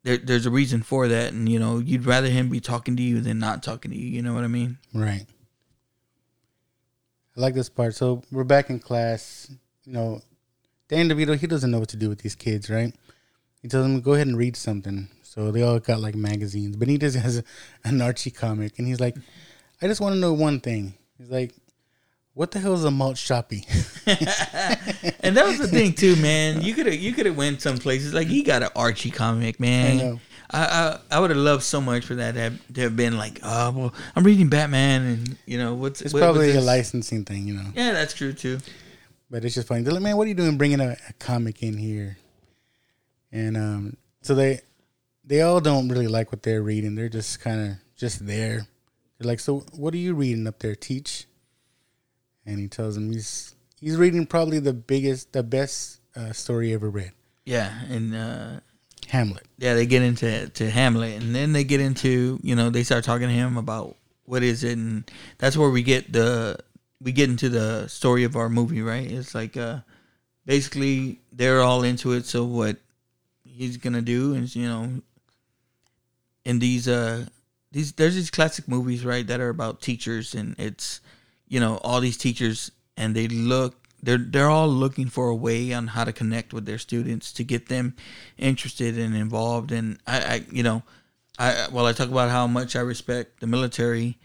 B: there, there's a reason for that and you know you'd rather him be talking to you than not talking to you you know what i mean
A: Right. I like this part. So we're back in class. You know, Dan DeVito, he doesn't know what to do with these kids, right? He tells them, go ahead and read something. So they all got like magazines. Benitez has *laughs* an Archie comic. And he's like, I just want to know one thing. He's like, what the hell is a malt shoppy? *laughs*
B: and that was the thing too man you could have you could have went some places like he got an archie comic man
A: I know.
B: I I, I would have loved so much for that to have, to have been like, oh well, I'm reading Batman, and you know what's
A: It's
B: what-
A: probably
B: what's
A: a licensing thing, you know.
B: Yeah, that's true too.
A: But it's just funny. They're like, man, what are you doing bringing a, a comic in here? And um, so they they all don't really like what they're reading. They're just kind of just there. They're like, so what are you reading up there, Teach? And he tells him he's he's reading probably the biggest, the best uh, story ever read,
B: Yeah, and uh,
A: Hamlet.
B: yeah, they get into to Hamlet, and then they get into you know they start talking to him about what is it, and that's where we get the we get into the story of our movie, right? It's like uh, basically they're all into it. So what he's gonna do is you know in these uh these there's these classic movies right that are about teachers and it's you know all these teachers and they look they're they're all looking for a way on how to connect with their students to get them interested and involved. And I, I you know I while I talk about how much I respect the military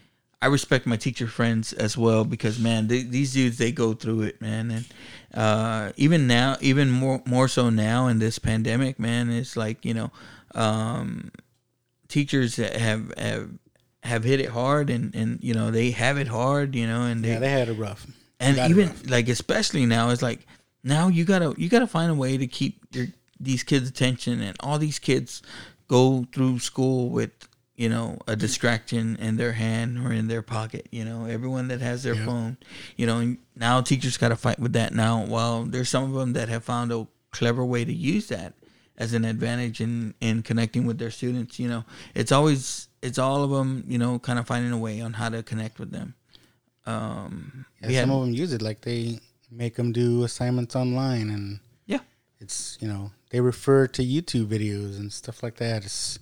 B: I respect my teacher friends as well because man they, these dudes they go through it man. And uh, even now even more more so now in this pandemic man it's like you know um, teachers have have have hit it hard and and you know they have it hard you know and they
A: Yeah, they had it rough.
B: and even
A: rough.
B: like especially now it's like now you gotta you gotta find a way to keep your these kids attention and all these kids go through school with you know a distraction in their hand or in their pocket you know everyone that has their
A: Yeah.
B: phone you know and now teachers gotta fight with that now while there's some of them that have found a clever way to use that as an advantage in in connecting with their students you know it's always it's all of them you know kind of finding a way on how to connect with them um
A: Yeah,
B: had-
A: some of them use it like they make them do assignments online, and
B: Yeah.
A: it's you know they refer to YouTube videos and stuff like that. It's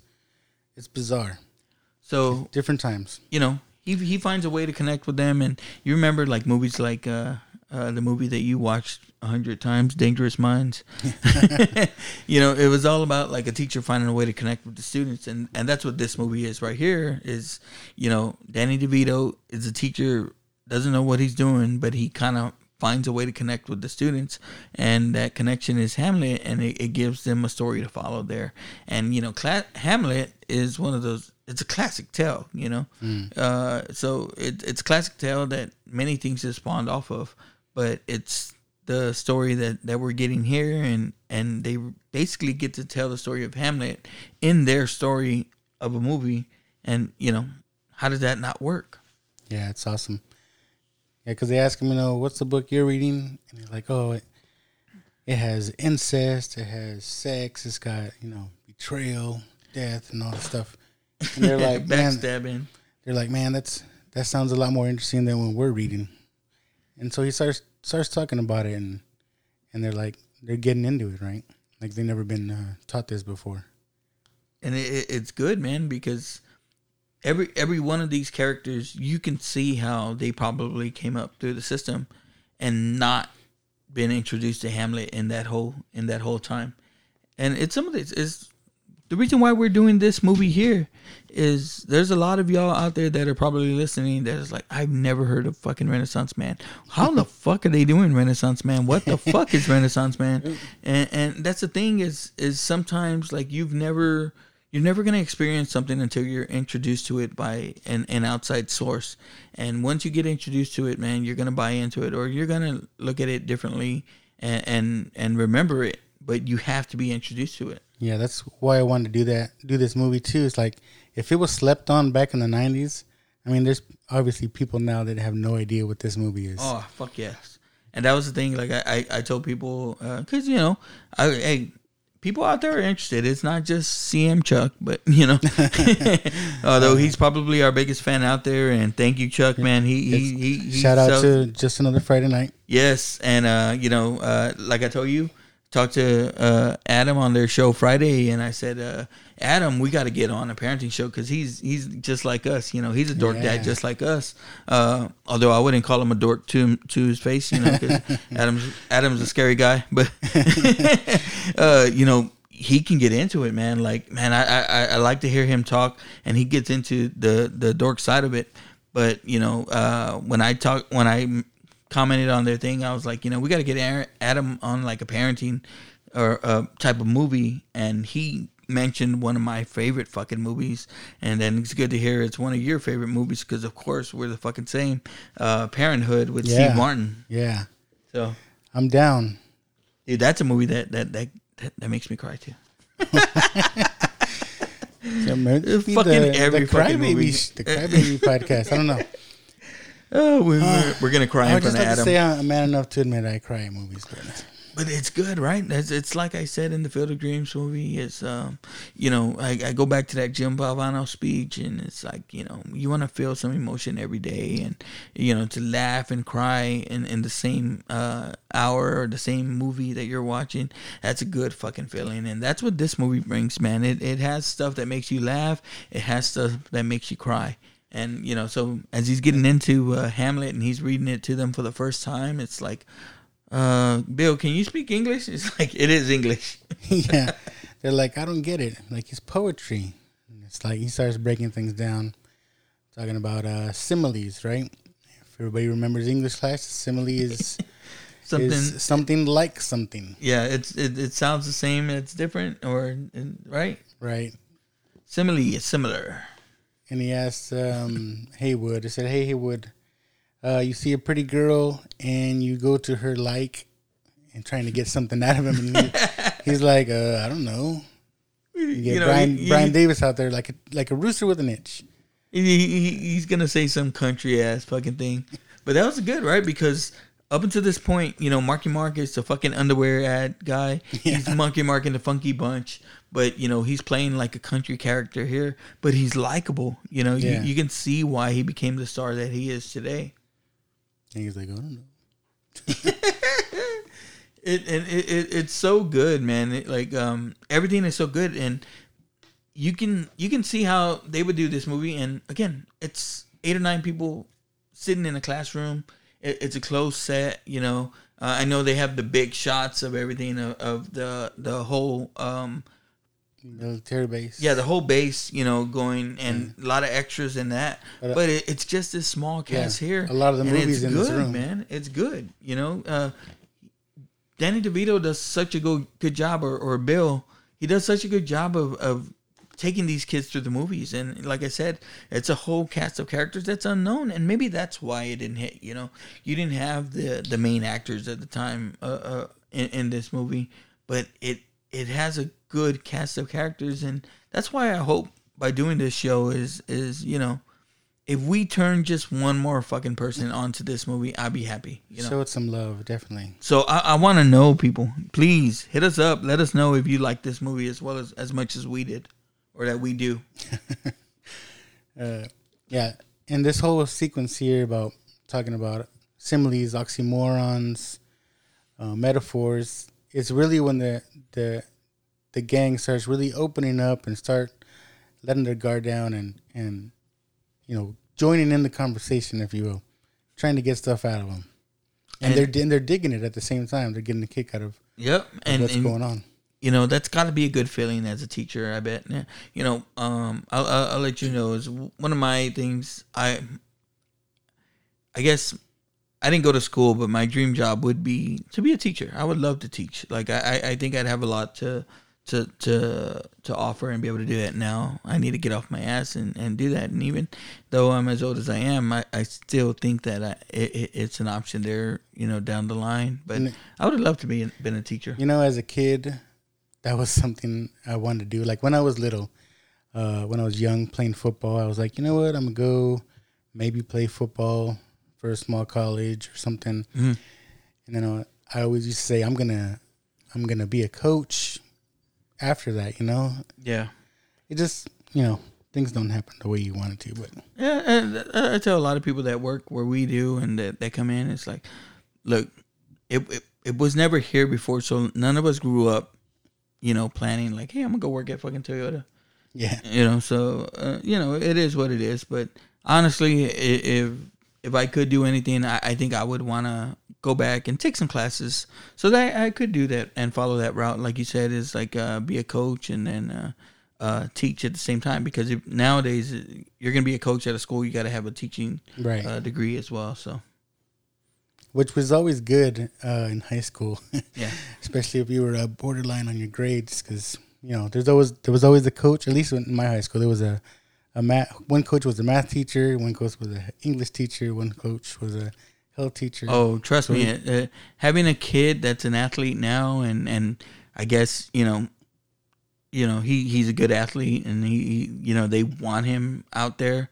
A: it's bizarre.
B: So
A: Different times.
B: you know, he he finds a way to connect with them, and you remember like movies like uh, uh, the movie that you watched a hundred times, Dangerous Minds. *laughs* *laughs* you know, it was all about like a teacher finding a way to connect with the students, and and that's what this movie is right here. Is you know, Danny DeVito is a teacher, doesn't know what he's doing, but he kind of finds a way to connect with the students and that connection is hamlet and it, it gives them a story to follow there and you know Cla- hamlet is one of those it's a classic tale you know uh, so it, it's a classic tale that many things have spawned off of but it's the story that, that we're getting here and and they basically get to tell the story of hamlet in their story of a movie and you know how does that not work
A: Yeah, it's awesome. Yeah, because they ask him, you know, what's the book you're reading? And he's like, oh, it, it has incest, it has sex, it's got, you know, betrayal, death, and all this stuff. And they're *laughs* like, man,
B: backstabbing
A: they're like, man, that's that sounds a lot more interesting than when we're reading. And so he starts starts talking about it, and and they're like, they're getting into it, right? Like they've never been uh, taught this before.
B: and it, it- it's good, man, because every every one of these characters, you can see how they probably came up through the system, and not been introduced to Hamlet in that whole in that whole time, and it's some of this is the reason why we're doing this movie here is there's a lot of y'all out there that are probably listening that is like I've never heard of fucking Renaissance Man. How the *laughs* fuck are they doing Renaissance Man? What the *laughs* fuck is Renaissance Man? And and that's the thing is is sometimes like you've never you're never gonna experience something until you're introduced to it by an, an outside source. And once you get introduced to it, man, you're gonna buy into it or you're gonna look at it differently and and, and remember it. But you have to be introduced to it.
A: Yeah, that's why I wanted to do that. Do this movie too. It's like if it was slept on back in the '90s. I mean, there's obviously people now that have no idea what this movie is.
B: Oh fuck yes! And that was the thing. Like I, I, I told people because you know, I, hey, people out there are interested. It's not just CM Chuck, but *laughs* you know, *laughs* although he's probably our biggest fan out there. And thank you, Chuck, man. He, he, he, he
A: Shout out
B: sells-
A: to just another Friday night.
B: Yes, and uh, you know, uh, like I told you, talked to uh, Adam on their show Friday, and I said, uh, Adam, we got to get on a parenting show because he's he's just like us. You know, he's a dork
A: Yeah.
B: dad just like us. Uh, although I wouldn't call him a dork to to his face, you know, because *laughs* Adam's Adam's a scary guy, but *laughs* uh, you know. He can get into it, man. Like, man, I, I I like to hear him talk, and he gets into the the dork side of it. But you know, uh, when I talk, when I commented on their thing, I was like, you know, we got to get Aaron, Adam on like a parenting or uh, type of movie, and he mentioned one of my favorite fucking movies, and then it's good to hear it's one of your favorite movies because of course we're the fucking same. Uh, Parenthood with
A: Yeah.
B: Steve Martin.
A: Yeah,
B: So,
A: I'm down.
B: dude, that's a movie that that that that, that makes me cry too. *laughs* Fucking every
A: the
B: fucking
A: Crybaby,
B: movie.
A: the Crybaby *laughs* podcast. I don't know.
B: Oh, we're, we're, we're gonna cry
A: I
B: in
A: would
B: front
A: just
B: of
A: like to
B: Adam.
A: say I'm man enough to admit I cry at movies, but
B: but it's good, right? It's, it's like I said in the Field of Dreams movie. It's um, you know, I, I go back to that Jim Valvano speech, and it's like you know, you want to feel some emotion every day, and you know, to laugh and cry in in the same uh hour or the same movie that you're watching. That's a good fucking feeling, and that's what this movie brings, man. It it has stuff that makes you laugh. It has stuff that makes you cry. And you know, so as he's getting into uh, Hamlet and he's reading it to them for the first time, it's like, uh, Bill, can you speak English? It's like it is English. *laughs*
A: yeah, *laughs* they're like I don't get it. Like it's poetry. And it's like he starts breaking things down, talking about uh, similes, right? If everybody remembers English class, simile is *laughs*
B: Something,
A: is something like something,
B: yeah. It's it, it sounds the same. It's different, or right?
A: right?
B: Simile is similar.
A: And he asked um, Haywood. He said, "Hey Haywood, uh, you see a pretty girl and you go to her like and trying to get something out of him, and he, *laughs* he's like, uh, I don't know." You get
B: You know,
A: Brian
B: he- he-
A: Brian Davis out there like a like a rooster with an itch.
B: He, he, he's gonna say some country ass fucking thing, but that was good, right? Because up until this point, you know, Marky Mark is the fucking underwear ad guy. *laughs* He's Marky Mark in the Funky Bunch, but you know, he's playing like a country character here. But he's likable. You know,
A: Yeah.
B: you, you can see why he became the star that he is today.
A: And he's like, I don't know. *laughs*
B: It and it, it it's so good, man. It, like um everything is so good, and you can you can see how they would do this movie. And again, it's eight or nine people sitting in a classroom. It, it's a closed set, you know. Uh, I know they have the big shots of everything of, of the the whole um
A: Military base.
B: yeah the whole base you know going and a lot of extras in that.
A: But, uh,
B: but it, it's just this small cast
A: Yeah,
B: here.
A: a lot of the movies in this room.
B: man. It's good you know uh danny devito does such a good, good job or, or bill he does such a good job of, of taking these kids through the movies. And like i said it's a whole cast of characters that's unknown and maybe that's why it didn't hit you know. You didn't have the the main actors at the time uh, uh in, in this movie but it it has a good cast of characters and that's why i hope by doing this show is is you know if we turn just one more fucking person onto this movie i'd be happy you know
A: Show it some love, definitely.
B: so I, I want to know, people. Please hit us up. Let us know if you like this movie as well as as much as we did, or that we do. *laughs*
A: Uh, yeah, and this whole sequence here about talking about similes, oxymorons, uh, metaphors, it's really when the the the gang starts really opening up and start letting their guard down and and you know joining in the conversation, if you will, trying to get stuff out of them. And,
B: And-
A: they're and they're digging it at the same time. They're getting a kick out of,
B: Yep,
A: of
B: and
A: what's
B: and,
A: going on.
B: You know that's got to be a good feeling as a teacher. I bet. You know, um, I'll, I'll, I'll let you know is one of my things. I, I guess, I didn't go to school, but my dream job would be to be a teacher. I would love to teach. Like I, I I think I'd have a lot to to to to offer and be able to do that now. I need to get off my ass and, and do that. And even though I'm as old as I am, I, I still think that I, it, it, it's an option there, you know, down the line. But
A: And-
B: I would have loved to be been a teacher.
A: You know, as a kid, that was something I wanted to do. Like when I was little, uh, when I was young playing football, I was like, you know what, I'm gonna go maybe play football for a small college or something.
B: Mm-hmm.
A: And then uh, I always used to say, I'm gonna, I'm gonna be a coach after that. You know,
B: Yeah.
A: it just, you know, things don't happen the way you want it to. But
B: Yeah, and uh, I tell a lot of people that work where we do and that, that come in, it's like, look, it, it it was never here before, so none of us grew up, you know, planning like, hey, I'm gonna go work at fucking Toyota,
A: yeah,
B: you know. So uh, you know, it is what it is. But honestly, if if I could do anything, I, I think I would want to go back and take some classes so that I could do that and follow that route, like you said, is like uh, be a coach and then. Uh, uh, teach at the same time because if, nowadays uh, you're going to be a coach at a school, you got to have a teaching
A: Right.
B: uh, degree as well. So
A: which was always good uh, in high school.
B: Yeah. *laughs*
A: especially if you were uh, borderline on your grades, because you know there's always there was always a coach. At least in my high school, there was a a math. One coach was a math teacher. One coach was an English teacher. One coach was a health teacher.
B: Oh, trust
A: So
B: me, uh, having a kid that's an athlete now, and and I guess you know, you know he he's a good athlete, and he, you know they want him out there.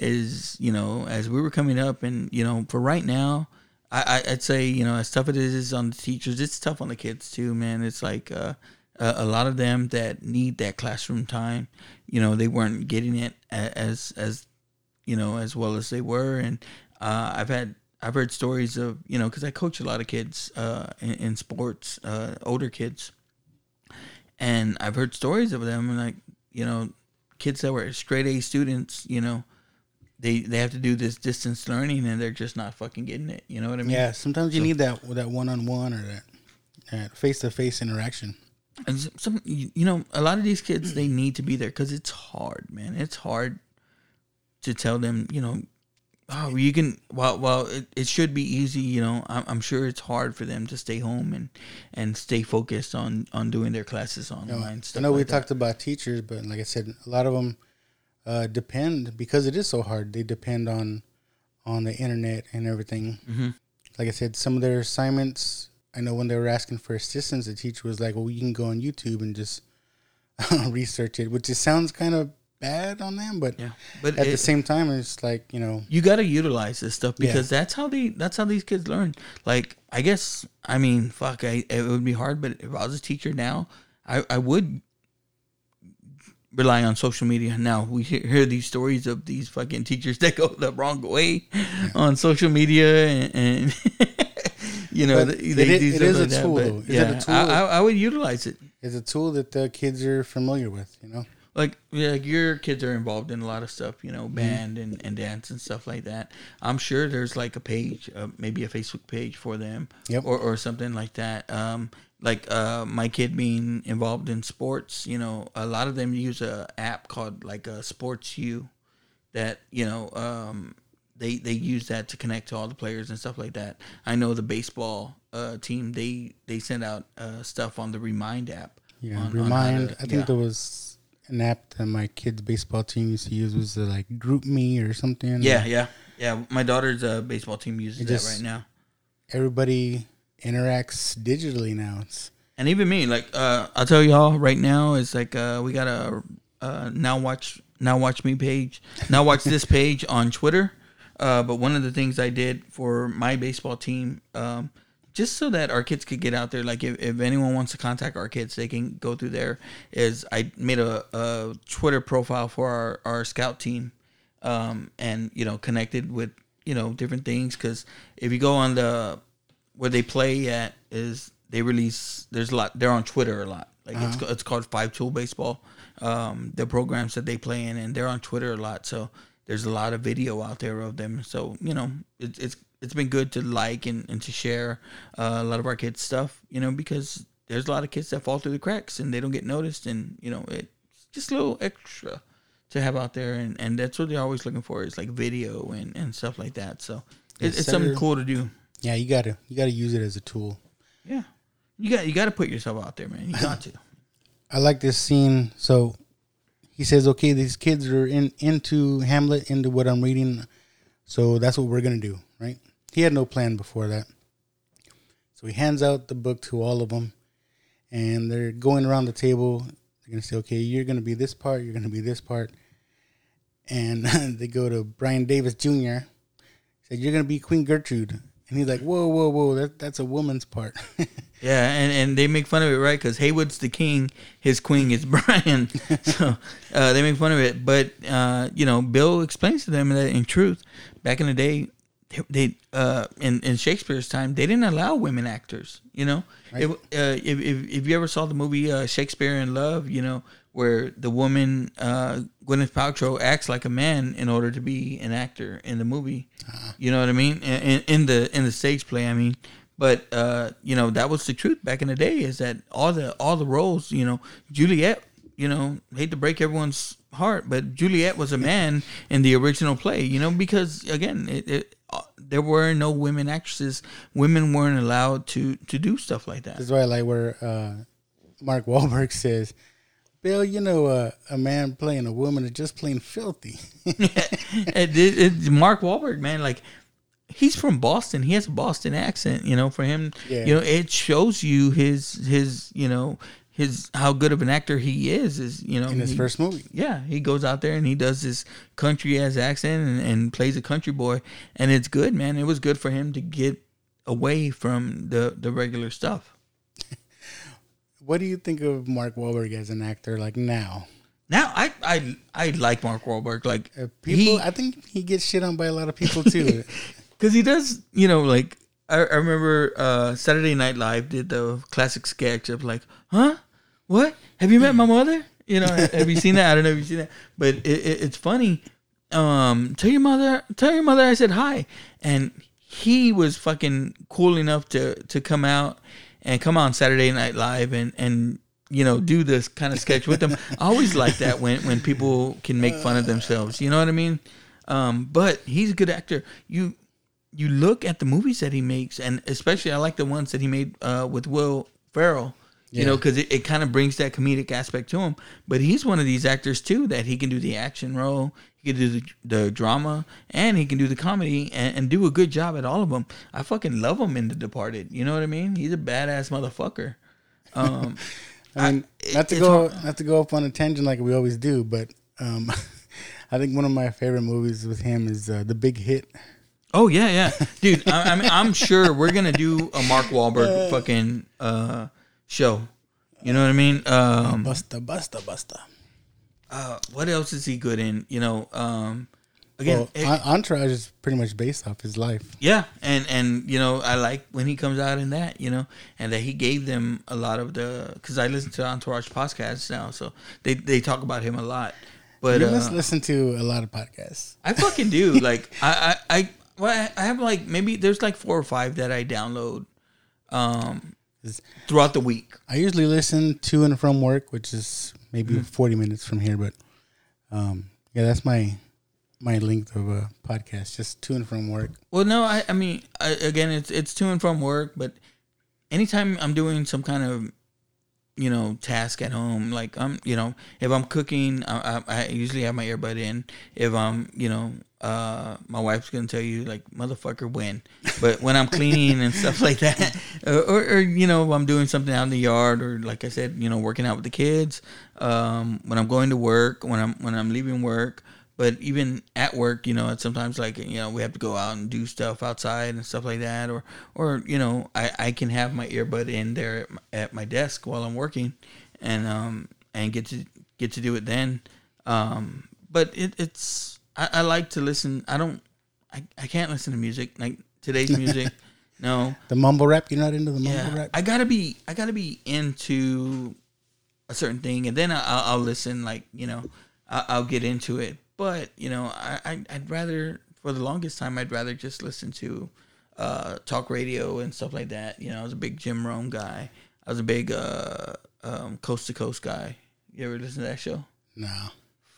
B: Is you know as we were coming up, and you know for right now, I I'd say you know as tough as it is on the teachers, it's tough on the kids too, man. It's like. uh a a lot of them that need that classroom time, you know, they weren't getting it as as you know as well as they were, and uh, I've had I've heard stories of you know because I coach a lot of kids uh, in, in sports, uh, older kids, and I've heard stories of them like you know kids that were straight A students, you know. They, they have to do this distance learning and they're just not fucking getting it. You know what I mean?
A: yeah. Sometimes you
B: So-
A: need that that one on one or that that face to face interaction.
B: and some you know a lot of these kids they need to be there because it's hard man it's hard to tell them you know oh you can well well it, it should be easy you know I'm, I'm sure it's hard for them to stay home and and stay focused on on doing their classes online
A: I
B: stuff
A: know we
B: that.
A: talked about teachers, but like I said, a lot of them uh, depend because it is so hard. They depend on on the internet and everything.
B: Mhm.
A: Like I said, some of their assignments. I know when they were asking for assistance, the teacher was like, "Well, you can go on YouTube and just *laughs* research it," which just sounds kind of bad on them, but
B: yeah but
A: at
B: it-
A: the same time, it's like you know,
B: you got to utilize this stuff
A: Yeah.
B: because that's how they that's how these kids learn like i guess i mean fuck I, it would be hard but if i was a teacher now i i would rely on social media now we hear, these stories of these fucking teachers *laughs* that go the wrong way on social media and, and *laughs* you know
A: But
B: they,
A: it
B: they
A: i-
B: do
A: it is a
B: like that,
A: tool,
B: but
A: though. Is it
B: yeah
A: a tool?
B: I, I, I would utilize it
A: it's a tool that the kids are familiar with. You know,
B: like yeah, like your kids are involved in a lot of stuff, you
A: Mm-hmm.
B: know, band and, and dance and stuff like that. I'm sure there's like a page, uh, maybe a Facebook page for them,
A: Yep.
B: or or something like that. Um, like uh, my kid being involved in sports, you know, a lot of them use a app called like a SportsYou, that you know, um, they they use that to connect to all the players and stuff like that. I know the baseball uh, team they they send out uh, stuff on the Remind app.
A: yeah.
B: on- on
A: Remind.
B: to-
A: I think
B: yeah.
A: there was an app that my kids' baseball team used to use was uh, like GroupMe or something.
B: Yeah, yeah, yeah. My daughter's uh, baseball team uses
A: It
B: that right now,
A: everybody interacts digitally now. It's
B: and even me. Like, uh, I'll tell y'all right now, it's like uh, we got a uh, now watch now watch me page, now watch this page on Twitter. Uh, but one of the things I did for my baseball team, um, just so that our kids could get out there, like if, if anyone wants to contact our kids, they can go through there. Is I made a, a Twitter profile for our, our scout team, um, and you know connected with you know different things because if you go on the where they play at is they release there's a lot they're on Twitter a lot like it's
A: Uh-huh.
B: it's called Five Tool Baseball um the programs that they play in and they're on Twitter a lot so there's a lot of video out there of them so you know it, it's it's been good to like and, and to share uh, a lot of our kids stuff you know because there's a lot of kids that fall through the cracks and they don't get noticed and you know it's just a little extra to have out there and, and that's what they're always looking for is like video and, and stuff like that so it, it's something cool to do
A: yeah, you gotta you gotta use it as a tool.
B: yeah, you got you got to put yourself out there, man. You *laughs* got to.
A: I like this scene. So he says, "Okay, these kids are in into Hamlet, into what I'm reading, so that's what we're gonna do." Right? He had no plan before that, so he hands out the book to all of them, and they're going around the table. They're gonna say, "Okay, you're gonna be this part. You're gonna be this part," and *laughs* they go to Brian Davis Jr. Said, "You're gonna be Queen Gertrude," and he's like, "Whoa, whoa, whoa! That that's a woman's part." *laughs*
B: Yeah, and, and they make fun of it, right? Because Haywood's the king, his queen is *laughs* Brian. so uh, they make fun of it. But, uh, you know, Bill explains to them that in truth, back in the day, they, they uh, in, in Shakespeare's time, they didn't allow women actors, you know? It, uh, if, if, if you ever saw the movie uh, Shakespeare in Love, you know, where the woman, uh, Gwyneth Paltrow, acts like a man in order to be an actor in the movie. You know what I mean? In, in the in the stage play, I mean. But uh, you know that was the truth back in the day. Is that all the all the roles? You know, Juliet. You know, hate to break everyone's heart, but Juliet was a man in the original play. You know, because again, it, it uh, there were no women actresses. Women weren't allowed to to do stuff like that.
A: That's why I like where uh, Mark Wahlberg says, "Bill, you know, uh, a man playing a woman is just plain filthy." *laughs*
B: it, it, Mark Wahlberg, man, like he's from Boston. He has a Boston accent. You know, for him,
A: Yeah.
B: you know, it shows you his his you know his how good of an actor he is. Is you know
A: In his
B: he-
A: first movie.
B: Yeah, he goes out there and he does this country ass accent and, and plays a country boy, and it's good, man. It was good for him to get away from the the regular stuff. *laughs*
A: what do you think of Mark Wahlberg as an actor? Like now,
B: Now I I I like Mark Wahlberg. Like
A: Uh, people,
B: he-
A: I think he gets shit on by a lot of people too. *laughs*
B: Because he does, you know, like I, I remember uh, Saturday Night Live did the classic sketch of like, huh, what? Have you met my mother? You know, have you seen that? I don't know if you've seen that, but it, it, it's funny. Um, tell your mother, tell your mother I said hi, and he was fucking cool enough to to come out and come on Saturday Night Live and and you know do this kind of sketch with them. I always like that when when people can make fun of themselves. You know what I mean? Um, but he's a good actor. You you look at the movies that he makes, and especially I like the ones that he made uh, with Will Ferrell. You know, because it, it kind of brings that comedic aspect to him. But he's one of these actors too that he can do the action role, he can do the, the drama, and he can do the comedy, and, and do a good job at all of them. I fucking love him in The Departed. You know what I mean? He's a badass motherfucker. Um, *laughs*
A: I mean,
B: I-
A: not to go not to go off on a tangent like we always do, but um, *laughs* I think one of my favorite movies with him is uh, The Big Hit.
B: Oh yeah, yeah, dude. I, I mean, I'm sure we're gonna do a Mark Wahlberg *laughs* fucking uh, show. You know what I mean? Um,
A: Busta, Busta, Busta.
B: uh, what else is he good in? You know, um, again,
A: Well,
B: it-
A: Entourage is pretty much based off his life.
B: yeah, and and you know, I like when he comes out in that. You know, and that he gave them a lot of the because I listen to Entourage podcasts now, so they they talk about him a lot. But
A: you
B: uh,
A: listen to a lot of podcasts.
B: I fucking do. *laughs* like I I I, well, I have like maybe there's like four or five that I download um throughout the week.
A: I usually listen to and from work, which is maybe
B: Mm-hmm.
A: 40 minutes from here, but um, yeah, that's my my length of a podcast, just to and from work.
B: Well, no, I, I mean, I, again, it's it's to and from work, but anytime I'm doing some kind of, you know, task at home, like I'm, you know, if I'm cooking, I, I, I usually have my earbud in. If I'm, you know, uh, my wife's gonna tell you like, motherfucker, when. But when I'm cleaning and *laughs* stuff like that, or, or, or you know, I'm doing something out in the yard, or like I said, you know, working out with the kids, um, when I'm going to work, when I'm when I'm leaving work. But even at work, you know, it's sometimes like you know we have to go out and do stuff outside and stuff like that, or or you know I, I can have my earbud in there at my, at my desk while I'm working, and um and get to get to do it then. Um, but it, it's I, I like to listen. I don't I, I can't listen to music like today's music. *laughs* no,
A: The mumble rap, you're not into the mumble
B: yeah,
A: rap?
B: I gotta be I gotta be into a certain thing, and then I- I'll, I'll listen. Like you know, I- I'll get into it. But you know, I I- I'd rather for the longest time I'd rather just listen to uh, talk radio and stuff like that. You know, I was a big Jim Rome guy. I was a big uh, um, coast to coast guy. You ever listen to that show?
A: no.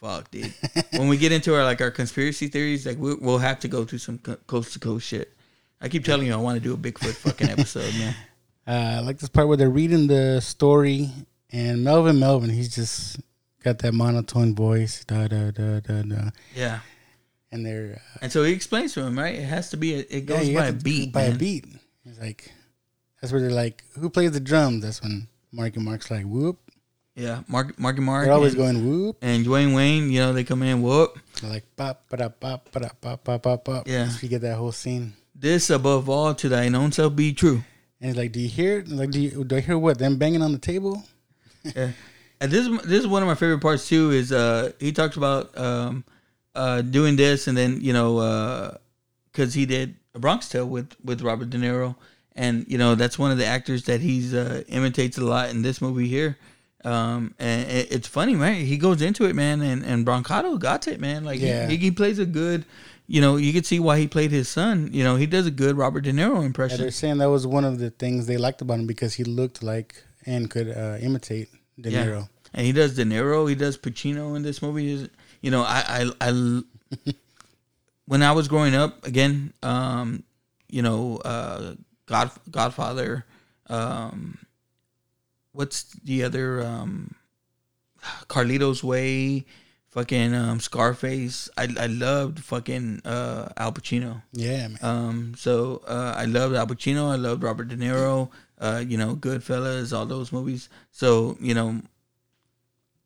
B: Fuck, dude. *laughs* when we get into our like our conspiracy theories, like we, we'll have to go through some coast to coast shit. I keep telling you, I want to do a Bigfoot fucking *laughs* episode, man.
A: Uh, I like this part where they're reading the story, and Melvin Melvin, he's just got that monotone voice, da da da da da,
B: Yeah.
A: and they're uh,
B: And so he explains to him, right? It has to be. A, it goes
A: you
B: by a beat.
A: by
B: man.
A: a beat. It's like that's where they're like, who plays the drums? That's when Marky Mark's like whoop.
B: Yeah, Mark, Marky Mark.
A: They're always
B: and,
A: going whoop.
B: And Dwayne Wayne, you know, they come in whoop.
A: They're like pop, ba pop, ba pop, pop, pop, pop.
B: Yeah.
A: you get that whole scene.
B: This above all to thine own self be true.
A: And he's like, "Do you hear? Like, do you do I hear what? Them banging on the table?
B: Yeah. *laughs* And this this is one of my favorite parts too. Is uh he talks about um uh doing this and then you know uh because he did a Bronx Tale with with Robert De Niro and you know that's one of the actors that he's uh imitates a lot in this movie here. Um and it, it's funny, man. He goes into it, man, and and Brancato got it, man. Like
A: Yeah.
B: he, he plays a good. You know, you could see why he played his son. You know, he does a good Robert De Niro
A: Yeah,
B: impression.
A: they're saying that was one of the things they liked about him because he looked like and could uh, imitate De
B: Yeah.
A: Niro.
B: And he does De Niro. He does Pacino in this movie. Is you know, I, I, I *laughs* when I was growing up, again, um, you know, uh, God, Godfather. Um, what's the other? Um, Carlito's Way, fucking um, Scarface. I, I loved fucking uh, Al Pacino.
A: Yeah, man.
B: Um, so uh, I loved Al Pacino. I loved Robert De Niro. Uh, you know, Goodfellas, all those movies. So you know,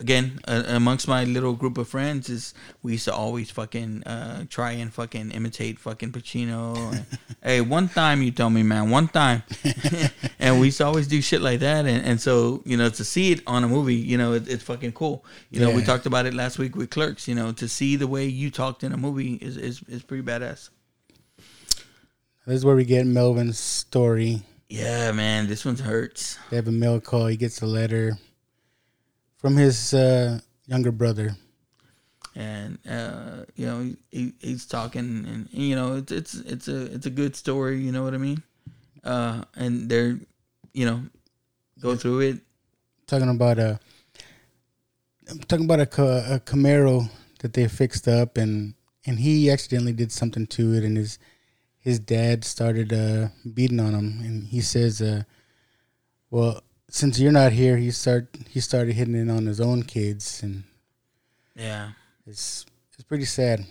B: again, uh, amongst my little group of friends, is we used to always fucking uh, try and fucking imitate fucking Pacino. *laughs* hey, one time you told me, man, one time, *laughs* *laughs* and we used to always do shit like that. And, and so you know, to see it on a movie, you know, it, it's fucking cool. You know, we talked about it last week with Clerks. You know, to see the way you talked in a movie is is, is pretty badass.
A: This is where we get Melvin's story.
B: Yeah, man, this one hurts.
A: They have a mail call. He gets a letter from his uh, younger brother.
B: and uh, you know he, he's talking, and you know it's it's it's a it's a good story. You know what I mean? Uh, and they're you know go through it.
A: Talking about a, I'm talking about a, a Camaro that they fixed up, and and he accidentally did something to it, and his his dad started uh, beating on him, and he says, uh, "Well, since you're not here, he start he started hitting it on his own kids, and
B: Yeah,
A: it's it's pretty sad.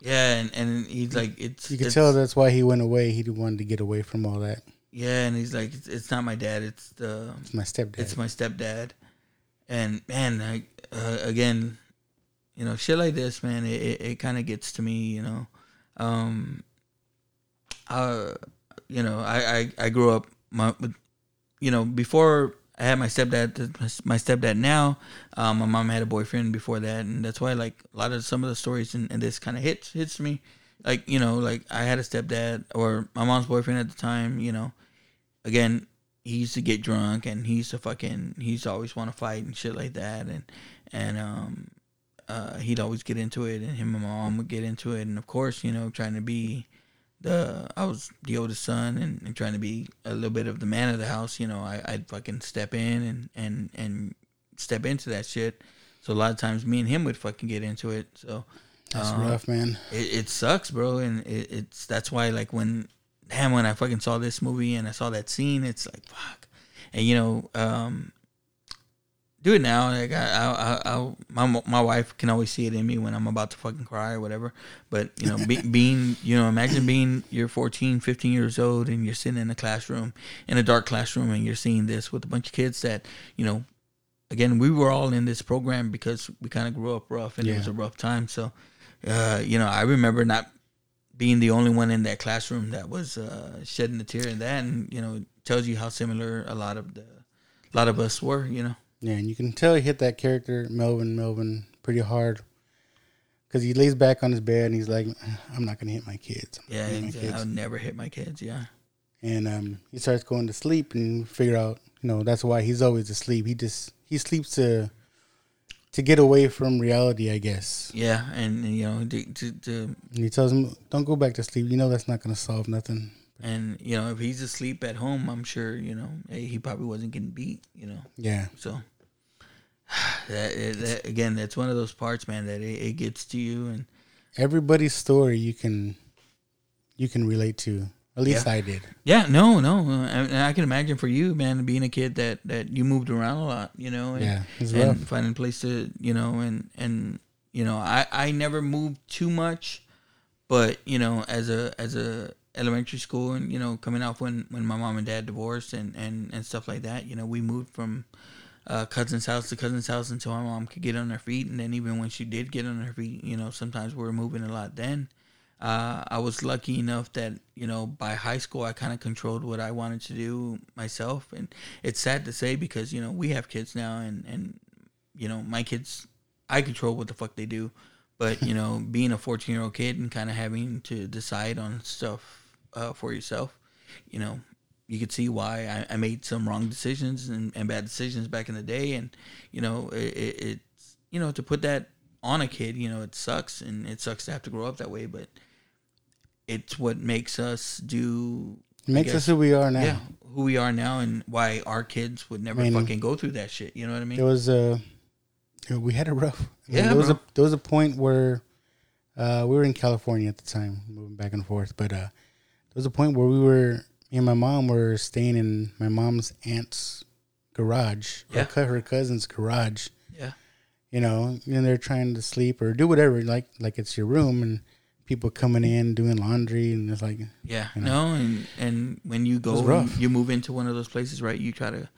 B: yeah, and and he's like it's
A: You can
B: it's-
A: tell that's why he went away. He wanted to get away from all that.
B: Yeah, and he's like it's, it's not my dad. It's the
A: It's my stepdad.
B: it's my stepdad. And man, I, uh, again, you know, shit like this, man, it, it, it kind of gets to me, you know. Um, uh, you know, I, I, I grew up, my, you know, before I had my stepdad, my stepdad now, um, my mom had a boyfriend before that. And that's why, like, a lot of some of the stories and this kind of hits, hits me. Like, you know, like I had a stepdad or my mom's boyfriend at the time, you know, again, he used to get drunk and he used to fucking he used to always want to fight and shit like that and and um uh he'd always get into it and him and my mom would get into it and of course you know trying to be the I was the oldest son and, and trying to be a little bit of the man of the house you know I, I'd fucking step in and and and step into that shit. So a lot of times me and him would fucking get into it. So
A: That's
B: uh,
A: rough, man.
B: it, it sucks, bro, and it, it's that's why like when damn when I fucking saw this movie and I saw that scene, it's like fuck, and you know, um, do it now. Like I, I, I, I my my wife can always see it in me when I'm about to fucking cry or whatever. But you know, be, *laughs* being you know, imagine being you're 14, 15 years old and you're sitting in a classroom in a dark classroom and you're seeing this with a bunch of kids that you know. Again, we were all in this program because we kind of grew up rough and it was a rough time. So, uh, you know, I remember not being the only one in that classroom that was uh, shedding a tear in that, and you know, it tells you how similar a lot of the, a lot of us were. You know,
A: Yeah, and you can tell he hit that character Melvin Melvin pretty hard because he lays back on his bed and he's like, "I'm not gonna hit my kids."
B: Yeah,
A: hit my.
B: I
A: kids."
B: would never hit my kids. Yeah,
A: And um, he starts going to sleep and figure out, you know, that's why he's always asleep. He just he sleeps to to get away from reality, I guess.
B: yeah, and you know, to, to, to
A: And he tells him, "Don't go back to sleep. You know that's not gonna solve nothing."
B: and you know, if he's asleep at home, I'm sure you know hey, he probably wasn't getting beat. You know,
A: Yeah,
B: so. *sighs* That, that again, that's one of those parts, man, that it, it gets to you, and
A: everybody's story you can you can relate to. At least
B: Yeah.
A: I did.
B: Yeah, no, no, and I can imagine for you, man, being a kid that that you moved around a lot, you know, and,
A: Yeah,
B: and finding a place to, you know, and and you know, I I never moved too much, but you know, as a as a elementary school, and you know, coming off when when my mom and dad divorced and and and stuff like that, you know, we moved from uh, cousin's house to cousin's house until my mom could get on her feet, and then even when she did get on her feet, you know, sometimes we were moving a lot then. Uh, I was lucky enough that you know by high school I kind of controlled what I wanted to do myself, and it's sad to say because you know we have kids now, and and you know my kids, I control what the fuck they do, but you know *laughs* being a 14 year old kid and kind of having to decide on stuff uh, for yourself, you know you could see why I, I made some wrong decisions and, and, bad decisions back in the day, and you know it, it, it's you know to put that on a kid, you know it sucks, and it sucks to have to grow up that way, but it's what makes us do
A: It makes us who we are now.
B: yeah who we are now and why our kids would never
A: I mean,
B: fucking go through that shit you know what i mean
A: There was a, we had a rough. I mean,
B: Yeah,
A: there was
B: bro.
A: a there was a point where, uh, we were in California at the time, moving back and forth. But uh, there was a point where we were, me and my mom were staying in my mom's aunt's garage,
B: Yeah.
A: her, her cousin's garage.
B: yeah
A: You know, and they're trying to sleep or do whatever, like like it's your room, and people coming in doing laundry, and it's like,
B: yeah
A: You know.
B: no and and when you go you move into one of those places right you try to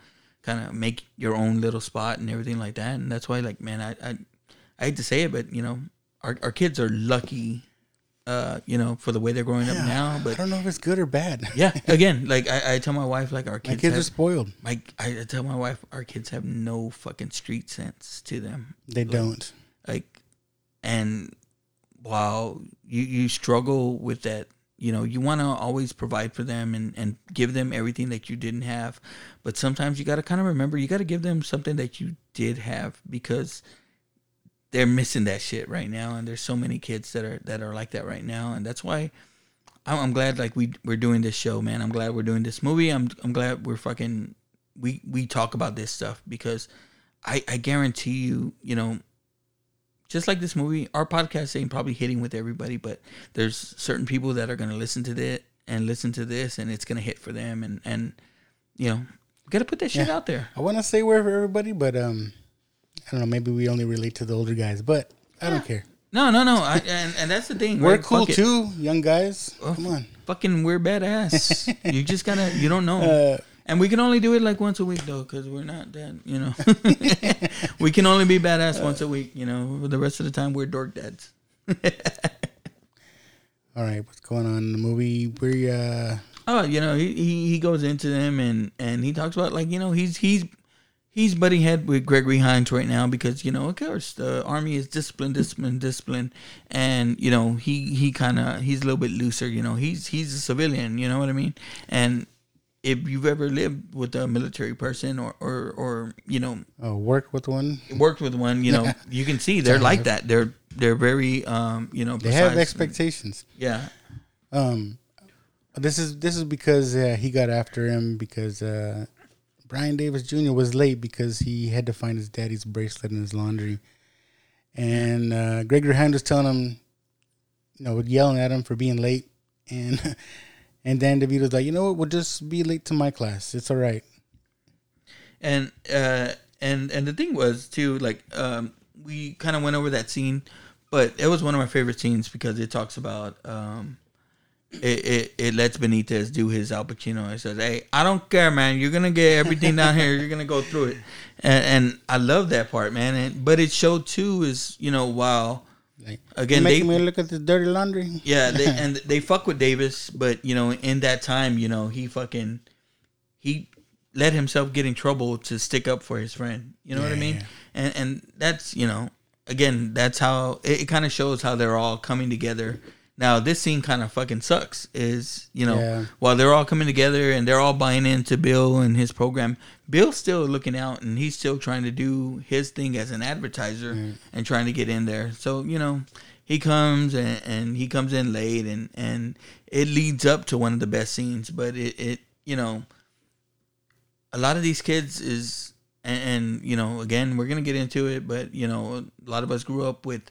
B: kind of make your own little spot and everything like that and that's why like man i i, I hate to say it but you know our, our kids are lucky uh you know for the way they're growing up now But I
A: don't know if it's good or bad.
B: yeah *laughs* again like i, I tell my wife like our
A: my
B: kids,
A: kids
B: have,
A: are spoiled.
B: I I tell my wife our kids have no fucking street sense to them.
A: They
B: Like,
A: don't.
B: Like, and while you you struggle with that, you know, you want to always provide for them and and give them everything that you didn't have, but sometimes you got to kind of remember you got to give them something that you did have because they're missing that shit right now, and there's so many kids that are that are like that right now, and that's why. I'm, I'm glad like we we're doing this show, man. I'm glad we're doing this movie. I'm I'm glad we're fucking we we talk about this stuff because I I guarantee you, you know, just like this movie, our podcast ain't probably hitting with everybody, but there's certain people that are gonna listen to this and listen to this, and it's gonna hit for them, and and you know, gotta put that shit
A: Yeah.
B: out there.
A: I want to say we're for everybody, but um, I don't know. Maybe we only relate to the older guys, but I don't care.
B: No, no, no. I, and and that's the thing.
A: We're cool
B: Fuck it.
A: too, young guys. Come on.
B: Fucking, we're badass. *laughs* you just gotta, you don't know.
A: Uh,
B: And we can only do it like once a week though, because we're not that, you know. *laughs* we can only be badass once a week, you know. The rest of the time, we're dork dads. *laughs*
A: all right, what's going on in the movie? We uh,
B: Oh, you know, he, he he goes into them and and he talks about like you know he's he's he's butting head with Gregory Hines right now because you know of course the army is discipline, discipline, discipline, and you know he he kind of he's a little bit looser. You know, he's he's a civilian. You know what I mean? And if you've ever lived with a military person or or or you know
A: oh, work with one.
B: worked with one, you know, *laughs* you can see they're like that. They're they're very um you know
A: They have expectations.
B: Yeah.
A: Um, this is this is because uh, he got after him because uh, Brian Davis Jr. was late because he had to find his daddy's bracelet in his laundry, and uh, Gregory Hines was telling him, you know, yelling at him for being late, and *laughs* and Dan DeVito's like, you know what, we'll just be late to my class. It's all right.
B: and uh and and the thing was too like um we kind of went over that scene but it was one of my favorite scenes because it talks about um it, it, it lets Benitez do his Al Pacino. It says, "Hey, I don't care, man. You're gonna get everything down here. You're gonna go through it," and, and I love that part, man. And but it showed too is you know while
A: Like
B: Again,
A: making
B: they-
A: me look at the dirty laundry.
B: yeah, they, *laughs* and they fuck with Davis, but you know, in that time, you know, he fucking he let himself get in trouble to stick up for his friend. You know what I mean?
A: yeah.
B: And and that's you know, again, that's how it, it kind of shows how they're all coming together. Now, this scene kind of fucking sucks. Is you know,
A: Yeah.
B: while they're all coming together and they're all buying into Bill and his program, Bill's still looking out and he's still trying to do his thing as an advertiser and trying to get in there. So you know, he comes and, and he comes in late and and it leads up to one of the best scenes. But it it you know, a lot of these kids is and, and you know again we're gonna get into it, but you know a lot of us grew up with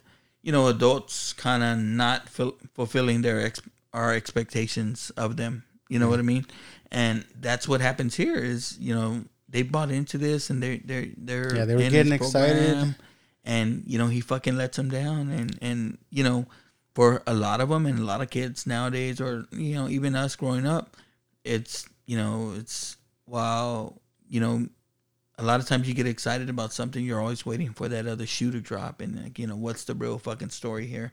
B: you know adults kind of not ful- fulfilling their ex- our expectations of them. You know what I mm-hmm. mean? And that's what happens here. Is you know they bought into this and they they they're
A: Yeah, they were
B: in
A: getting excited.
B: and you know he fucking lets them down and and you know for a lot of them and a lot of kids nowadays, or you know, even us growing up, it's you know, it's wow, you know, a lot of times you get excited about something, you're always waiting for that other shoe to drop, and like, you know, what's the real fucking story here?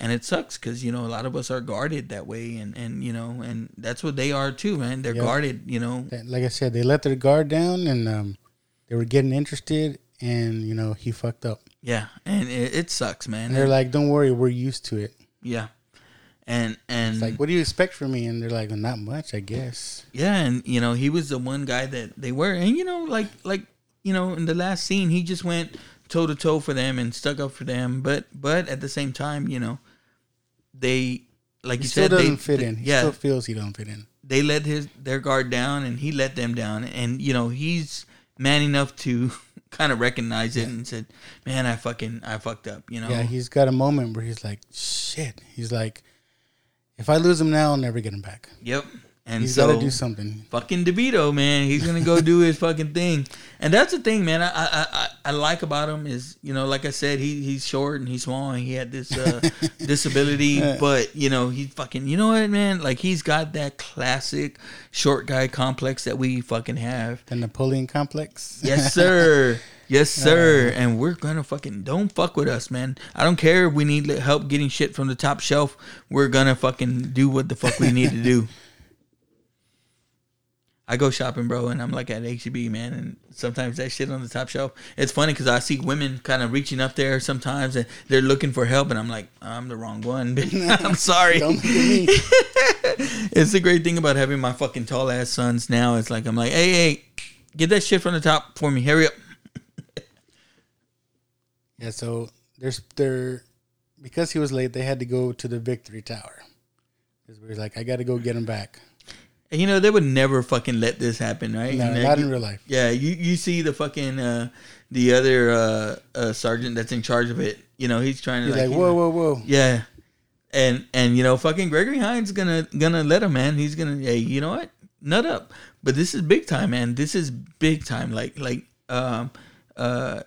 B: And it sucks because you know a lot of us are guarded that way, and and you know, and that's what they are too, man. They're
A: Yep.
B: guarded, you know.
A: Like I said, they let their guard down and um, they were getting interested, and you know he fucked up.
B: Yeah, and it, it sucks, man.
A: And they're like, "Don't worry, we're used to it."
B: yeah, and and
A: It's like, "What do you expect from me?" And they're like, "Not much, I guess."
B: Yeah, and you know, he was the one guy that they were, and you know, like like you know, in the last scene, he just went toe to toe for them and stuck up for them. But but at the same time, you know, they like
A: He
B: you
A: still
B: said,
A: doesn't
B: they,
A: fit
B: they-
A: in. He
B: yeah,
A: still feels he don't fit in.
B: they let his their guard down, and he let them down, and you know, he's man enough to *laughs* kind of recognize it and said, "Man, I fucking I fucked up," you know.
A: Yeah, he's got a moment where he's like, "Shit." He's like, "If I lose him now, I'll never get him back."
B: Yep. And
A: He's
B: so,
A: got to do something.
B: fucking DeVito, man. He's gonna go do his fucking thing, and that's the thing, man. I, I I I like about him is you know, like I said, he he's short and he's small and he had this uh, *laughs* disability, but you know, he fucking you know what, man? Like he's got that classic short guy complex that we fucking have.
A: The Napoleon complex.
B: Yes, sir. *laughs* Yes, uh, sir. and we're gonna fucking don't fuck with us, man. I don't care if we need help getting shit from the top shelf. We're gonna fucking do what the fuck we need to do. *laughs* I go shopping, bro, and I'm like at HEB, man, and sometimes that shit on the top shelf. It's funny because I see women kind of reaching up there sometimes, and they're looking for help, and I'm like, I'm the wrong one. *laughs* *laughs* I'm sorry.
A: Don't look me.
B: it's the great thing about having my fucking tall ass sons now. It's like I'm like, hey, hey, get that shit from the top for me. Hurry up.
A: Yeah, so there's there because he was late, they had to go to the Victory Tower. Because we was like, I got to go get him back.
B: And you know they would never fucking let this happen, right?
A: No, not in real life.
B: Yeah, you you see the fucking uh, the other uh, uh, sergeant that's in charge of it. You know he's trying to
A: He's
B: like,
A: like,
B: you
A: whoa,
B: know-
A: whoa, whoa.
B: yeah, and and you know fucking Gregory Hines gonna gonna let him man. He's gonna hey you know what nut up. But this is big time, man. This is big time. Like like um uh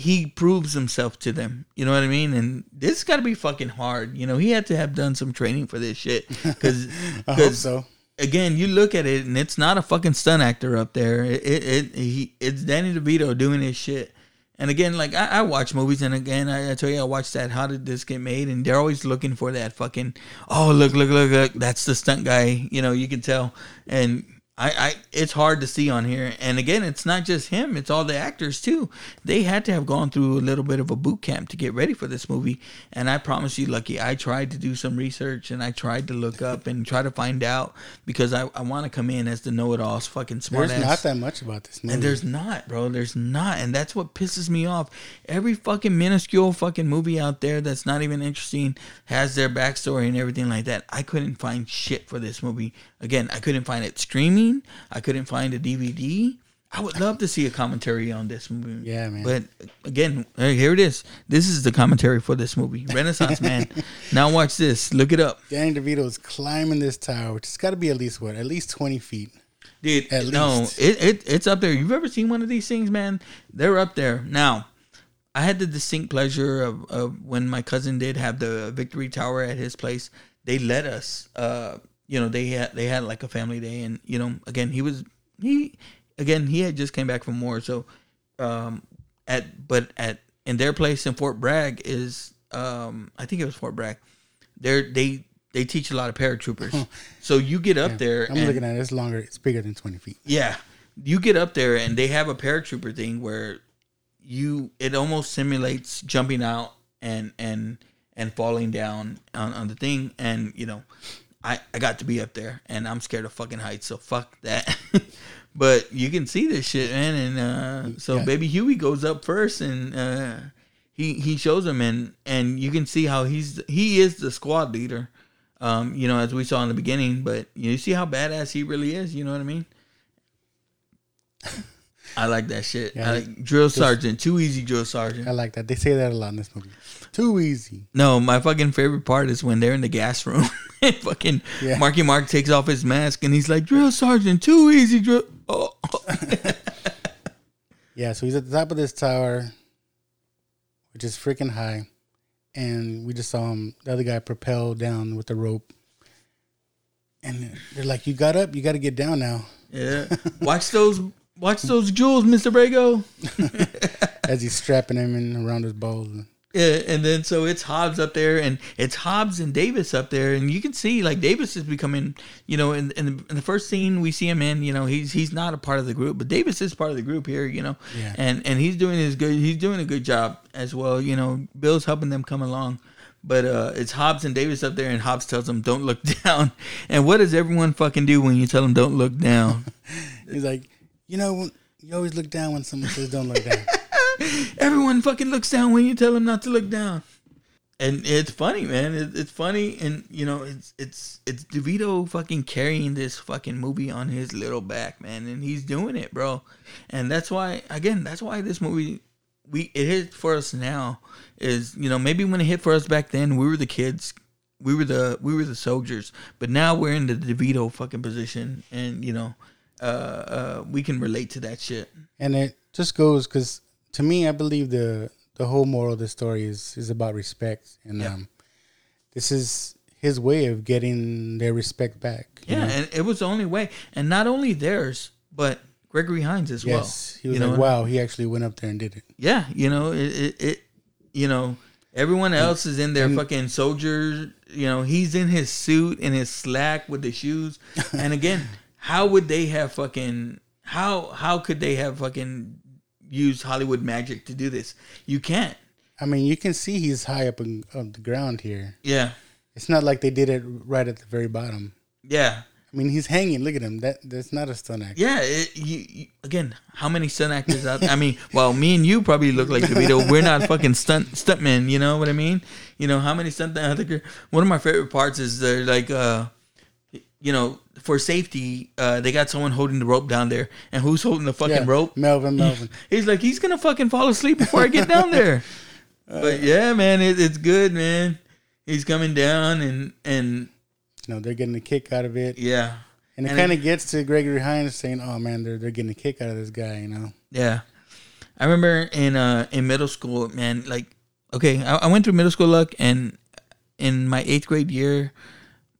B: he proves himself to them. You know what I mean? And this got to be fucking hard. You know, he had to have done some training for this shit. *laughs* Because
A: I hope so.
B: again, you look at it and it's not a fucking stunt actor up there. It it, it he it's Danny DeVito doing his shit. And again, like I, I watch movies, and again, I, I tell you, I watch that. How did this get made? And they're always looking for that fucking. Oh, look, look, look, look! That's the stunt guy. You know, you can tell. And I, I, it's hard to see on here. And again, it's not just him; it's all the actors too. They had to have gone through a little bit of a boot camp to get ready for this movie. And I promise you, Lucky, I tried to do some research and I tried to look up and try to find out because I, I want to come in as the know-it-alls, fucking smart
A: There's
B: ass.
A: not that much about this movie.
B: And there's not, bro. There's not. And that's what pisses me off. Every fucking minuscule fucking movie out there that's not even interesting has their backstory and everything like that. I couldn't find shit for this movie. Again, I couldn't find it streaming. I couldn't find a DVD. I would love to see a commentary on this movie.
A: Yeah, man.
B: But again, here it is. This is the commentary for this movie. Renaissance *laughs* Man. now watch this. Look it up.
A: Danny DeVito is climbing this tower, which has got to be at least what, at least twenty feet.
B: Dude,
A: At
B: no,
A: least.
B: it, it it's up there. You've ever seen one of these things, man? They're up there. Now, I had the distinct pleasure of, of when my cousin did have the Victory Tower at his place. They let us, uh, you know, they had they had like a family day, and you know, again, he was he again he had just came back from war, so um, at but at in their place in Fort Bragg is um, I think it was Fort Bragg. They they they teach a lot of paratroopers, so you get up there.
A: I'm
B: and-
A: looking at it. It's longer. It's bigger than twenty feet.
B: yeah. You get up there and they have a paratrooper thing where you it almost simulates jumping out and and and falling down on, on the thing and you know I, I got to be up there and I'm scared of fucking heights so fuck that *laughs* but you can see this shit man and uh so
A: Yeah.
B: baby Huey goes up first and uh he he shows him and and you can see how he's he is the squad leader um you know as we saw in the beginning but you see how badass he really is you know what I mean *laughs* I like that shit.
A: Yeah,
B: I like drill sergeant, too easy drill sergeant.
A: I like that. They say that a lot in this movie. Too easy.
B: No, my fucking favorite part is when they're in the gas room *laughs* and fucking
A: Yeah.
B: Marky Mark takes off his mask and he's like, drill sergeant, too easy drill. Oh, *laughs*
A: Yeah, so he's at the top of this tower, which is freaking high, and we just saw him. The other guy propel down with the rope, and they're like, "You got up. You got to get down now."
B: Yeah. *laughs* Watch those. Watch those jewels, Mister Brago.
A: As he's strapping him in around his balls.
B: Yeah, and then so it's Hobbs up there, and it's Hobbs and Davis up there, and you can see like Davis is becoming, you know, in in the, in the first scene we see him in, you know, he's he's not a part of the group, but Davis is part of the group here, you know,
A: Yeah.
B: and and he's doing his good, he's doing a good job as well, you know. Bill's helping them come along, but uh it's Hobbs and Davis up there, and Hobbs tells them don't look *laughs* down, and what does everyone fucking do when you tell them don't look down? *laughs*
A: He's like, you know, you always look down when someone says don't look down. *laughs* *laughs*
B: Everyone fucking looks down when you tell them not to look down. And it's funny, man. It, it's funny, and you know, it's it's it's DeVito fucking carrying this fucking movie on his little back, man, and he's doing it, bro. And that's why, again, that's why this movie we it hit for us now is you know maybe when it hit for us back then we were the kids, we were the we were the soldiers, but now we're in the DeVito fucking position, and you know, uh, uh, we can relate to that shit.
A: and it just goes because to me, I believe the the whole moral of the story is is about respect, and
B: Yeah.
A: um, this is his way of getting their respect back.
B: Yeah,
A: know?
B: and it was the only way, and not only theirs, but Gregory Hines as
A: yes,
B: well.
A: he was
B: you know,
A: like, wow, he actually went up there and did it.
B: Yeah, you know, it, it, it you know, everyone else is in their fucking soldier. You know, he's in his suit and his slack with the shoes. *laughs* And again, how would they have fucking how how could they have fucking used Hollywood magic to do this? You can't.
A: I mean, you can see he's high up on, on the ground here.
B: Yeah,
A: It's not like they did it right at the very bottom.
B: yeah.
A: I mean, he's hanging. Look at him. That that's not a stunt actor.
B: Yeah, it, you, you, again, how many stunt actors out there? I mean, *laughs* well, me and you probably look like DeVito. We're not fucking stunt stuntmen, you know what I mean? You know, how many stunt I think one of my favorite parts is they're like uh you know, for safety, uh they got someone holding the rope down there. And who's holding the fucking
A: Yeah,
B: rope?
A: Melvin, Melvin. *laughs*
B: He's like, he's gonna fucking fall asleep before I get down *laughs* there. but yeah, man, it, it's good, man. He's coming down and and
A: You know, they're getting a kick out of it.
B: yeah.
A: And it kind of gets to Gregory Hines saying, "Oh man, they're they're getting a kick out of this guy," you know.
B: Yeah, I remember in uh in middle school, man. Like, okay, I, I went through middle school luck, and in my eighth grade year,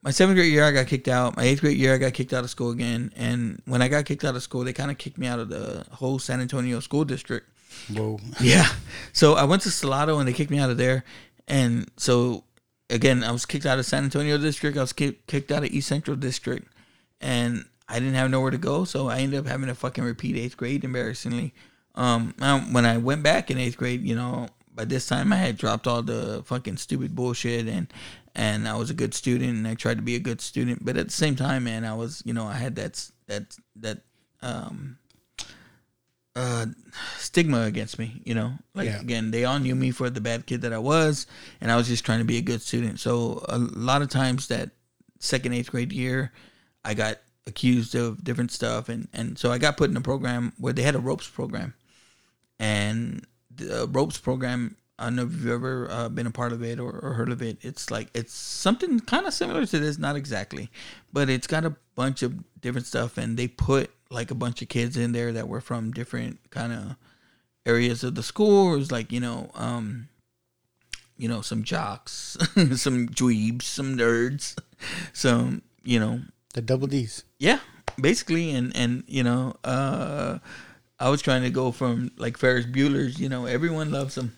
B: my seventh grade year, I got kicked out. My eighth grade year, I got kicked out of school again. And when I got kicked out of school, they kind of kicked me out of the whole San Antonio school district.
A: Whoa. *laughs*
B: Yeah. So I went to Salado and they kicked me out of there. And so again, I was kicked out of San Antonio district. I was ki- kicked out of East Central district, and I didn't have nowhere to go. So I ended up having to fucking repeat eighth grade, embarrassingly. Um, when I went back in eighth grade, you know, by this time I had dropped all the fucking stupid bullshit and and I was a good student and I tried to be a good student. But at the same time, man, I was, you know, I had that that that um uh stigma against me you know like
A: Yeah.
B: again they all knew me for the bad kid that i was and i was just trying to be a good student so a lot of times that second eighth grade year i got accused of different stuff and and so i got put in a program where they had a ropes program and the ropes program i don't know if you've ever uh, been a part of it or, or heard of it. It's like it's something kind of similar to this not exactly but it's got a bunch of different stuff and they put like a bunch of kids in there that were from different kind of areas of the school. It was like you know um you know some jocks *laughs* some dweebs some nerds *laughs* some you know.
A: The double D's.
B: yeah, basically, and and you know, uh, I was trying to go from like Ferris Bueller's, you know, everyone loves him,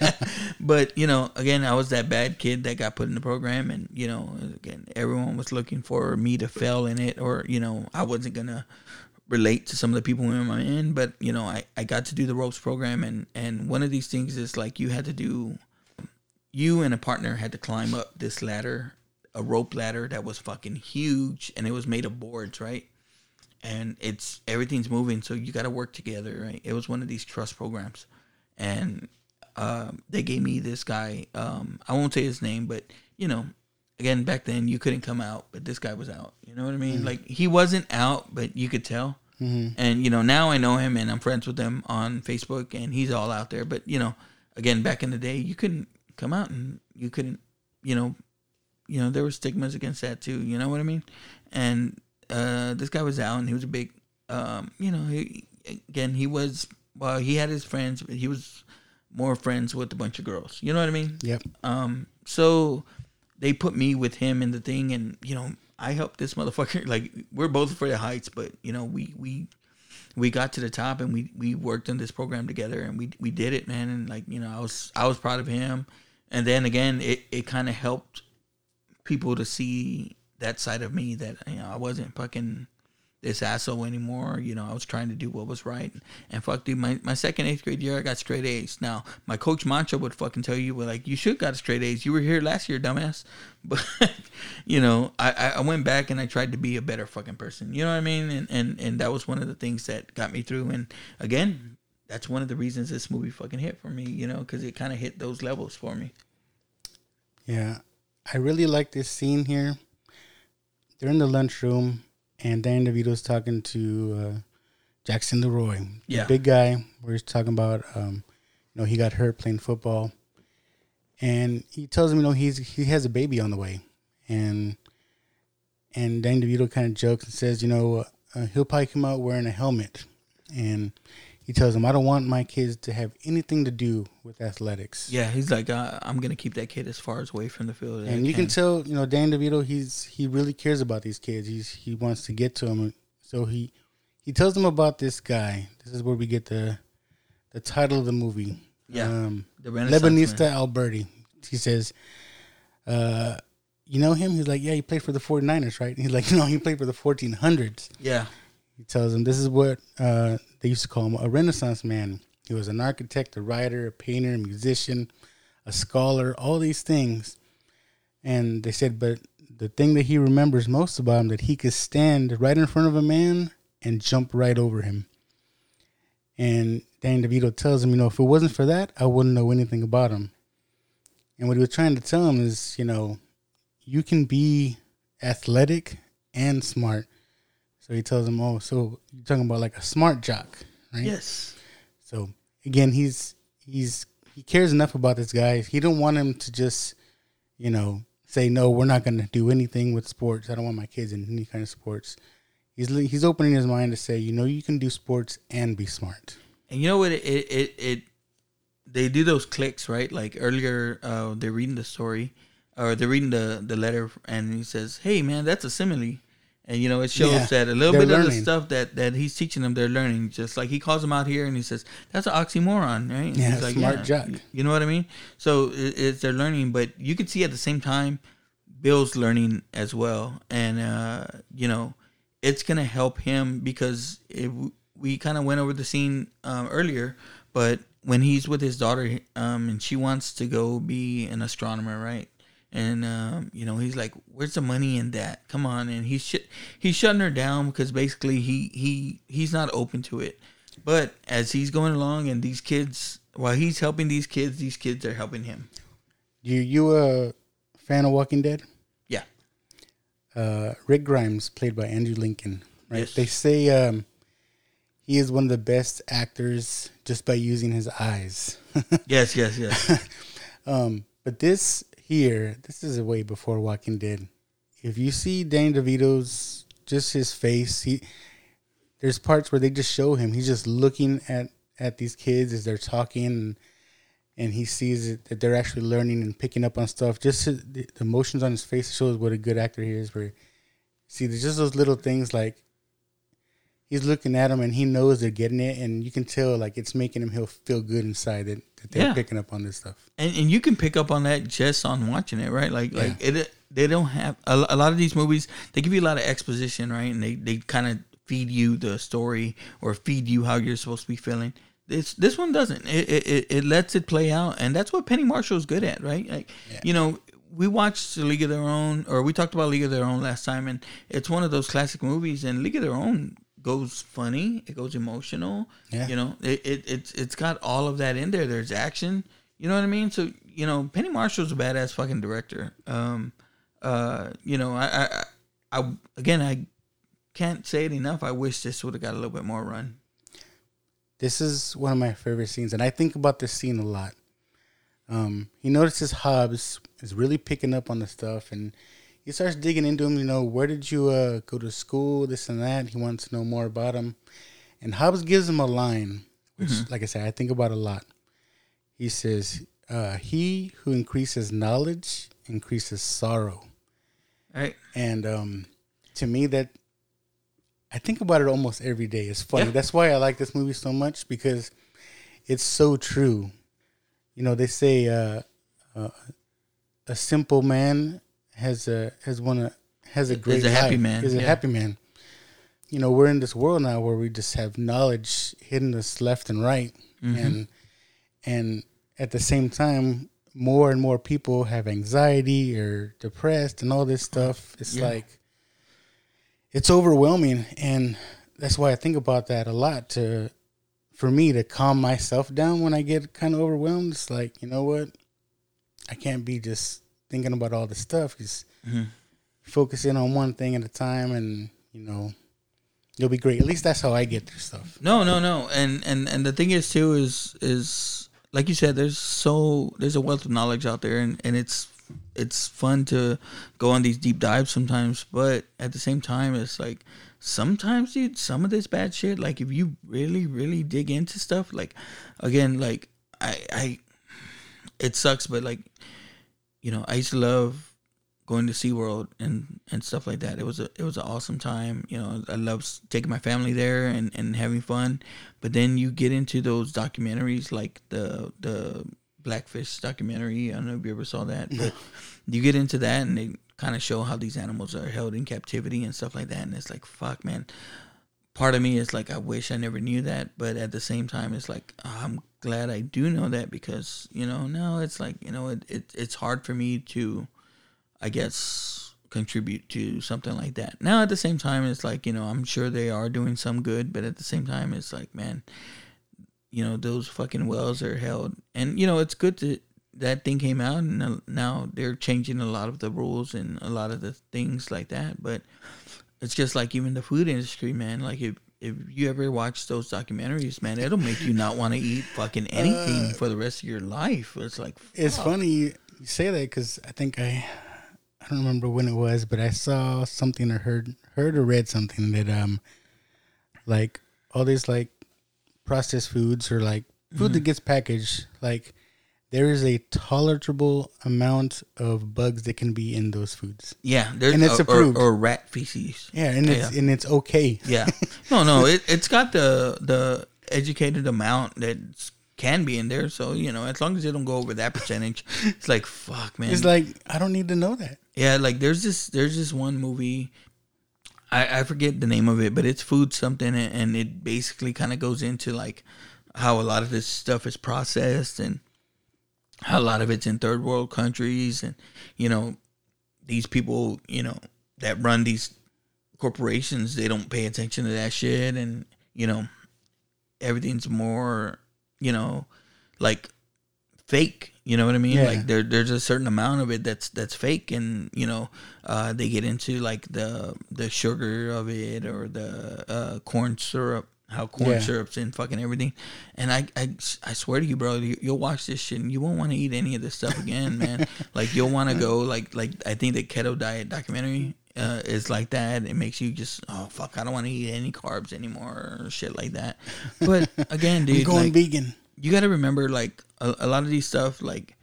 B: *laughs* but you know, again, I was that bad kid that got put in the program, and you know, again, everyone was looking for me to fail in it, or you know, I wasn't gonna relate to some of the people who I'm in, but you know, I I got to do the ropes program, and and one of these things is like you had to do you and a partner had to climb up this ladder, a rope ladder that was fucking huge, and it was made of boards, right? And it's everything's moving, so you got to work together, right? It was one of these trust programs, and um, they gave me this guy. Um, I won't say his name, but you know, again, back then you couldn't come out, but this guy was out. You know what I mean? Like he wasn't out, but you could tell. And you know, now I know him, and I'm friends with him on Facebook, and he's all out there. But you know, again, back in the day, you couldn't come out, and you couldn't, you know, you know, there were stigmas against that too. You know what I mean? And uh, this guy was out, and he was a big, um, you know, he again he was well, he had his friends, but he was more friends with a bunch of girls. You know what I mean?
A: Yep.
B: Um, so they put me with him in the thing, and you know, I helped this *laughs* motherfucker. Like we're both afraid of heights, but you know, we we we got to the top, and we we worked on this program together, and we we did it, man. And like you know, I was I was proud of him, and then again, it it kind of helped people to see that side of me that you know I wasn't fucking this asshole anymore. You know, I was trying to do what was right. And fuck, dude, my, my second eighth grade year, I got straight A's. Now, my coach Mancho would fucking tell you, well, like, you should got straight A's. You were here last year, dumbass. *laughs* But, you know, I, I went back and I tried to be a better fucking person. You know what I mean? And, and, and that was one of the things that got me through. And again, that's one of the reasons this movie fucking hit for me, you know, because it kind of hit those levels for me.
A: Yeah. I really like this scene here. They're in the lunchroom and Dan DeVito's talking to uh, Jackson Leroy,
B: Yeah.
A: big guy, where he's talking about, um, you know, he got hurt playing football, and he tells him, you know, he's he has a baby on the way, and and Dan DeVito kind of jokes and says, you know, uh, he'll probably come out wearing a helmet, and he tells him, I don't want my kids to have anything to do with athletics.
B: Yeah, he's like, uh, I'm going to keep that kid as far as away from the field.
A: and you can tell, you know, Dan DeVito, he's he really cares about these kids. He's he wants to get to them. So he he tells them about this guy. This is where we get the the title of the movie.
B: Yeah,
A: um,
B: the Renaissance
A: Leon Battista
B: Man.
A: Alberti. He says, uh, "You know him?" He's like, "Yeah, he played for the 49ers, right?" And he's like, *laughs* "No, he played for the 1400s."
B: Yeah.
A: He tells him this is what uh, they used to call him a Renaissance man. He was an architect, a writer, a painter, a musician, a scholar, all these things. And they said, but the thing that he remembers most about him that he could stand right in front of a man and jump right over him. And Dan DeVito tells him, you know, if it wasn't for that, I wouldn't know anything about him. And what he was trying to tell him is, you know, you can be athletic and smart. So he tells him, "Oh, so you're talking about like a smart jock, right?"
B: Yes.
A: So again, he's he's he cares enough about this guy. He don't want him to just, you know, say no. We're not going to do anything with sports. I don't want my kids in any kind of sports. He's he's opening his mind to say, you know, you can do sports and be smart.
B: And you know what? It it it they do those clicks right. Like earlier, uh, they're reading the story, or they're reading the the letter, and he says, "Hey, man, that's a simile." And you know, it shows
A: Yeah,
B: that a little bit of the stuff that that he's teaching them, they're learning. Just like he calls them out here, and he says, "That's an oxymoron, right?" And
A: Yeah,
B: he's
A: smart jock.
B: You, you know what I mean? So it, it's they're learning, but you can see at the same time, Bill's learning as well, and uh, you know, it's gonna help him because it, we kind of went over the scene um, earlier, but when he's with his daughter, um, and she wants to go be an astronomer, right? And um, you know, he's like, "Where's the money in that? Come on!" And he's sh- he's shutting her down because basically he he he's not open to it. But as he's going along, and these kids, while he's helping these kids, these kids are helping him.
A: You you a fan of Walking Dead?
B: Yeah.
A: Uh, Rick Grimes, played by Andrew Lincoln. Right.
B: Yes.
A: They say um, he is one of the best actors just by using his eyes. *laughs*
B: Yes, yes, yes. *laughs*
A: um, but this here, this is a way before Walking Dead. If you see Danny DeVito's just his face, he there's parts where they just show him. He's just looking at at these kids as they're talking, and, and he sees it, that they're actually learning and picking up on stuff. Just his, the the emotions on his face shows what a good actor he is. Where see, there's just those little things like he's looking at them and he knows they're getting it, and you can tell like it's making him feel good inside that, that they're
B: Yeah.
A: picking up on this stuff.
B: and and you can pick up on that just on watching it, right? Like like it. They don't have a, a lot of these movies. They give you a lot of exposition, right? And they they kind of feed you the story or feed you how you're supposed to be feeling. This this one doesn't. It it, it- it lets it play out, and that's what Penny Marshall's good at, right? Like you know. We watched League of Their Own, or we talked about League of Their Own last time, and it's one of those classic movies. And League of Their Own goes funny, it goes emotional.
A: Yeah.
B: You know, it, it it's it's got all of that in there. There's action. You know what I mean? So you know, Penny Marshall's a badass fucking director. Um, uh, you know, I, I, I, I again, I can't say it enough. I wish this would have got a little bit more run.
A: This is one of my favorite scenes, and I think about this scene a lot. Um, he notices Hobbs is really picking up on the stuff, and he starts digging into him. You know, where did you uh, go to school? This and that. He wants to know more about him, and Hobbs gives him a line, which, like I said, I think about a lot. he says, uh, "He who increases knowledge increases sorrow."
B: Right.
A: And um, to me, that I think about it almost every day. It's funny.
B: Yeah.
A: That's why I like this movie so much because it's so true. You know, they say uh, uh, a simple man has a has one a has a great
B: a happy
A: life,
B: man,
A: Is a
B: yeah.
A: happy man. You know, we're in this world now where we just have knowledge hitting us left and right,
B: Mm-hmm.
A: and and at the same time, more and more people have anxiety or depressed and all this stuff. It's
B: Yeah.
A: like it's overwhelming, and that's why I think about that a lot. To for me to calm myself down when I get kind of overwhelmed, it's like you know what, I can't be just thinking about all this stuff. Just mm-hmm. focusing on one thing at a time, and you know, you'll be great. At least that's how I get through stuff.
B: No, no, no. And and and the thing is too is is like you said, there's so there's a wealth of knowledge out there, and and it's it's fun to go on these deep dives sometimes, but at the same time, it's like sometimes, dude, some of this bad shit, like if you really, really dig into stuff, like again, like I I it sucks, but like you know, I used to love going to SeaWorld and and stuff like that. It was a it was an awesome time. You know, I love taking my family there and and having fun. But then you get into those documentaries like the the Blackfish documentary. I don't know if you ever saw that, but *laughs* you get into that and they kind of show how these animals are held in captivity and stuff like that. And it's like, fuck, man. Part of me is like, I wish I never knew that, but at the same time, it's like I'm glad I do know that because you know now it's like you know it, it it's hard for me to I guess contribute to something like that. Now at the same time it's like, you know, I'm sure they are doing some good, but at the same time it's like, man, you know, those fucking wells are held. And you know, it's good to that thing came out and now they're changing a lot of the rules and a lot of the things like that, but it's just like even the food industry, man, like if if you ever watch those documentaries, man, it'll make you not want to eat fucking anything for the rest of your life. It's like
A: It's funny you you say that because I think I I don't remember when it was, but I saw something or heard heard or read something that um like all these like processed foods or like food
B: Mm-hmm.
A: that gets packaged like there is a tolerable amount of bugs that can be in those foods.
B: Yeah, there's
A: And it's approved.
B: or, or rat feces.
A: Yeah, and it's
B: Yeah.
A: and it's okay.
B: Yeah. *laughs* No, no, it it's got the the educated amount that can be in there. So you know, as long as they don't go over that percentage, it's like fuck, man.
A: It's like I don't need to know that.
B: yeah, like there's this there's this one movie. I, I forget the name of it, but it's food something, and, and it basically kind of goes into like how a lot of this stuff is processed and a lot of it's in third world countries, and you know these people, you know, that run these corporations, they don't pay attention to that shit, and you know everything's more, you know, like fake. You know what I mean?
A: Yeah.
B: Like there, there's a certain amount of it that's that's fake, and you know, uh, they get into like the the sugar of it or the uh, corn syrup, how corn
A: Yeah.
B: syrup's in fucking everything. And I, I, I swear to you, bro, you, you'll watch this shit and you won't want to eat any of this stuff again, man. *laughs* like you'll want to go like like I think the keto diet documentary uh, is like that. It makes you just oh fuck, I don't want to eat any carbs anymore or shit like that. But *laughs* again, dude,
A: I'm going
B: like,
A: vegan.
B: you got to remember like a, a lot of these stuff like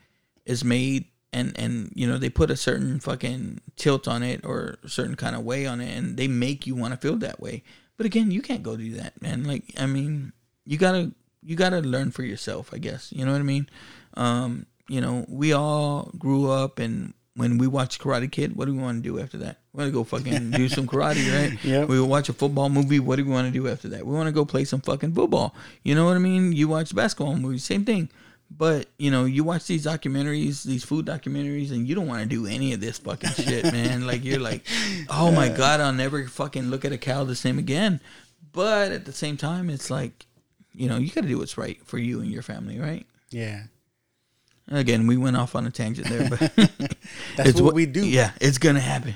B: is made and and you know they put a certain fucking tilt on it or a certain kind of way on it and they make you want to feel that way but again you can't go do that man like i mean you gotta you gotta learn for yourself i guess you know what i mean um you know we all grew up and when we watch karate kid what do we want to do after that we want to go fucking do *laughs* some karate right
A: Yep.
B: we watch a football movie. What do we want to do after that? We want to go play some fucking football. You know what I mean? You watch basketball movies, same thing. But you know, you watch these documentaries, these food documentaries, and you don't want to do any of this fucking shit, *laughs* man. Like you're like, oh my god, I'll never fucking look at a cow the same again. But at the same time, it's like, you know, you got to do what's right for you and your family, right?
A: Yeah.
B: Again, we went off on a tangent there, but *laughs*
A: That's
B: it's
A: what we do.
B: Yeah, it's gonna happen.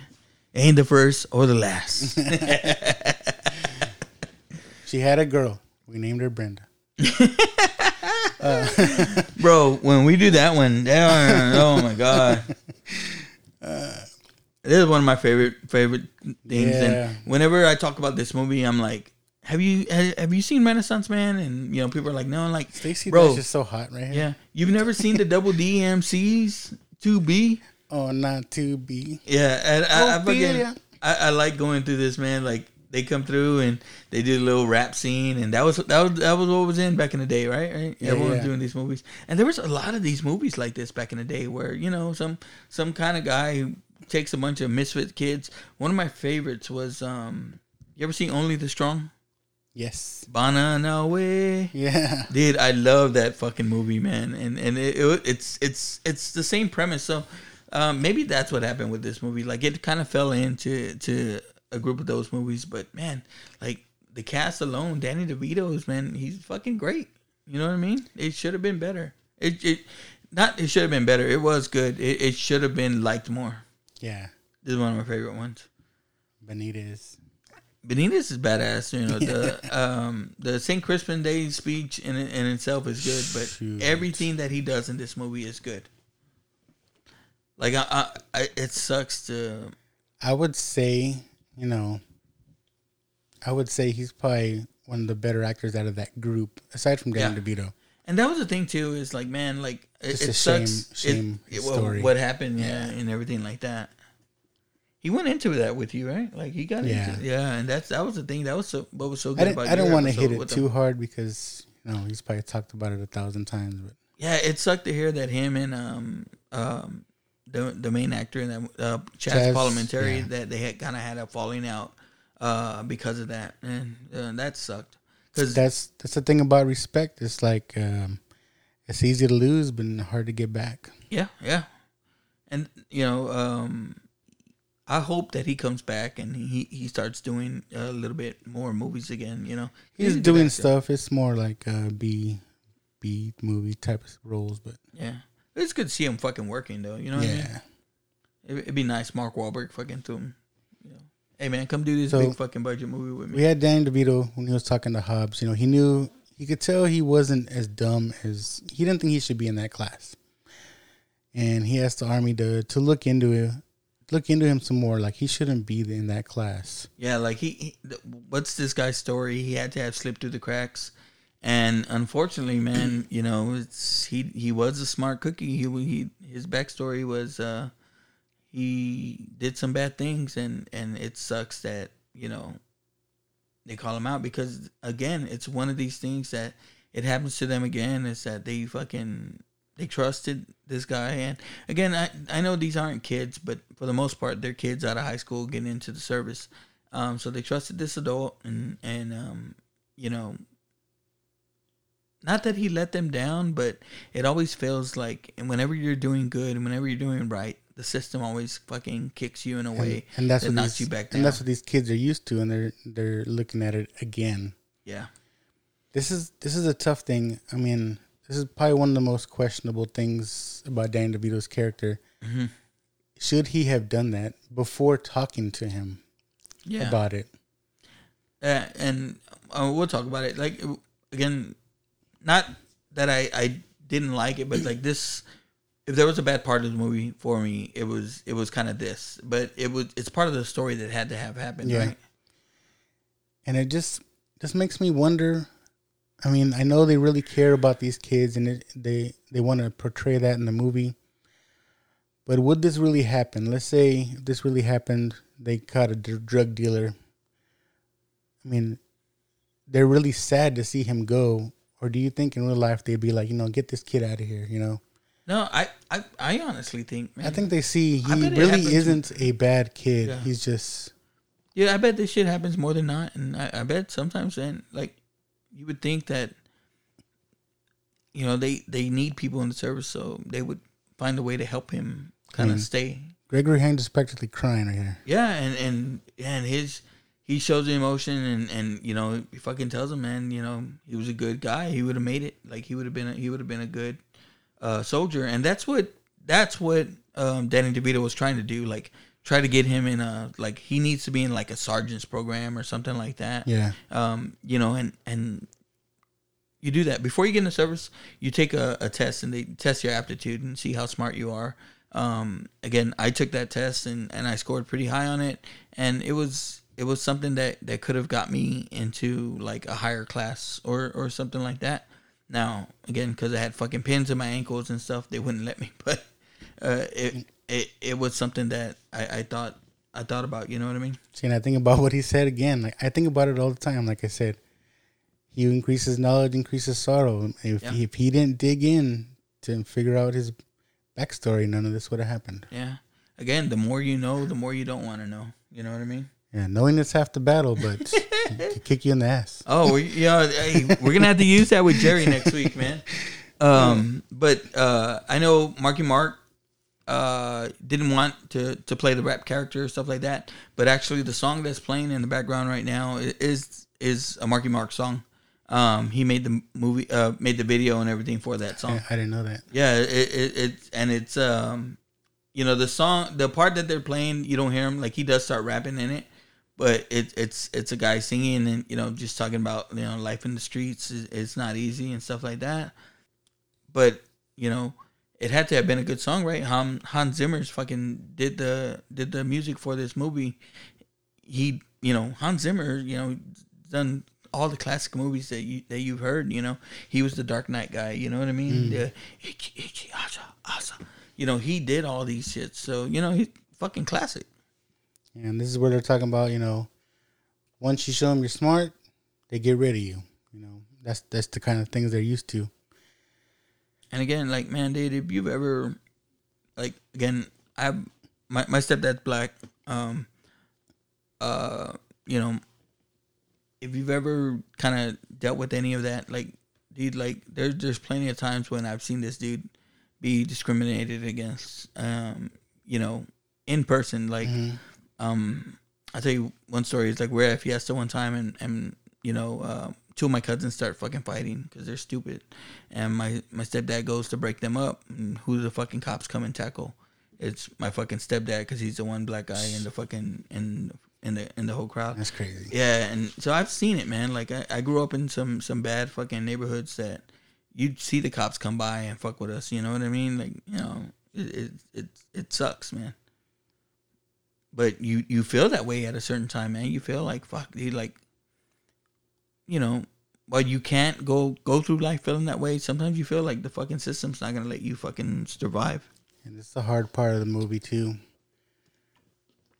B: Ain't the first or the last. *laughs*
A: She had a girl. We named her Brenda.
B: Bro. When we do that one, oh my god, this is one of my favorite favorite things.
A: Yeah.
B: And whenever I talk about this movie, I'm like, have you have you seen Renaissance Man? And you know, people are like, no, I'm like
A: Stacey
B: bro,
A: is so hot right here.
B: yeah, you've never seen the Double DMCs MCs two B.
A: Oh, not to be.
B: Yeah, and I, I, fucking, I, I like going through this, man. Like they come through and they do a little rap scene, and that was that was that was what was in back in the day, right? Right?
A: Yeah,
B: Everyone
A: yeah.
B: was doing these movies, and there was a lot of these movies like this back in the day, where you know some some kind of guy who takes a bunch of misfit kids. One of my favorites was um, you ever seen Only the Strong?
A: Yes.
B: Banana way.
A: Yeah.
B: Dude, I love that fucking movie, man. And and it, it it's it's it's the same premise. So um, maybe that's what happened with this movie. Like it kind of fell into to a group of those movies, but man, like the cast alone, Danny DeVito's man, he's fucking great. You know what I mean? It should have been better. It it not it should have been better. It was good. It, it should have been liked more.
A: Yeah.
B: This is one of my favorite ones.
A: Benitez.
B: Benitez is badass. You know the *laughs* um the Saint Crispin Day speech in in itself is good, but
A: Shoot.
B: everything that he does in this movie is good. Like I, I, I it sucks to
A: I would say, you know, I would say he's probably one of the better actors out of that group, aside from Danny
B: Yeah.
A: DeVito.
B: And that was the thing too. Is like, man, like it, it sucks.
A: shame- shame
B: it- well,
A: story.
B: what happened, yeah, and everything like that. He went into that with you, right? Like he got
A: Yeah.
B: into, yeah, and that's that was the thing. That was so what was so good
A: I
B: about.
A: I didn't want to hit it too
B: him.
A: hard because, you know, he's probably talked about it a thousand times, but
B: Yeah, it sucked to hear that him and um um the the main actor in that uh, Chazz,
A: Chazz,
B: Palminteri
A: yeah.
B: that they had kind of had a falling out uh because of that, and uh, that sucked. Because
A: that's that's the thing about respect. It's like um, it's easy to lose, but hard to get back.
B: Yeah, yeah. And you know, um I hope that he comes back and he he starts doing a little bit more movies again, you know.
A: He's
B: good
A: doing stuff. It's more like uh, B B movie type of roles, but
B: Yeah. It's good to see him fucking working though, you know what I mean?
A: yeah.
B: It, it'd be nice Mark Wahlberg fucking to him. You know. Hey man, come do this
A: So,
B: big fucking budget movie with me.
A: We had Danny DeVito when he was talking to Hobbs. You know, he knew he could tell he wasn't as dumb as he didn't think he should be in that class, and he asked the army to to look into it, look into him some more. Like he shouldn't be in that class.
B: Yeah, like he, he what's this guy's story? He had to have slipped through the cracks, and unfortunately, man, you know, it's he he was a smart cookie. He he his backstory was uh he did some bad things, and and it sucks that you know they call him out because again, it's one of these things that it happens to them again. Is that they fucking they trusted this guy, and again, I I know these aren't kids, but for the most part, they're kids out of high school getting into the service. Um, so they trusted this adult, and and um, you know, not that he let them down, but it always feels like, and whenever you're doing good and whenever you're doing right, the system always fucking kicks you in a way
A: and, and that's
B: that
A: what
B: knocks
A: these,
B: you back down.
A: and that's what these kids are used to, and they're they're looking at it again.
B: yeah,
A: This is this is a tough thing. I mean, this is probably one of the most questionable things about Danny DeVito's character.
B: Mm-hmm.
A: Should he have done that before talking to him
B: yeah.
A: about it?
B: Uh, and uh, we'll talk about it. Like again, not that I I didn't like it, but like this, if there was a bad part of the movie for me, it was it was kind of this. But it was it's part of the story that had to have happened,
A: Yeah.
B: right?
A: and it just just makes me wonder i mean i know they really care about these kids and it, they they want to portray that in the movie but would this really happen let's say if this really happened they caught a drug dealer i mean they're really sad to see him go or do you think in real life they'd be like you know get this kid out of here you know
B: No, I I, I honestly think, man,
A: i think they see he really isn't a bad kid
B: Yeah.
A: he's just
B: Yeah, I bet this shit happens more than not, and I, I bet sometimes, then like you would think that you know they they need people in the service, so they would find a way to help him kind of
A: Mm.
B: stay.
A: gregory hines is practically crying right here
B: Yeah, and and and his he shows the emotion, and and you know he fucking tells him, man, you know he was a good guy. He would have made it. Like he would have been a, he would have been a good uh, soldier, and that's what that's what um, Danny DeVito was trying to do. Like try to get him in a like he needs to be in like a sergeant's program or something like that.
A: yeah
B: Um, you know, and and you do that before you get in the service. You take a, a test, and they test your aptitude and see how smart you are. Um, again, I took that test and and I scored pretty high on it, and it was it was something that that could have got me into like a higher class or or something like that. Now again, because I had fucking pins in my ankles and stuff, they wouldn't let me. *laughs* But uh, it it it was something that I, I thought I thought about. You know what I mean?
A: See, and I think about what he said again. Like I think about it all the time. Like I said, he increases knowledge, increases sorrow. If
B: Yeah.
A: he, if he didn't dig in to figure out his backstory, none of this would have happened.
B: Yeah. Again, the more you know, the more you don't want to know. You know what I mean?
A: Yeah, knowing it's half the battle, but *laughs* it kick you in the ass.
B: Oh, we, yeah. Hey, we're gonna have to use that with Jerry next week, man. *laughs* Um, but uh, I know Marky Mark uh, didn't want to to play the rap character or stuff like that, but actually the song that's playing in the background right now is is a Marky Mark song. Um, he made the movie, uh, made the video and everything for that song.
A: I, I didn't know that.
B: Yeah, it, it it's and it's um, you know the song, the part that they're playing, you don't hear him like he does start rapping in it, but it, it's it's a guy singing and you know just talking about you know life in the streets is it's not easy and stuff like that. But you know, it had to have been a good song, right? Han, Hans Zimmer's fucking did the did the music for this movie. He, you know, Hans Zimmer, you know, done all the classic movies that you that you've heard. You know, he was the Dark Knight guy. You know what I mean? Mm. The Ichi, Ichi, Asa, Asa. You know, he did all these shits. So you know, he's fucking classic.
A: And this is where they're talking about, you know, once you show them you're smart, they get rid of you. You know, that's that's the kind of things they're used to.
B: And again, like man, dude, if you've ever, like, again, I my my stepdad's black. Um, uh, you know, if you've ever kind of dealt with any of that, like, dude, like, there's there's plenty of times when I've seen this dude be discriminated against. Um, you know, in person, like, um, I'll tell you one story. It's like we're at Fiesta one time, and and you know, uh, two of my cousins start fucking fighting because they're stupid, and my my stepdad goes to break them up. And who do the fucking cops come and tackle? It's my fucking stepdad because he's the one black guy in the fucking in in the in the whole crowd.
A: That's crazy.
B: Yeah, and so I've seen it, man. Like I, I grew up in some some bad fucking neighborhoods that you'd see the cops come by and fuck with us. You know what I mean? Like you know, it it it, it sucks, man. But you you feel that way at a certain time, man. You feel like fuck, dude. Like you know, while you can't go go through life feeling that way, sometimes you feel like the fucking system's not gonna let you fucking survive.
A: And it's the hard part of the movie too.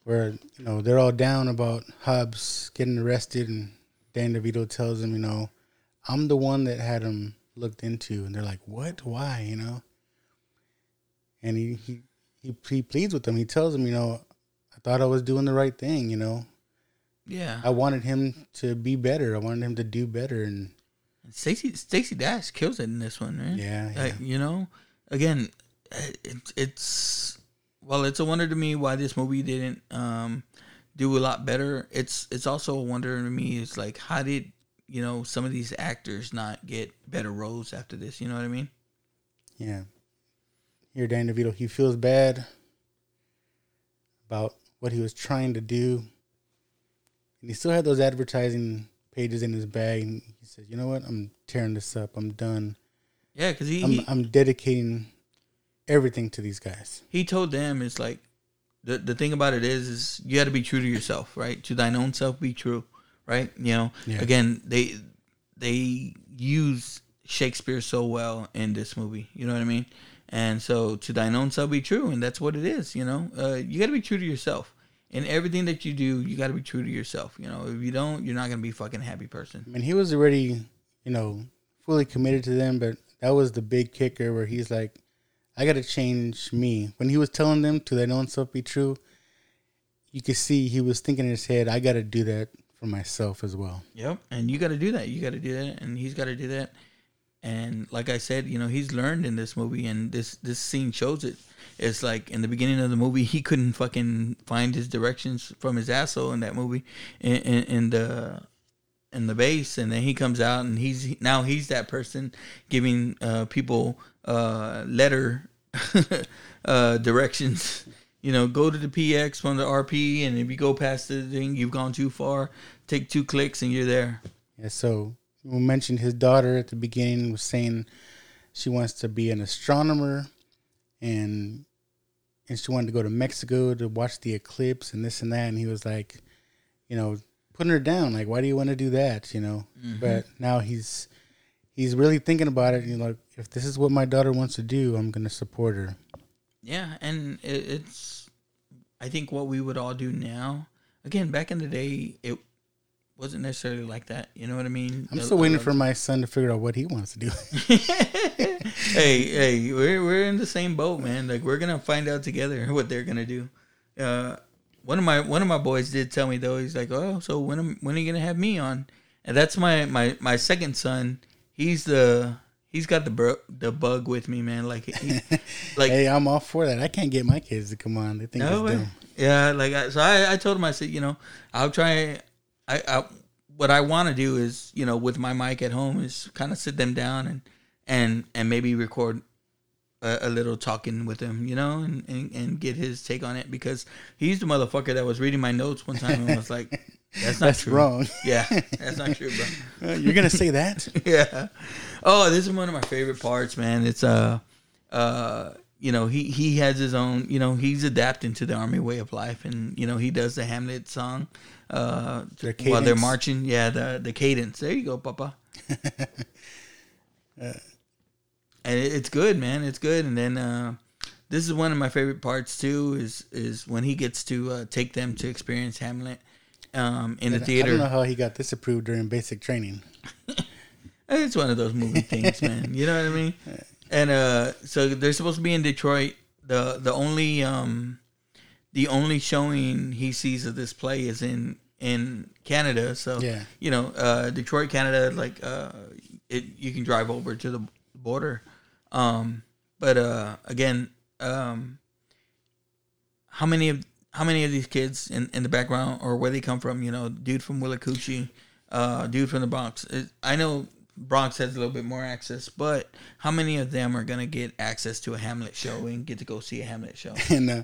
A: Where, you know, they're all down about Hobbs getting arrested and Dan DeVito tells him, you know, I'm the one that had him looked into and they're like, What? Why? You know? And he he, he, he pleads with them. He tells them, you know, I thought I was doing the right thing, you know.
B: Yeah.
A: I wanted him to be better. I wanted him to do better and
B: Stacey Stacey Dash kills it in this one, right?
A: Yeah,
B: Like, you know, again, it, it's well, it's a wonder to me why this movie didn't um, do a lot better. It's it's also a wonder to me. It's like how did you know some of these actors not get better roles after this? You know what I mean?
A: Yeah. Here, Dan DeVito, he feels bad about what he was trying to do. And he still had those advertising pages in his bag. And he said, you know what? I'm tearing this up. I'm done.
B: Yeah, because he,
A: I'm,
B: he
A: I'm dedicating everything to these guys.
B: he told them it's like the the thing about it is is you got to be true to yourself, right? To thine own self be true, right? You know,
A: Yeah.
B: again they they use Shakespeare so well in this movie. You know what I mean? And so to thine own self be true, and that's what it is. You know, uh, you got to be true to yourself. In everything that you do, you got to be true to yourself. You know, if you don't, you're not gonna be a fucking happy person.
A: I mean, he was already, you know, fully committed to them, but that was the big kicker where he's like, I got to change me. When he was telling them to their own self be true, you could see he was thinking in his head, I got to do that for myself as well.
B: Yep. And you got to do that. You got to do that, and he's got to do that. And like I said, you know, he's learned in this movie, and this this scene shows it. It's like in the beginning of the movie, he couldn't fucking find his directions from his asshole in that movie, in, in, in the in the base, and then he comes out, and he's now he's that person giving uh, people uh, letter *laughs* uh, directions. You know, go to the PX from the RP, and if you go past the thing, you've gone too far. Take two clicks, and you're there.
A: Yeah, so mentioned his daughter at the beginning was saying she wants to be an astronomer and and she wanted to go to Mexico to watch the eclipse and this and that and he was like, you know, putting her down. Like, why do you want to do that? You know.
B: Mm-hmm.
A: But now he's he's really thinking about it. You know, like, if this is what my daughter wants to do, I'm gonna support her.
B: Yeah, and it's I think what we would all do now. Again, back in the day, it wasn't necessarily like that. You know what I mean?
A: I'm still waiting for my son to figure out what he wants to do. *laughs*
B: hey, *laughs* hey, we're we're in the same boat, man. Like we're gonna find out together what they're gonna do. Uh, one of my one of my boys did tell me though. He's like, "Oh, so when am, when are you gonna have me on?" And that's my my my second son. He's the he's got the bro, the bug with me, man. Like, he, *laughs* like
A: hey, I'm all for that. I can't get my kids to come on. They think
B: no
A: it's
B: way.
A: dumb.
B: Yeah, like I, so I, I told him I said, you know, I'll try. I, I what I want to do is, you know, with my mic at home is kind of sit them down and and and maybe record a, a little talking with him, you know, and, and and get his take on it because he's the motherfucker that was reading my notes one time and was like, *laughs* "That's not
A: That's
B: true."
A: wrong. *laughs*
B: Yeah, that's not true, bro. *laughs*
A: Uh, You're gonna say that?
B: yeah. Oh, this is one of my favorite parts, man. It's uh uh you know, he he has his own, you know, he's adapting to the army way of life and you know, he does the Hamlet song uh while they're marching. Yeah, the the cadence. There you go, papa. *laughs* and it, it's good, man. It's good. And then uh this is one of my favorite parts too is is when he gets to uh, take them to experience Hamlet um in the
A: I
B: theater.
A: don't know how he got this approved during basic training. *laughs*
B: It's one of those movie things, man. You know what I mean? *laughs* And uh, so they're supposed to be in Detroit. the The only um, the only showing he sees of this play is in in Canada. So
A: Yeah.
B: you know, uh, Detroit, Canada, like uh, it, you can drive over to the border. Um, but uh, again, um, how many of how many of these kids in, in the background or where they come from? You know, dude from Willacoochee, uh, dude from the Bronx. It, I know Bronx has a little bit more access, but how many of them are gonna get access to a Hamlet show and get to go see a Hamlet show *laughs*
A: And uh,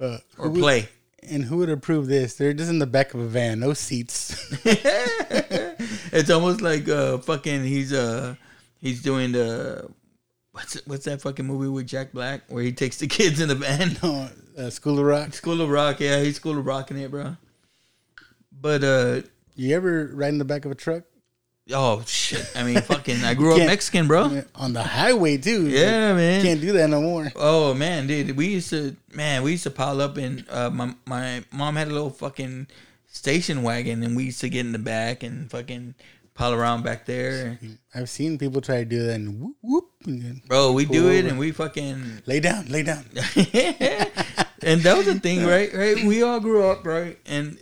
A: uh,
B: or
A: would-
B: play?
A: and who would approve this? They're just in the back of a van, no seats. *laughs*
B: it's almost like uh fucking he's uh he's doing the what's what's that fucking movie with Jack Black where he takes the *laughs* kids in the van.
A: Oh, uh, School of Rock.
B: School of Rock, yeah, he's School of Rocking it, bro. But uh
A: You ever ride in the back of a truck
B: oh shit, I mean *laughs* fucking I grew up Mexican, bro.
A: on the highway too?
B: Yeah, man.
A: Can't do that no more.
B: Oh man, dude, we used to man, we used to pile up and uh, my my mom had a little fucking station wagon and we used to get in the back and fucking pile around back there.
A: I've seen people try to do that and whoop whoop. and
B: Bro, we do it
A: over.
B: and we fucking
A: lay down, lay down. *laughs*
B: and that was the thing, right? Right? We all grew up, right? And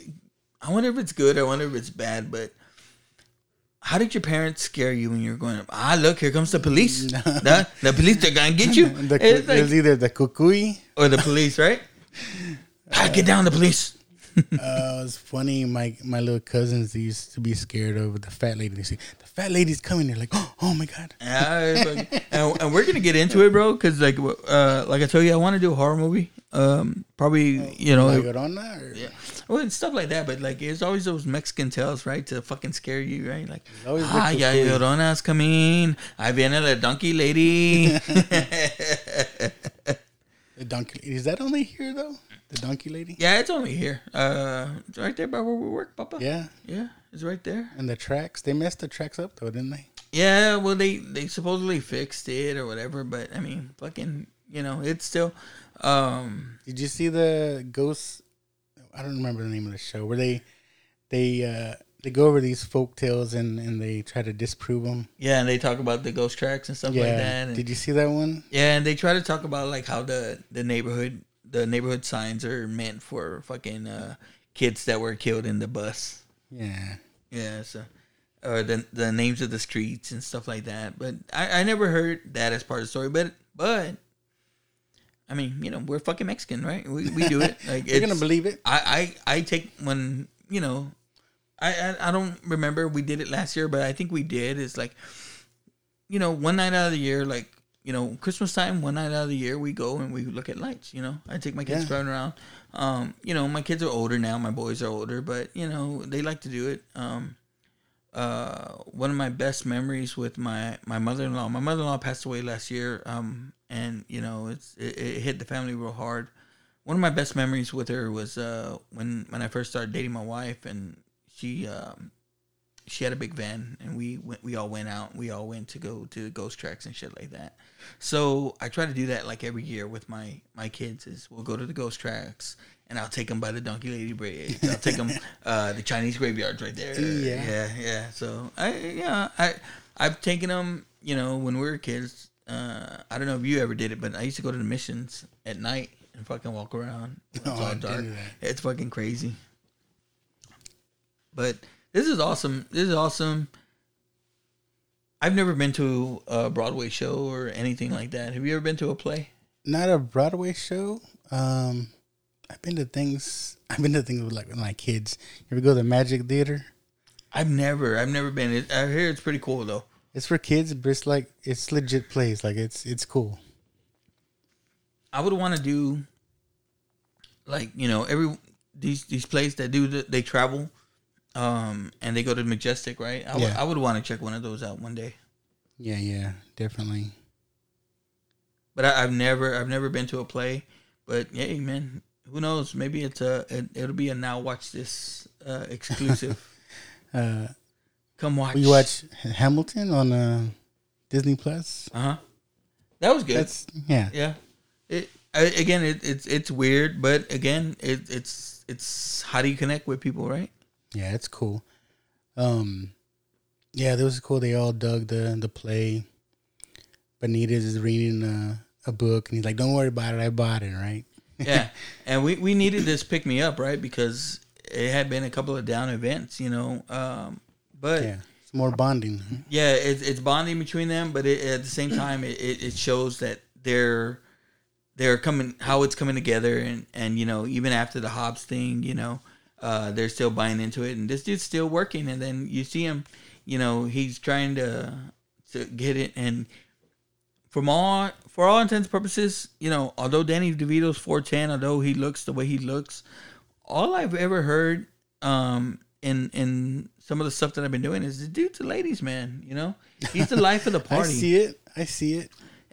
B: I wonder if it's good. I wonder if it's bad. But how did your parents scare you when you were growing up? Ah, look, here comes the police. *laughs* the, the police, they're gonna get you.
A: The,
B: It's
A: it was either the cucuy.
B: or the police, right? *laughs* Ah, get down, the police.
A: Uh, it was funny. My my little cousins they used to be scared of the fat lady. They say fat lady's coming. They're like, oh, *gasps* oh my god.
B: Yeah, and, and we're gonna get into it, bro. Because like, uh, like I told you, I want to do a horror movie. Um, probably, you know,
A: Llorona or-
B: Yeah. Well, stuff like that, but like it's always those Mexican tales, right? To fucking scare you, right? Like, ah, ya
A: cucuy.
B: llorona's coming. Ahí viene la donkey lady. *laughs*
A: The donkey. Is that only here though? The donkey lady.
B: yeah, it's only here. Uh, it's right there by where we work, Papa.
A: Yeah.
B: yeah, it's right there.
A: And the tracks. They messed the tracks up though, didn't they?
B: Yeah, well, they they supposedly fixed it or whatever, but I mean, fucking, you know, it's still. Um,
A: Did you see the ghosts? I don't remember the name of the show where they they uh they go over these folk tales and and they try to disprove them.
B: yeah, and they talk about the ghost tracks and stuff like that. And,
A: Did you see that one?
B: Yeah, and they try to talk about like how the the neighborhood the neighborhood signs are meant for fucking uh, kids that were killed in the bus.
A: Yeah.
B: Yeah, so or the the names of the streets and stuff like that. But I, I never heard that as part of the story. But but I mean, you know, we're fucking Mexican, right? We we do it. *laughs* Like
A: You're gonna believe it.
B: I, I I take when you know, I, I I don't remember we did it last year, but I think we did. It's like, you know, one night out of the year, like you know, Christmas time, one night out of the year, we go and we look at lights. You know, I take my kids
A: Yeah.
B: driving around. Um, you know, my kids are older now. My boys are older, but you know, they like to do it. Um, uh, one of my best memories with my my mother in law. My mother in law passed away last year. Um, and you know, it's it, it hit the family real hard. one of my best memories with her was uh, when when I first started dating my wife, and she um, she had a big van, and we went, we all went out. We all went to go to ghost tracks and shit like that. So I try to do that like every year with my my kids. Is we'll go to the ghost tracks. And I'll take them by the Donkey Lady Bridge. I'll take them *laughs* uh, the Chinese graveyards right there.
A: Yeah.
B: yeah, yeah. So I, yeah, I, I've taken them. You know, when we were kids, uh, I don't know if you ever did it, but I used to go to the missions at night and fucking walk around. It's *laughs*
A: Oh,
B: all dark. It's fucking crazy. But this is awesome. This is awesome. I've never been to a Broadway show or anything like that. Have you ever been to a play?
A: Not a Broadway show. Um, I've been to things. I've been to things with like with my kids. You ever go to the Magic Theater?
B: I've never. I've never been. It- I hear it's pretty cool though.
A: It's for kids, but it's like it's legit plays. Like it's it's cool.
B: I would want to do like you know every these these plays that do the, they travel, um, and they go to Majestic, right? I would
A: Yeah.
B: I would want to check one of those out one day.
A: Yeah, yeah, definitely.
B: But I, I've never I've never been to a play. But hey, man, who knows? Maybe it's a it, it'll be a now watch this uh, exclusive. *laughs*
A: Uh,
B: Come watch.
A: we watch Hamilton on uh, Disney Plus.
B: Uh huh. That was good.
A: That's yeah.
B: yeah. It I, again, it, it's it's weird, but again, it, it's it's how do you connect with people, right?
A: Yeah, it's cool. Um, yeah, that was cool. They all dug the the play. Benitez is reading a, a book, and he's like, "Don't worry about it. I bought it." Right?
B: yeah, and we we needed this pick me up, right? Because it had been a couple of down events, you know. Um, but
A: Yeah, it's more bonding.
B: Yeah, it's it's bonding between them, but it, at the same time, it, it, it shows that they're they're coming how it's coming together, and and you know even after the Hobbs thing, you know, uh, they're still buying into it, and this dude's still working, and then you see him, you know, he's trying to to get it, and from all for all intents and purposes, you know, although Danny DeVito's four ten, although he looks the way he looks, all I've ever heard um in in some of the stuff that I've been doing is the dude's a ladies man, you know? He's the life of the *laughs* party.
A: I see it. I see it.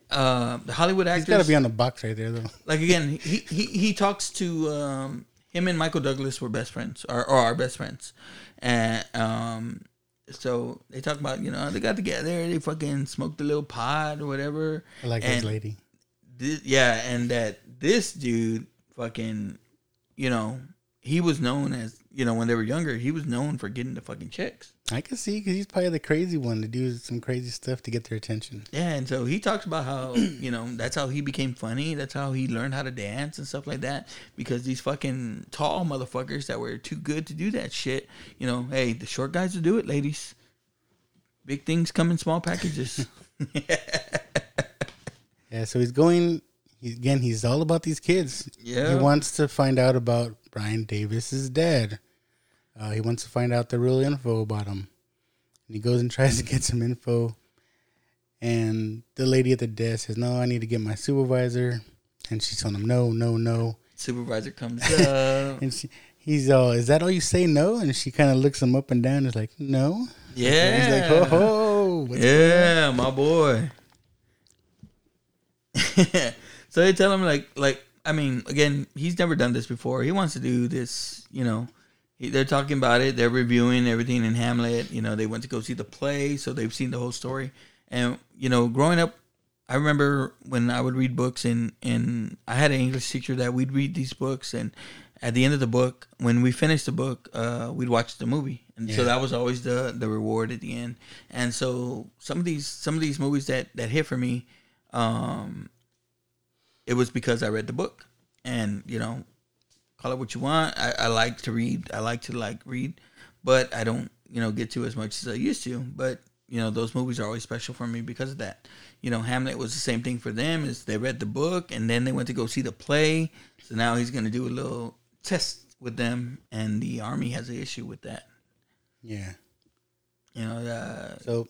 B: Uh the Hollywood
A: he's got to be on the box right there, though.
B: like again, he, he he talks to um him and Michael Douglas were best friends or, or are best friends. And um so they talk about, you know, they got together, they fucking smoked a little pot or whatever.
A: I like this lady.
B: this, yeah, and that this dude fucking, you know, he was known as, you know, when they were younger, he was known for getting the fucking chicks.
A: I can see because he's probably the crazy one to do some crazy stuff to get their attention.
B: Yeah, and so he talks about how, *clears throat* you know, that's how he became funny. That's how he learned how to dance and stuff like that. Because these fucking tall motherfuckers that were too good to do that shit, you know, hey, the short guys will do it, ladies. Big things come in small packages. *laughs*
A: Yeah, so he's going. He, again, he's all about these kids.
B: Yeah.
A: he wants to find out about Brian Davis's dad. Uh, he wants to find out the real info about him. And he goes and *laughs* tries to get some info. And the lady at the desk says, "No, I need to get my supervisor." And she's telling him, "No, no, no."
B: Supervisor comes *laughs* up.
A: And she, he's all, "Is that all you say? No?" And she kind of looks him up and down. And is like, "No."
B: Yeah.
A: And he's like, "Ho ho." what's
B: yeah, my boy. *laughs* so they tell him like like I mean again he's never done this before. He wants to do this, you know. He, they're talking about it. They're reviewing everything in Hamlet. You know, they went to go see the play, so they've seen the whole story. And you know, growing up, I remember when I would read books, and and I had an English teacher that we'd read these books, and at the end of the book, when we finished the book, uh, we'd watch the movie, and so that was always the the reward at the end. And so some of these some of these movies that that hit for me, um, it was because I read the book, and you know, call it what you want. I, I like to read. I like to like read, but I don't you know get to as much as I used to. But you know, those movies are always special for me because of that. You know, Hamlet was the same thing for them. Is they read the book and then they went to go see the play. So now he's gonna do a little test with them, and the army has an issue with that.
A: Yeah.
B: You know, uh,
A: So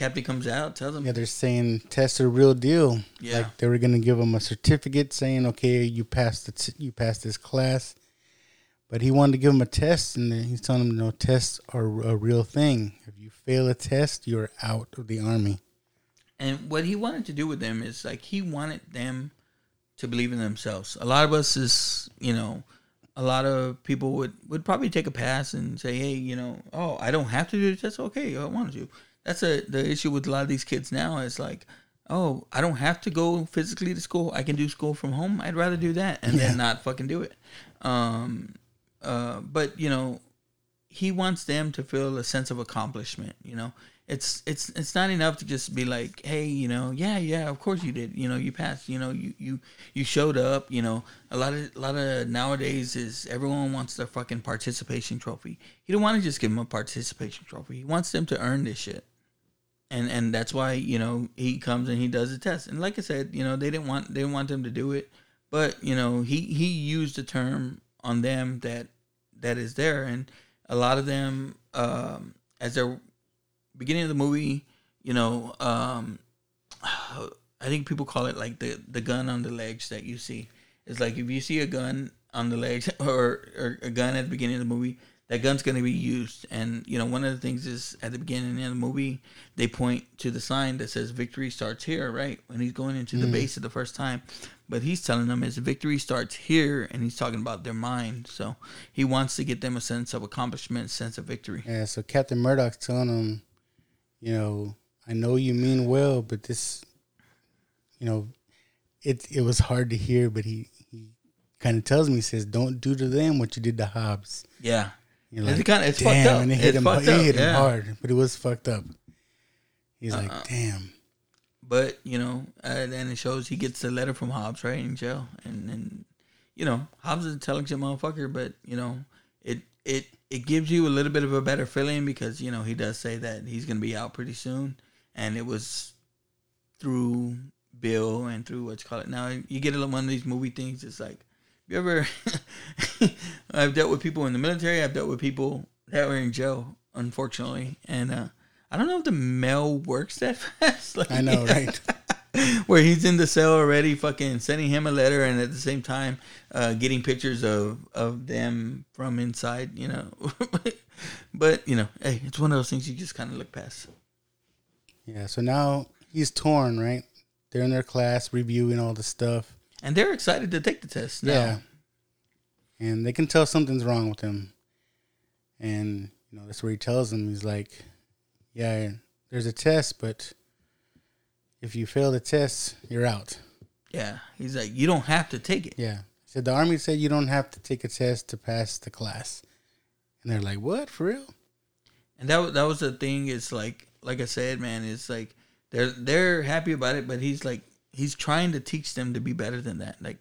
B: Captain comes out, tells him,
A: Yeah, they're saying test a real deal.
B: Yeah.
A: Like they were gonna give him a certificate saying, okay, you passed the t- you passed this class. But he wanted to give him a test, and then he's telling him, no, tests are a real thing. If you fail a test, you're out of the army.
B: And what he wanted to do with them is like he wanted them to believe in themselves. A lot of us is, you know, a lot of people would would probably take a pass and say, "Hey, you know, oh, I don't have to do this. That's okay. I want to." That's a the issue with a lot of these kids now. Is like, oh, I don't have to go physically to school. I can do school from home. I'd rather do that and
A: Yeah.
B: then not fucking do it. Um, uh, but you know, he wants them to feel a sense of accomplishment. You know, it's it's it's not enough to just be like, hey, you know, yeah, yeah, of course you did. You know, you passed. You know, you you you showed up. You know, a lot of a lot of nowadays is everyone wants their fucking participation trophy. He don't want to just give them a participation trophy. He wants them to earn this shit. And and that's why you know he comes and he does the test. And like I said, you know they didn't want they didn't want them to do it, but you know he he used a term on them that that is there, and a lot of them um, as they're beginning of the movie, you know, um, I think people call it like the the gun on the legs that you see. It's like if you see a gun on the legs *laughs* or, or a gun at the beginning of the movie, that gun's going to be used. And you know, one of the things is at the beginning of the movie, they point to the sign that says "Victory starts here." Right when he's going into the
A: Mm.
B: base for the first time, but he's telling them his victory starts here, and he's talking about their mind. So he wants to get them a sense of accomplishment, sense of victory.
A: Yeah, so Captain Murdoch's telling them, you know, I know you mean well, but this, you know, it it was hard to hear, but he he kind of tells me, he says, "Don't do to them what you did to Hobbs."
B: Yeah.
A: You're
B: It's kinda- it's
A: damn,
B: fucked up.
A: and it hit
B: It's
A: him. It
B: up,
A: hit him
B: yeah.
A: hard, but it was fucked up. He's
B: Uh-uh.
A: like, damn.
B: But you know, uh, then it shows he gets a letter from Hobbs right in jail, and and you know Hobbs is a intelligent motherfucker, but you know it it it gives you a little bit of a better feeling because you know he does say that he's gonna be out pretty soon, and it was through Bill and through what you call it. Now you get a little one of these movie things. It's like you ever *laughs* I've dealt with people in the military. I've dealt with people that were in jail, unfortunately, and uh, I don't know if the mail works that *laughs* fast. Like,
A: I know, right? *laughs*
B: where he's in the cell already, fucking sending him a letter, and at the same time, uh, getting pictures of of them from inside. You know, but you know, hey, it's one of those things you just kind of look past.
A: Yeah. So now he's torn, right? They're in their class reviewing all the stuff.
B: And they're excited to take the test. Now.
A: Yeah. And they can tell something's wrong with him. And, you know, that's where he tells them, he's like, yeah, there's a test, but if you fail the test, you're out.
B: Yeah, he's like, you don't have to take it.
A: Yeah. He said, the Army said you don't have to take a test to pass the class. And they're like, what? For real?
B: And that was that was the thing. It's like like I said, man. It's like they're they're happy about it, but he's like he's trying to teach them to be better than that. Like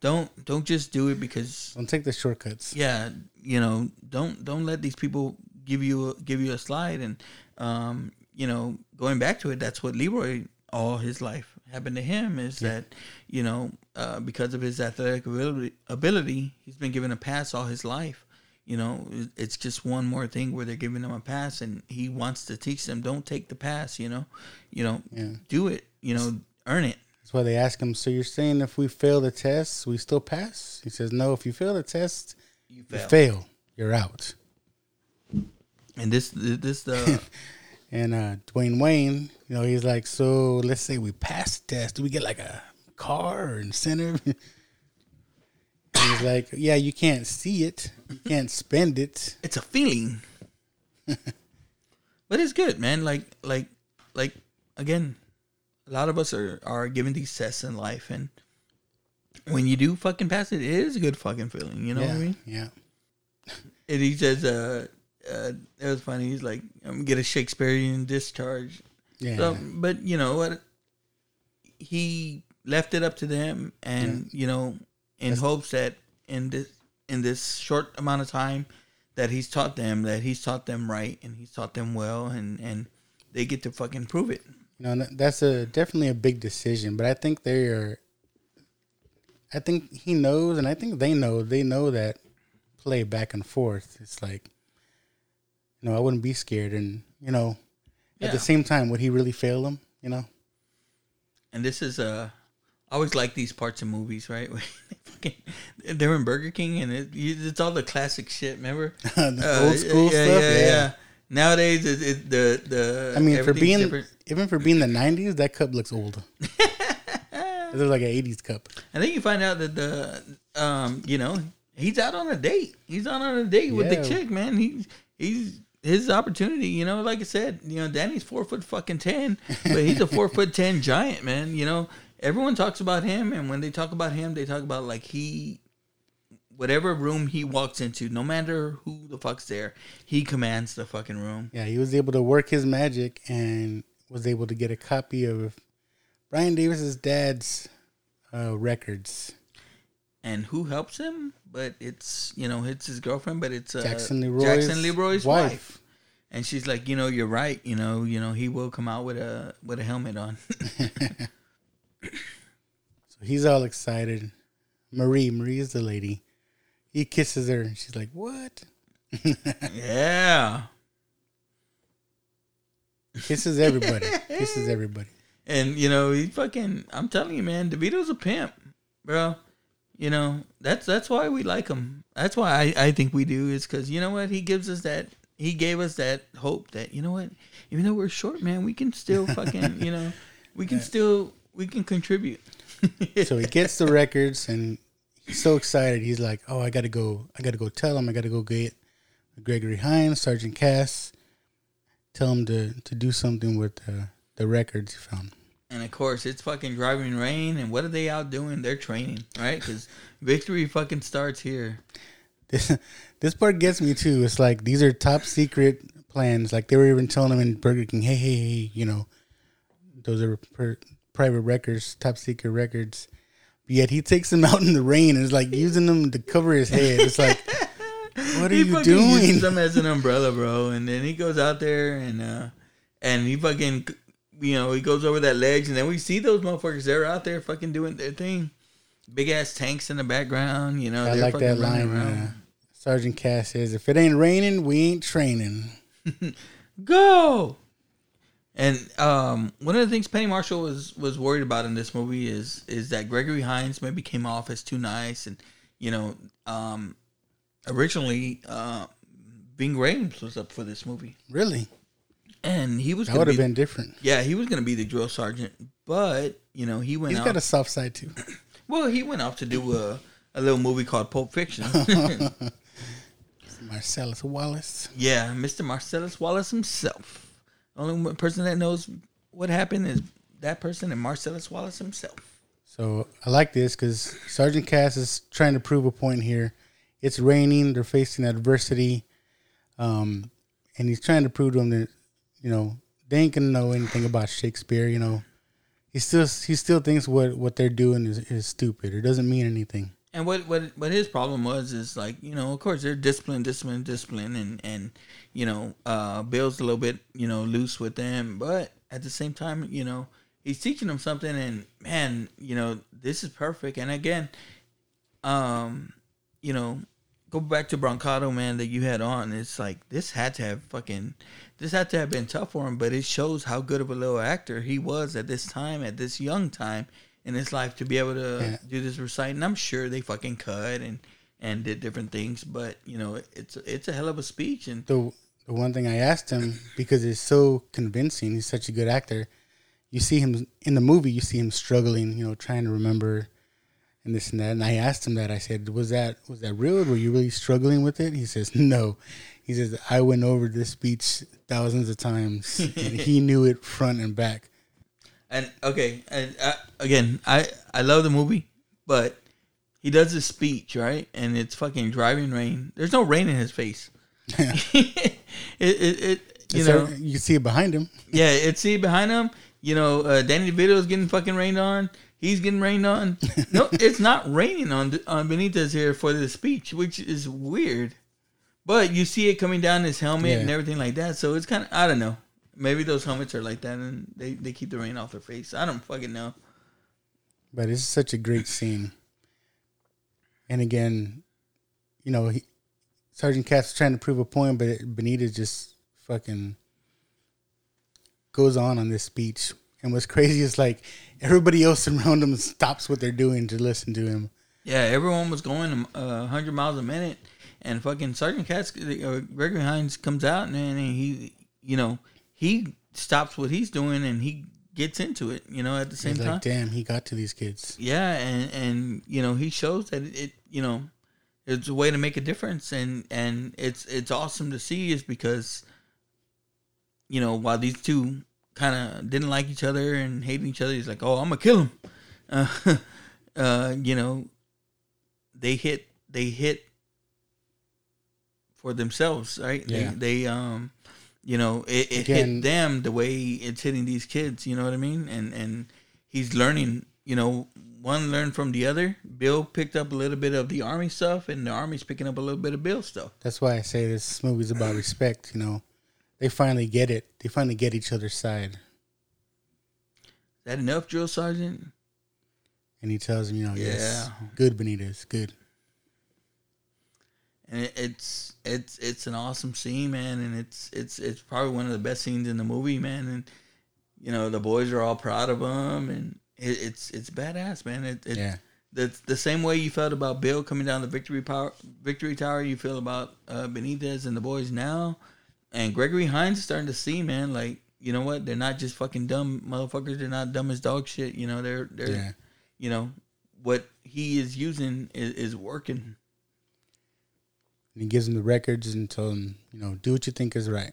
B: don't don't just do it because
A: Don't take the shortcuts.
B: yeah, you know, don't don't let these people give you a, give you a slide and um, you know, going back to it, that's what Leroy all his life happened to him is that you know uh, because of his athletic ability, ability, he's been given a pass all his life. You know, it's just one more thing where they're giving him a pass, and he wants to teach them, don't take the pass. You know, you know,
A: Yeah.
B: do it. You know, earn it.
A: That's why they ask him, so you're saying if we fail the test, we still pass? He says, no, if you fail the test,
B: You
A: you
B: fail.
A: fail. You're out.
B: And this this the *laughs*
A: And uh, Dwayne Wayne, you know, he's like, so let's say we pass the test. Do we get like a car or incentive? *laughs* He's like, yeah, you can't see it. You can't spend it. *laughs*
B: it's a feeling. but it's good, man. Like like like again, a lot of us are are given these tests in life and when you do fucking pass it, it is a good fucking feeling. You know
A: yeah,
B: what I mean?
A: Yeah.
B: And he says, uh, uh, it was funny. He's like, I'm gonna get a Shakespearean discharge.
A: Yeah.
B: So, but you know what? He left it up to them, and you know, in hopes that in this in this short amount of time that he's taught them, that he's taught them right, and he's taught them well, and and they get to fucking prove it.
A: You know, that's a definitely a big decision, but I think they are. I think he knows, and I think they know. They know that play back and forth. It's like, you know, I wouldn't be scared, and you know, at the same time, would he really fail them? You know,
B: And this is uh I always like these parts of movies, right? *laughs* They're in Burger King, and it, it's all the classic shit. Remember *laughs*
A: The
B: Uh,
A: old school
B: yeah,
A: stuff?
B: Yeah, yeah.
A: Yeah.
B: Nowadays, it, it, the the
A: I mean, for being
B: different.
A: even for being the '90s, that cup looks old. *laughs* It like an '80s cup.
B: And then you find out that the, um, you know, he's out on a date. He's out on a date with
A: Yeah.
B: the chick, man. He, he's his opportunity. You know, like I said, you know, Danny's four foot fucking ten, but he's a four *laughs* foot ten giant, man. You know, everyone talks about him, and when they talk about him, they talk about like he, whatever room he walks into, no matter who the fuck's there, he commands the fucking room.
A: Yeah, he was able to work his magic and was able to get a copy of Brian Davis's dad's uh, records.
B: And who helps him? But it's you know it's his girlfriend, but it's uh,
A: Jackson Leroy's
B: Jackson Leroy's wife.
A: wife.
B: And she's like, you know, you're right. You know, you know, he will come out with a with a helmet on. *laughs* *laughs*
A: So he's all excited. Marie, Marie is the lady. He kisses her and she's like, "What?"
B: yeah.
A: Kisses everybody. kisses everybody.
B: And you know, he fucking. I'm telling you, man, DeVito's a pimp, bro. You know, that's that's why we like him. That's why I, I think we do is because you know what he gives us that he gave us that hope that you know what even though we're short, man, we can still fucking you know we can *laughs* still we can contribute.
A: So he gets the records and so excited. He's like, "Oh, I got to go. I got to go tell him. I got to go get Gregory Hines, Sergeant Cass. Tell him to to do something with the the records he found."
B: And of course, it's fucking driving rain. And what are they out doing? They're training, right? Because victory fucking starts here.
A: This this part gets me too. It's like these are top secret plans. Like they were even telling him in Burger King, "Hey, hey, hey, you know, those are per, private records, top secret records." Yet he takes them *laughs* out in the rain and is like using them to cover his head. It's like, *laughs* what are
B: he
A: you
B: fucking uses
A: doing?
B: them as an umbrella, bro. And then he goes out there and uh and he fucking you know he goes over that ledge, and then we see those motherfuckers. They're out there fucking doing their thing. Big ass tanks in the background, you know.
A: I like that line. Uh, Sergeant Cass says, "If it ain't raining, we ain't training." *laughs*
B: go. And um, one of the things Penny Marshall was was worried about in this movie is is that Gregory Hines maybe came off as too nice, and you know, um, originally uh, Ving Rhames was up for this movie,
A: Really,
B: and he was
A: that would have
B: be-
A: been different.
B: yeah, he was going to be the drill sergeant, but you know, he went
A: He's
B: out.
A: got a soft side too. *clears throat*
B: well, he went off to do a a little movie called Pulp Fiction. *laughs* *laughs*
A: Marcellus Wallace.
B: Yeah, Mr. Marcellus Wallace himself. Only person that knows what happened is that person and Marcellus Wallace himself.
A: So I like this because Sergeant Cass is trying to prove a point here. It's raining. They're facing adversity, um, and he's trying to prove to them that you know they ain't gonna know anything about Shakespeare. You know, he still he still thinks what what they're doing is, is stupid It doesn't mean anything.
B: And what, what what his problem was is like you know of course they're discipline discipline discipline and and you know uh Bill's a little bit you know loose with them. But at the same time you know he's teaching them something and man you know this is perfect. And again um you know go back to Brancato man that you had on. It's like this had to have fucking this had to have been tough for him. But it shows how good of a little actor he was at this time at this young time in his life to be able to
A: Yeah.
B: do this reciting. I'm sure they fucking cut and and did different things, but you know, it's it's a hell of a speech and
A: the the one thing I asked him *coughs* because it's so convincing. He's such a good actor. You see him in the movie. You see him struggling. You know, trying to remember and this and that. And I asked him that. I said, "Was that was that real? Were you really struggling with it?" He says, "No." He says, "I went over this speech thousands of times, and he *laughs* knew it front and back."
B: And okay, and uh, again, I I love the movie, but he does his speech right, and it's fucking driving rain. There's no rain in his face. *laughs* it, it, it you
A: It's
B: know
A: a- you see it behind him. *laughs*
B: yeah, it's see behind him. You know, uh, Danny DeVito's getting fucking rained on. He's getting rained on. *laughs* No, it's not raining on on Benitez here for the speech, which is weird. But you see it coming down his helmet and everything like that. So it's kind of I don't know. Maybe those helmets are like that and they, they keep the rain off their face. I don't fucking know.
A: But it's such a great scene. And again, you know, he, Sergeant Cass is trying to prove a point, but Benitez just fucking goes on on this speech. And what's crazy is like everybody else around him stops what they're doing to listen to him.
B: Yeah, everyone was going uh, 100 miles a minute, and fucking Sergeant Cass, uh, Gregory Hines comes out, and then he, you know, he stops what he's doing, and he gets into it. You know, at the same
A: He's
B: time,
A: like, damn, he got to these kids.
B: yeah, and and you know he shows that it, you know it's a way to make a difference, and and it's it's awesome to see is because you know while these two kind of didn't like each other and hating each other, he's like, oh, I'm gonna kill him. Uh, *laughs* uh, you know, they hit they hit for themselves, right?
A: Yeah.
B: They, they um, you know, it, it
A: Again-
B: hit them the way it's hitting these kids. You know what I mean? And and he's learning. You know, one learned from the other. Bill picked up a little bit of the army stuff, and the army's picking up a little bit of Bill stuff.
A: That's why I say this movie's about respect. You know, they finally get it. They finally get each other's side.
B: Is that enough, drill sergeant?
A: And he tells him, you know, yes,
B: Yeah.
A: good Benitez, good.
B: And it, it's it's it's an awesome scene, man, and it's it's it's probably one of the best scenes in the movie, man. And you know the boys are all proud of him, and it, it's it's badass, man. It, it
A: Yeah.
B: the the same way you felt about Bill coming down the victory power victory tower, you feel about uh, Benitez and the boys now, and Gregory Hines is starting to see, man, like. You know what? They're not just fucking dumb motherfuckers. They're not dumb as dog shit. You know, they're they're,
A: Yeah.
B: you know, what he is using is, is working.
A: And he gives him the records and tells him, you know, do what you think is right.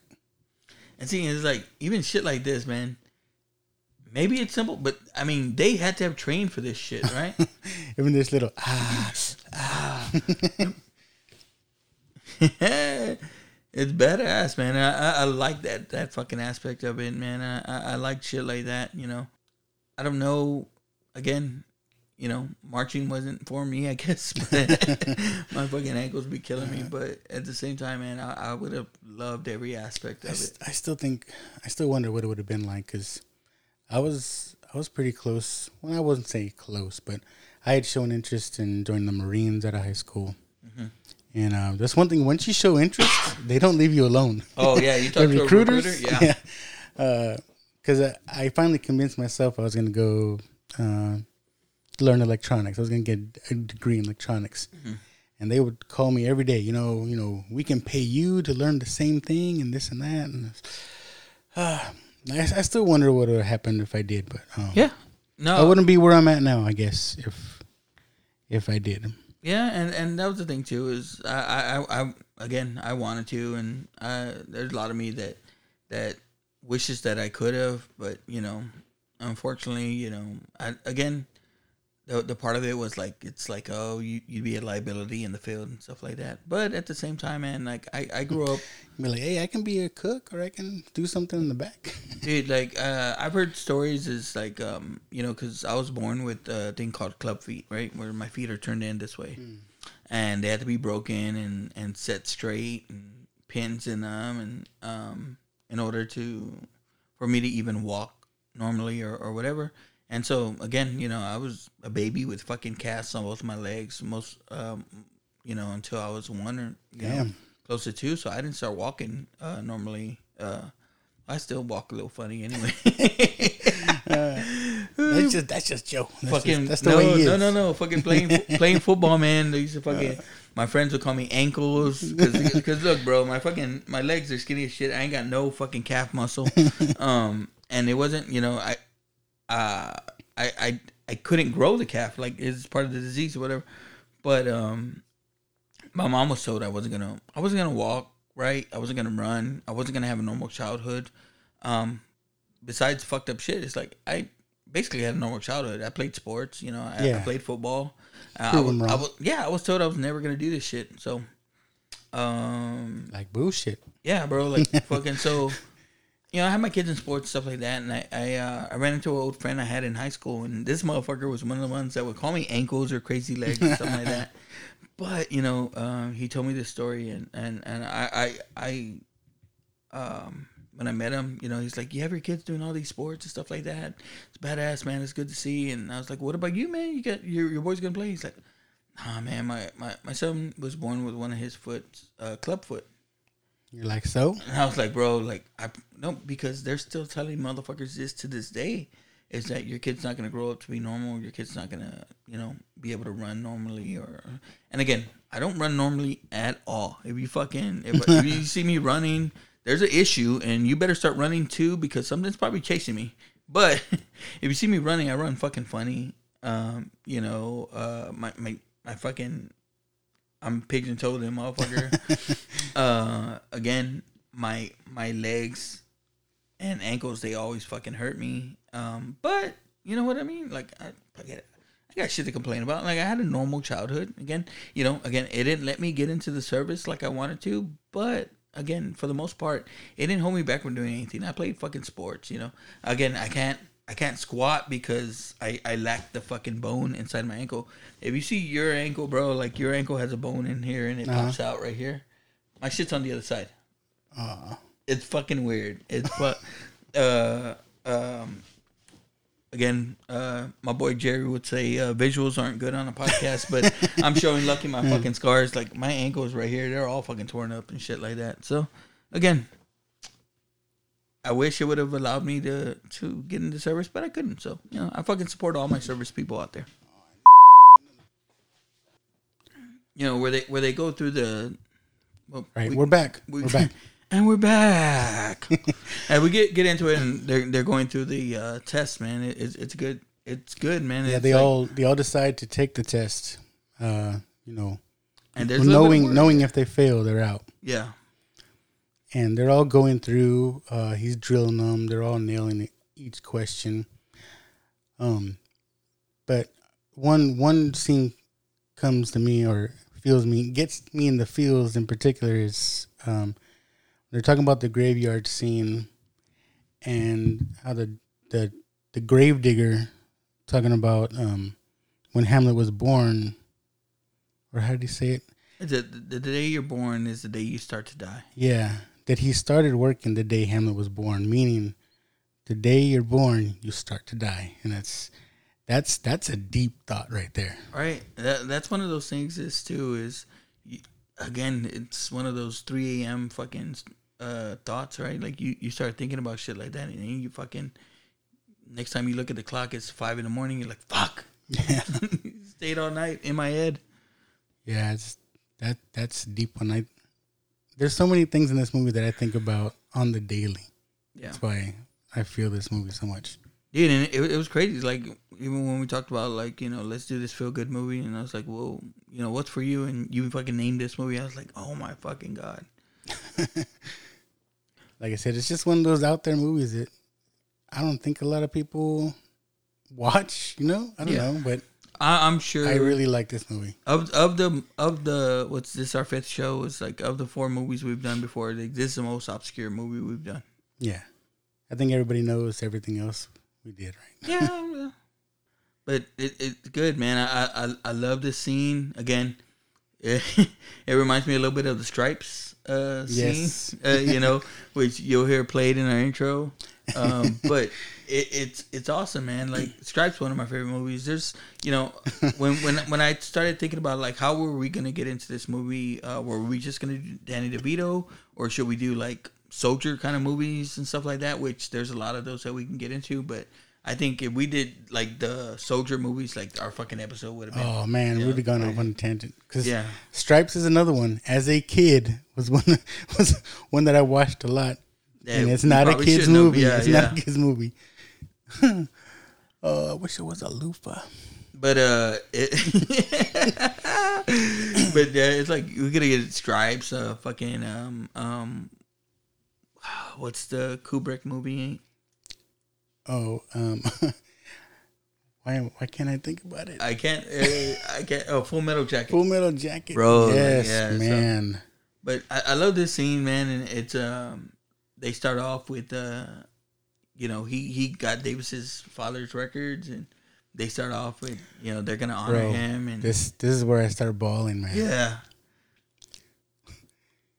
B: And see, it's like even shit like this, man. Maybe it's simple, but I mean, they had to have trained for this shit, right? *laughs*
A: Even this little ah, *laughs*
B: it's badass, man. I, I, I like that that fucking aspect of it, man. I, I, I like shit like that, you know. I don't know. Again, you know, marching wasn't for me, I *laughs* guess. But *laughs* my fucking ankles be killing me. But at the same time, man, I, I would have loved every aspect
A: I,
B: of
A: s-
B: it.
A: I still think I still wonder what it would have been like because I was I was pretty close. Well, I wasn't say close, but I had shown interest in joining the Marines at a high school.
B: Mm-hmm.
A: And uh, that's one thing. Once you show interest, *coughs* they don't leave you alone.
B: Oh yeah, you *laughs* talked to a recruiter, yeah.
A: Because I, I finally convinced myself I was going to go uh, learn electronics. I was going to get a degree in electronics,
B: Mm-hmm.
A: and they would call me every day. You know, you know, we can pay you to learn the same thing and this and that. And uh, *sighs* I, I still wonder what would have happened if I did, but um,
B: Yeah. No,
A: I wouldn't be where I'm at now. I guess if if I did.
B: Yeah, and and that was the thing too. Is I I, I, I again I wanted to, and I, there's a lot of me that that wishes that I could have, but you know, unfortunately, you know, I, again, the the part of it was like it's like oh you you'd be a liability in the field and stuff like that. But at the same time, man, like I I grew up. *laughs*
A: Be like, hey, I can be a cook, or I can do something in the back. *laughs*
B: Dude, like uh, I've heard stories is like um you know because I was born with a thing called club feet, right, where my feet are turned in this way, and they had to be broken and and set straight and pins in them and um in order to for me to even walk normally or or whatever. And so again, you know, I was a baby with fucking casts on both my legs most um you know until I was one or you know
A: Damn.
B: close to two, so I didn't start walking uh normally. Uh I still walk a little funny anyway. *laughs*
A: that's just that's just Joe. That's
B: fucking
A: just, that's the
B: no,
A: way he is.
B: no, no, no. Fucking playing *laughs* playing football, man. They used to fucking. My friends would call me ankles because look, bro, my fucking my legs are skinny as shit. I ain't got no fucking calf muscle. *laughs* Um, and it wasn't, you know, I, uh, I, I, I couldn't grow the calf like it's part of the disease or whatever. But um, my mom was told I wasn't gonna, I wasn't gonna walk right. I wasn't gonna run. I wasn't gonna have a normal childhood. Um, besides fucked up shit, it's like I basically had a normal childhood. I played sports, you know. I, I played football. Uh, I, was, I was, yeah, I was told I was never gonna do this shit. So, um,
A: Like bullshit.
B: yeah, bro. Like *laughs* fucking so. You know, I had my kids in sports stuff like that, and I I, uh, I ran into an old friend I had in high school, and this motherfucker was one of the ones that would call me ankles or crazy legs or something like that. *laughs* But you know, um, he told me this story, and and and I I I um when I met him, you know, he's like, "You have your kids doing all these sports and stuff like that. It's badass, man. It's good to see." And I was like, "What about you, man? You got your your boy's gonna play?" He's like, "Nah, man. My my my son was born with one of his foot, uh, club foot."
A: You're like so.
B: And I was like, bro, like I no, because they're still telling motherfuckers this to this day, is that your kid's not gonna grow up to be normal. Your kid's not gonna, you know, be able to run normally. Or, and again, I don't run normally at all. If you fucking, if, if *laughs* you see me running, there's an issue, and you better start running too because something's probably chasing me. But *laughs* if you see me running, I run fucking funny. Um, you know, uh, my my my fucking, I'm pigeon toed in motherfucker. *laughs* uh, again, my my legs and ankles they always fucking hurt me. Um, but you know what I mean? Like I, I get it. I got shit to complain about. Like I had a normal childhood. Again, you know, again, it didn't let me get into the service like I wanted to, but again, for the most part, it didn't hold me back from doing anything. I played fucking sports, you know. Again, I can't I can't squat because I I lack the fucking bone inside my ankle. If you see your ankle, bro, like your ankle has a bone in here and it
A: Uh-huh.
B: pops out right here. My shit's on the other side.
A: Uh,
B: It's fucking weird. It's but *laughs* uh um again, uh my boy Jerry would say uh, visuals aren't good on a podcast, but *laughs* I'm showing Lucky my fucking scars. Like my ankles right here, they're all fucking torn up and shit like that. So again, I wish it would have allowed me to to get into service, but I couldn't. So you know, I fucking support all my service people out there. You know where they where they go through the. Well,
A: right,
B: we-
A: are back.
B: We,
A: are back. *laughs*
B: and we're back. *laughs* and we get get into it, and they're they're going through the uh, test, man. It, it's it's good. It's good, man.
A: Yeah,
B: It's
A: they
B: like-
A: all they all decide to take the test. Uh, you know,
B: and there's a little bit of
A: knowing knowing if they fail, they're out.
B: Yeah,
A: and they're all going through. Uh, he's drilling them. They're all nailing it, each question. Um, but one one scene comes to me or feels me gets me in the feels in particular is um, they're talking about the graveyard scene and how the the the grave digger talking about um, when Hamlet was born, or how did he say it?
B: the, the the day you're born is the day you start to die.
A: Yeah, that he started working the day Hamlet was born, meaning the day you're born, you start to die, and that's that's that's a deep thought right there.
B: Right. That that's one of those things. Is too is, again, it's one of those three a.m. fucking uh, thoughts, right? Like you you start thinking about shit like that, and then you fucking next time you look at the clock, it's five in the morning. You're like, fuck.
A: Yeah, *laughs*
B: Stayed all night in my head.
A: yeah, it's that that's deep one. I there's so many things in this movie that I think about on the daily.
B: Yeah.
A: That's why I feel this movie so much.
B: Dude, and it, it was crazy. Like even when we talked about like you know let's do this feel good movie, and I was like, well, you know what's for you, and you fucking named this movie. I was like, oh my fucking god. *laughs*
A: Like I said, it's just one of those out there movies that I don't think a lot of people watch. You know, I don't
B: Yeah.
A: know, but
B: I, I'm sure
A: I really like this movie.
B: of of the of the what's this our fifth show is like of the four movies we've done before. Like, this is the most obscure movie we've done.
A: Yeah, I think everybody knows everything else we did, right?
B: Yeah, *laughs* yeah. but it, it's good, man. I, I I love this scene again. *laughs* It, it reminds me a little bit of the Stripes uh, scene,
A: Yes.
B: uh, you know, *laughs* which you'll hear played in our intro. Um, but it, it's it's awesome, man. Like Stripes, one of my favorite movies. There's, you know, when when when I started thinking about like how were we gonna get into this movie? Uh, were we just gonna do Danny DeVito, or should we do like soldier kind of movies and stuff like that? Which there's a lot of those that we can get into, but. I think if we did like the soldier movies, like our fucking episode would have been.
A: Oh man, we'd have gone off on a tangent because
B: Yeah.
A: Stripes is another one. As a kid, was one *laughs* was one that I watched a lot,
B: Yeah,
A: and it's not a kids movie.
B: Yeah,
A: it's
B: yeah.
A: not a kids movie. *laughs* uh, I wish it was a loofah.
B: But uh, it, *laughs* but yeah, it's like we gotta get stripes. Uh, fucking um um, *sighs* what's the Kubrick movie?
A: Oh, um, *laughs* why why can't I think about it?
B: I can't. Uh, I can't. Oh, Full Metal Jacket.
A: Full Metal Jacket,
B: Bro,
A: Yes,
B: yeah, so-
A: man.
B: But I, I love this scene, man, and it's um they start off with uh you know he he got Davis's father's records and they start off with you know they're gonna honor
A: Bro,
B: him and
A: this this is where I start bawling, man.
B: Yeah.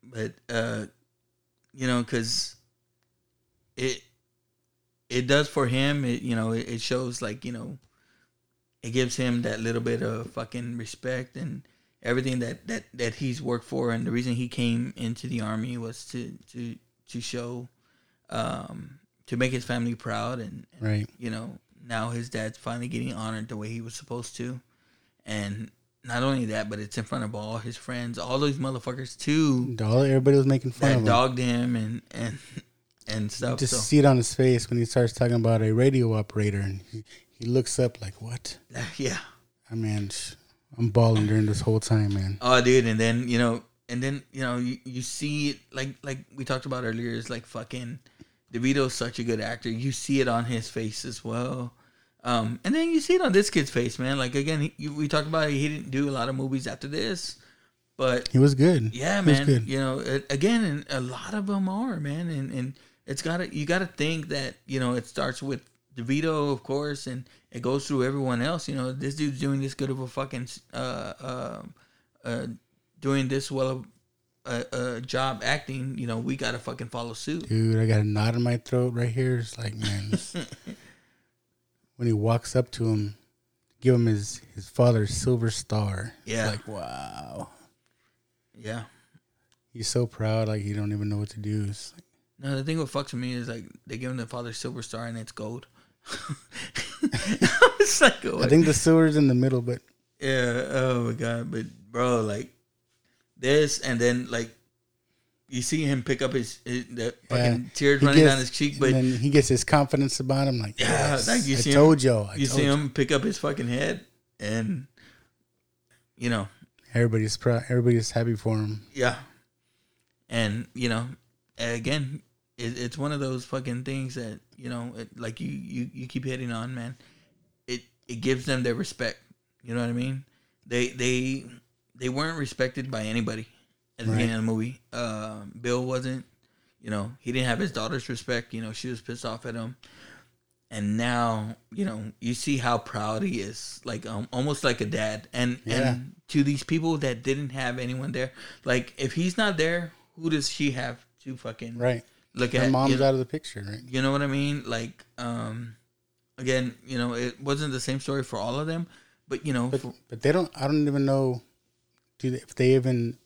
B: But uh you know cuz it it does for him it you know it, it shows like you know it gives him that little bit of fucking respect and everything that that that he's worked for and the reason he came into the army was to to to show um to make his family proud and, and
A: Right.
B: you know now his dad's finally getting honored the way he was supposed to and not only that but it's in front of all his friends all those motherfuckers too
A: All everybody was making fun
B: that
A: of him.
B: dogged him and and and stuff.
A: Just
B: so
A: see it on his face when he starts talking about a radio operator, and he, he looks up like, "What?"
B: yeah.
A: I mean, I'm balling during this whole time, man.
B: Oh, dude, and then you know, and then you know, you, you see it like like we talked about earlier. Is like fucking DeVito's such a good actor. You see it on his face as well, um, and then you see it on this kid's face, man. Like again, he, we talked about he didn't do a lot of movies after this, but
A: He was good.
B: yeah,
A: He was
B: man.
A: good.
B: You know, it, again, and a lot of them are, man, and and it's gotta you gotta think that you know it starts with DeVito, of course, and it goes through everyone else. You know, this dude's doing this good of a fucking uh uh, uh doing this well of a, a job acting. You know, we gotta fucking follow suit.
A: Dude, I got a knot in my throat right here. It's like, man, *laughs* when he walks up to him, give him his his father's silver star.
B: Yeah.
A: it's like wow,
B: Yeah.
A: he's so proud. Like he don't even know what to do. It's like,
B: No, the thing what fucks with me is like they give him the father's silver star and it's gold. *laughs* it's like
A: I think the silver's in the middle, but
B: Yeah. Oh my god. But bro, like this, and then like you see him pick up his, his the fucking
A: yeah,
B: tears
A: he
B: running
A: gets-
B: down his cheek. But
A: then he gets his confidence about him. Like,
B: yeah,
A: yes,
B: like you
A: I
B: see
A: told y'all. I
B: you
A: told
B: see
A: you.
B: him pick up his fucking head, and you know,
A: Everybody's proud. Everybody's happy for him.
B: yeah, and you know, again, it, it's one of those fucking things that you know, it, like you you you keep hitting on, man. It it gives them their respect. You know what I mean? They they they weren't respected by anybody at the
A: Right.
B: beginning of the movie. Uh, Bill wasn't. You know, he didn't have his daughter's respect. You know, she was pissed off at him. And now, you know, you see how proud he is, like um, almost like a dad. And
A: Yeah.
B: and to these people that didn't have anyone there, like if he's not there, who does she have to fucking
A: Right.
B: look
A: Her
B: at?
A: mom's
B: you know?
A: out of the picture, right?
B: You know what I mean? Like, um, again, you know, it wasn't the same story for all of them, but you know,
A: But
B: for-
A: but they don't. I don't even know. Do they, if they even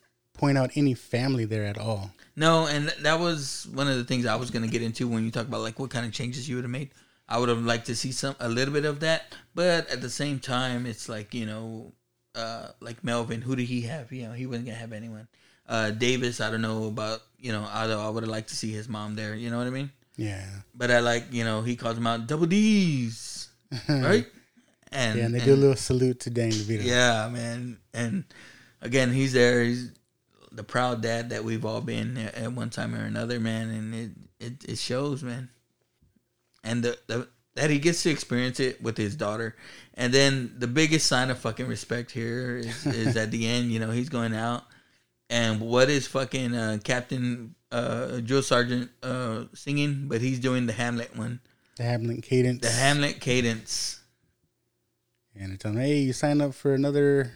A: point out any family there at all?
B: no, and th- that was one of the things I was gonna get into when you talk about like what kind of changes you would have made. I would have liked to see some a little bit of that, but at the same time, it's like you know, uh, like Melvin, who did he have? You know, he wasn't gonna have anyone. Uh, Davis, I don't know about. You know, although I would have liked to see his mom there. You know what I mean?
A: Yeah.
B: But I like, you know, he calls him out double D's, *laughs* right? And
A: Yeah, and they do a little salute to Danny DeVito.
B: Yeah, man. And again, he's there. He's the proud dad that we've all been at one time or another, man. And it it, it shows, man. And the, the that he gets to experience it with his daughter. And then the biggest sign of fucking respect here is, is at the *laughs* end. You know, he's going out, and what is fucking uh, Captain uh, Joe Sargent uh, singing? But he's doing the Hamlet one,
A: The Hamlet cadence.
B: the Hamlet cadence.
A: And they tell him, hey, you sign up for another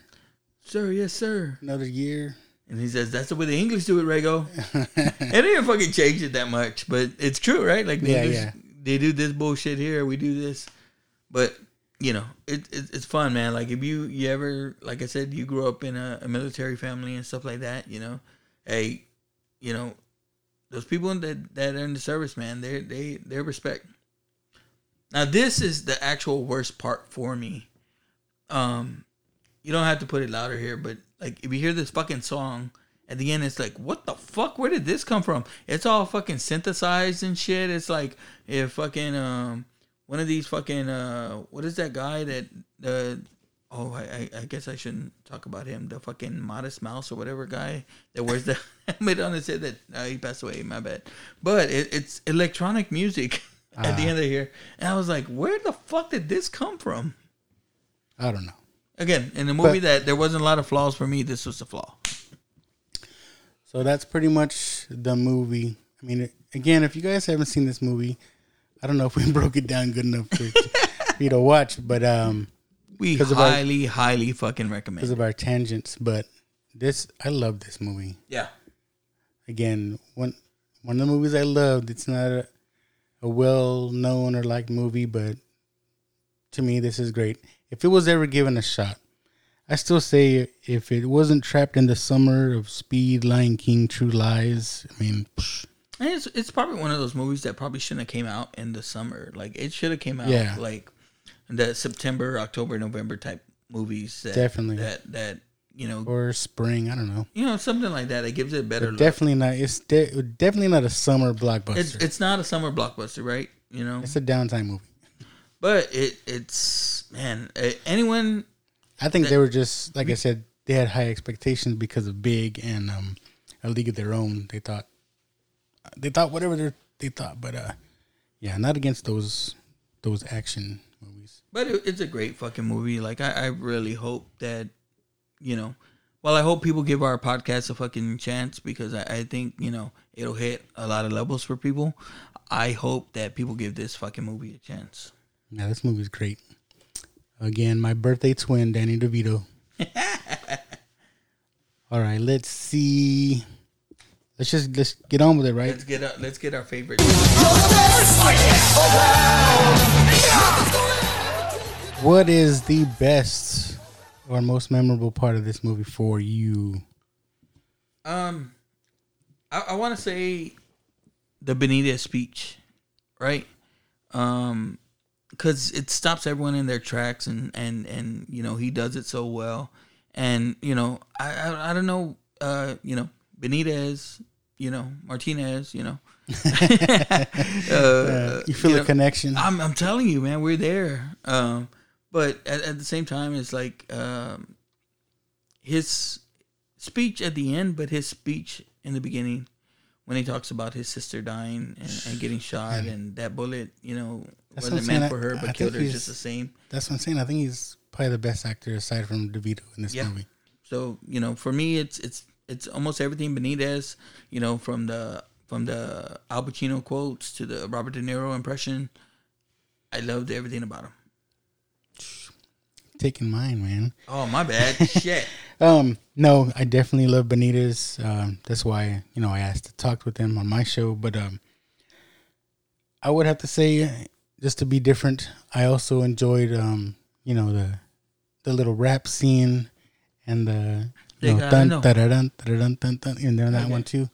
B: Sir, yes, sir.
A: another year.
B: And he says, "That's the way the English do it, Rago." *laughs* and they didn't fucking change it that much, but it's true, right? Like the
A: Yeah,
B: English,
A: yeah.
B: they do this bullshit here, we do this, but you know, it, it it's fun, man. Like if you you ever, like I said, you grew up in a, a military family and stuff like that, you know, hey, you know, those people that that are in the service, man, they they they respect. Now this is the actual worst part for me. Um, you don't have to put it louder here, but like if you hear this fucking song at the end, it's like, what the fuck? Where did this come from? It's all fucking synthesized and shit. It's like if fucking um one of these fucking uh what is that guy that uh oh I I, guess I shouldn't talk about him the fucking modest mouse or whatever guy that wears the *laughs* helmet on his head that uh, he passed away my bad but it, it's electronic music *laughs* at the end of here and I was like where the fuck did this come from
A: I don't know.
B: Again, in a movie
A: But-
B: that there wasn't a lot of flaws for me, this was a flaw.
A: So that's pretty much the movie. I mean, again, if you guys haven't seen this movie, I don't know if we *laughs* broke it down good enough for, for you to watch, but um,
B: We
A: of our-
B: highly, highly fucking recommend.
A: because of our tangents. But this, I love this movie.
B: Yeah,
A: Again, one one of the movies I loved. It's not a, a well known or liked movie, but to me, this is great. If it was ever given a shot, I still say if it wasn't trapped in the summer of Speed, Lion King, True Lies, I mean, psh,
B: it's it's probably one of those movies that probably shouldn't have came out in the summer. Like it should have came out
A: Yeah.
B: like the September, October, November type movies. That,
A: Definitely.
B: that that you know,
A: or spring. I don't know.
B: you know, something like that. It gives it a better look.
A: definitely not. It's de- definitely not a summer blockbuster.
B: It's
A: It's,
B: it's not a summer blockbuster, right? You know, it's
A: a downtime movie.
B: but it it's man, eh, anyone
A: I think they were just like I said. They had high expectations because of Big and um, A League of Their Own. They thought they thought whatever they they thought, but uh, yeah, not against those those action movies.
B: But it, it's a great fucking movie. Like I, I really hope that, you know, well, I hope people give our podcast a fucking chance because I, I think you know it'll hit a lot of levels for people. I hope that people give this fucking movie a chance.
A: Yeah, this movie's great. Again, my birthday twin, Danny DeVito. *laughs* All right, let's see. Let's just let's get on with it, right?
B: Let's get our, let's get our favorite.
A: What is the best or most memorable part of this movie for you?
B: Um, I, I want to say the Benitez speech, right? Um, because it stops everyone in their tracks, and and and you know he does it so well, and you know I I, I don't know, uh, you know Benitez, you know Martinez, you know. *laughs* *laughs* uh,
A: you feel
B: you
A: a
B: know,
A: connection?
B: I'm, I'm telling you, man, we're there. Um, but at, at the same time, it's like um, his speech at the end, but his speech in the beginning when he talks about his sister dying and, and getting shot and that bullet, you know,
A: That's
B: wasn't meant for her, but
A: think
B: killed her just the same.
A: That's what I'm saying. I think he's probably the best actor aside from DeVito in this
B: Yeah.
A: movie.
B: So you know, for me, it's it's it's almost everything Benitez. You know, from the from the Al Pacino quotes to the Robert De Niro impression. I loved everything about him.
A: Taking mine, man.
B: Oh my bad, *laughs* shit.
A: Um, no, I definitely love Benitez. Um, that's why you know I asked to talk with him on my show. But um, I would have to say, just to be different, I also enjoyed um, you know the the little rap scene and the you know, dun,
B: know.
A: dun, dun, and then that
B: Okay.
A: one too.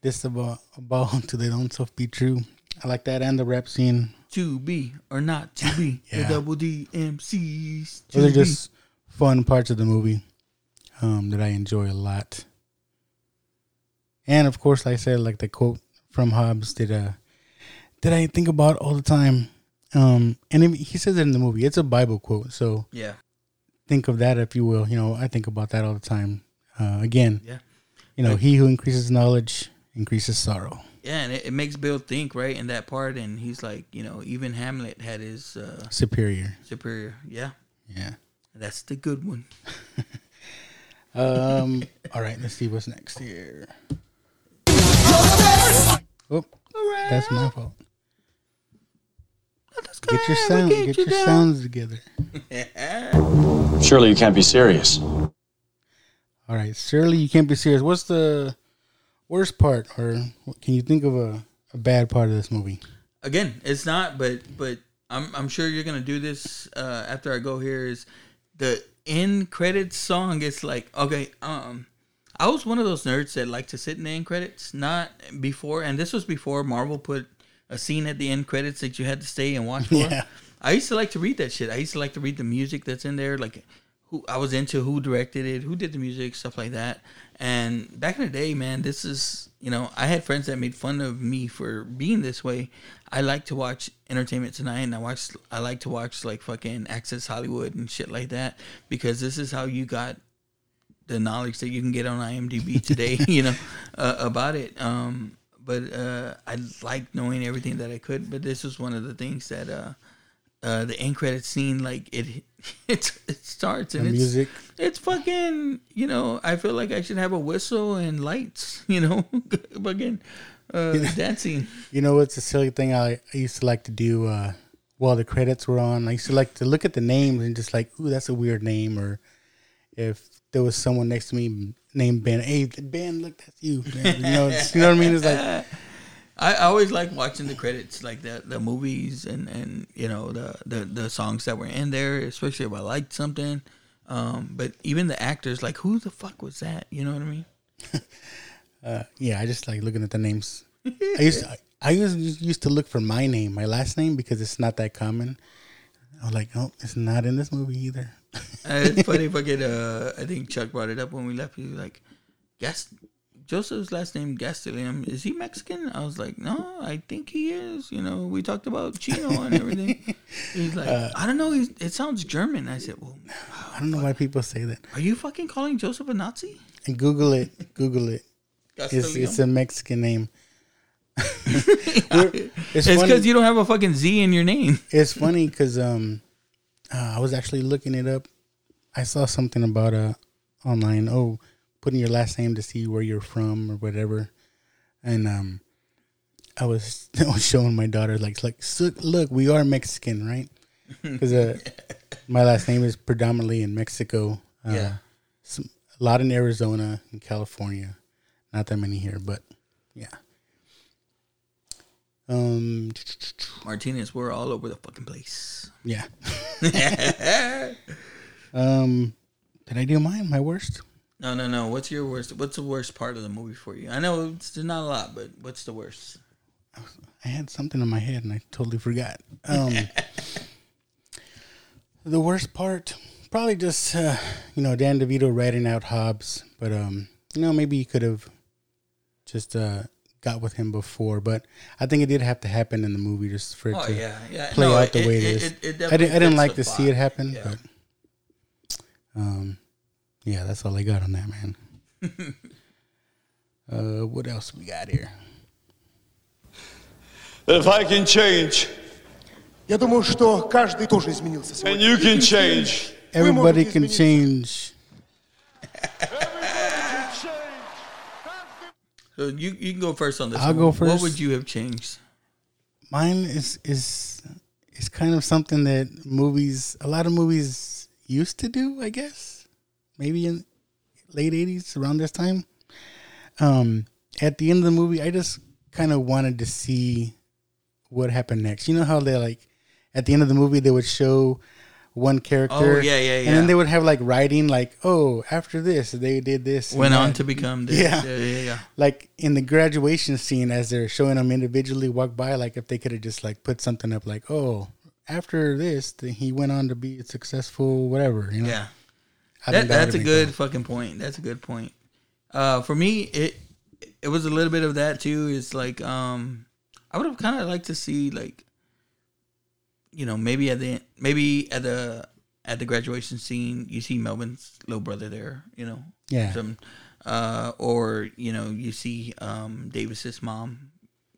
A: This about about *laughs* until they don't self be true. I like that and the rap scene.
B: to be or not to be. *laughs*
A: Yeah.
B: The double D MCs. To
A: Those are just fun parts of the movie um, that I enjoy a lot. And of course, like I said, like the quote from Hobbs that uh, that I think about all the time. Um, and it- he says it in the movie. It's a Bible quote, so
B: yeah,
A: think of that if you will. You know, I think about that all the time. Uh, again,
B: yeah,
A: you know,
B: Like-
A: he who increases knowledge increases sorrow.
B: yeah, and it, it makes Bill think right in that part, and he's like, you know, even Hamlet had his uh,
A: Superior.
B: superior. Yeah,
A: Yeah.
B: that's the good one. *laughs*
A: Um. all right. Let's see what's next here. Oh, that's my fault. Get your sound. Get your sounds together. *laughs*
J: Surely you can't be serious.
A: All right. Surely you can't be serious. What's the worst part, or can you think of a, a bad part of this movie?
B: Again, it's not, but but I'm I'm sure you're gonna do this uh, after I go here. Is the end credits song? It's like okay, um. I was one of those nerds that like to sit in the end credits, not before. And this was before Marvel put a scene at the end credits that you had to stay and watch *laughs* for.
A: Yeah.
B: I used to like to read that shit. I used to like to read the music that's in there, like who I was into, who directed it, who did the music, stuff like that. And back in the day, man, this is you know I had friends that made fun of me for being this way. I like to watch Entertainment Tonight, and I watch I like to watch like fucking Access Hollywood and shit like that because this is how you got the knowledge that you can get on IMDb today, *laughs* you know, uh, about it. Um, but uh, I like knowing everything that I could. But this was one of the things that uh, uh, the end credit scene, like it, *laughs* it, it starts and
A: The
B: it's
A: music.
B: it's fucking. You know, I feel like I should have a whistle and lights. *laughs* You know, *laughs* fucking uh, dancing.
A: You know, it's a silly thing I, I used to like to do uh, while the credits were on. I used to like to look at the names and just like, ooh, that's a weird name. Or if there was someone next to me named Ben, hey, Ben, look, that's you. Man. You know, *laughs* you know what I mean? It's like,
B: I, always like watching the credits, like the the movies and and you know the the the songs that were in there, especially if I liked something. Um, but even the actors, like who the fuck was that? You know what I mean? *laughs*
A: uh, yeah, I just like looking at the names. I used to, I, I used, used to look for my name, my last name, because it's not that common. I was like, oh, it's not in this movie either. *laughs*
B: Uh, it's funny *laughs* fucking uh I think Chuck brought it up when we left. He was like, Gas Joseph's last name Gastelum, is he Mexican? I was like, No, I think he is. You know, we talked about Chino and everything. *laughs* He's like,
A: Uh,
B: I don't know, he's, it sounds German. I said, Well,
A: I don't know why people say that.
B: are you fucking calling Joseph a Nazi?
A: And Google it. Google it. It's, it's a Mexican name. *laughs*
B: It's because you don't have a fucking Z in your name. *laughs*
A: It's funny because um, uh, I was actually looking it up. I saw something about uh online. Oh, putting your last name to see where you're from or whatever, and um, I was *laughs* I was showing my daughter like like look, we are Mexican, right? Because uh, my last name is predominantly in Mexico. Uh,
B: Yeah.
A: some, a lot in Arizona and California. Not that many here, but yeah. Um,
B: Martinez, we're all over the fucking place.
A: yeah. *laughs* Um, did I do mine? My worst?
B: No, no, no. What's your worst? What's the worst part of the movie for you? I know it's not a lot, but what's the worst?
A: I had something in my head and I totally forgot. Um, *laughs* the worst part, probably just uh, you know Dan DeVito ratting out Hobbs, but um, you know maybe he could have just uh got with him before, but I think it did have to happen in the movie just for it
B: Oh
A: to
B: yeah, yeah.
A: play
B: No,
A: out the
B: it-
A: way
B: it,
A: it is.
B: It, it
A: I didn't,
B: definitely
A: I didn't
B: fits
A: like
B: the
A: to see it
B: vibe.
A: happen,
B: Yeah.
A: but um, yeah, that's all I got on that, man. *laughs* uh, what else we got here?
K: If I can change,
L: Я думаю, что каждый тоже изменился
K: and
L: сегодня.
K: you can change,
A: Everybody
L: можете
A: can
L: измениться.
A: change.
B: So you you can go first on this.
A: I'll
B: one.
A: go
B: What would you have changed?
A: Mine is is is kind of something that movies, a lot of movies used to do, I guess. Maybe in late eighties, around this time. Um, at the end of the movie, I just kind of wanted to see what happened next. You know how they like at the end of the movie they would show one character,
B: Oh, yeah, yeah, yeah.
A: and then they would have like writing, like, oh, after this they did this,
B: Went on
A: that.
B: to become this.
A: Yeah.
B: yeah, yeah, yeah.
A: like in the graduation scene as they're showing them individually walk by like if they could have just like put something up like oh after this th- he went on to be successful whatever you know
B: Yeah. That,
A: that
B: that's a good
A: cool.
B: fucking point. That's a good point. Uh, for me, it it was a little bit of that too. It's like um, I would have kind of liked to see like, you know, maybe at the maybe at the at the graduation scene, you see Melvin's little brother there. You know,
A: Yeah.
B: Some, uh, or you know, you see um Davis's mom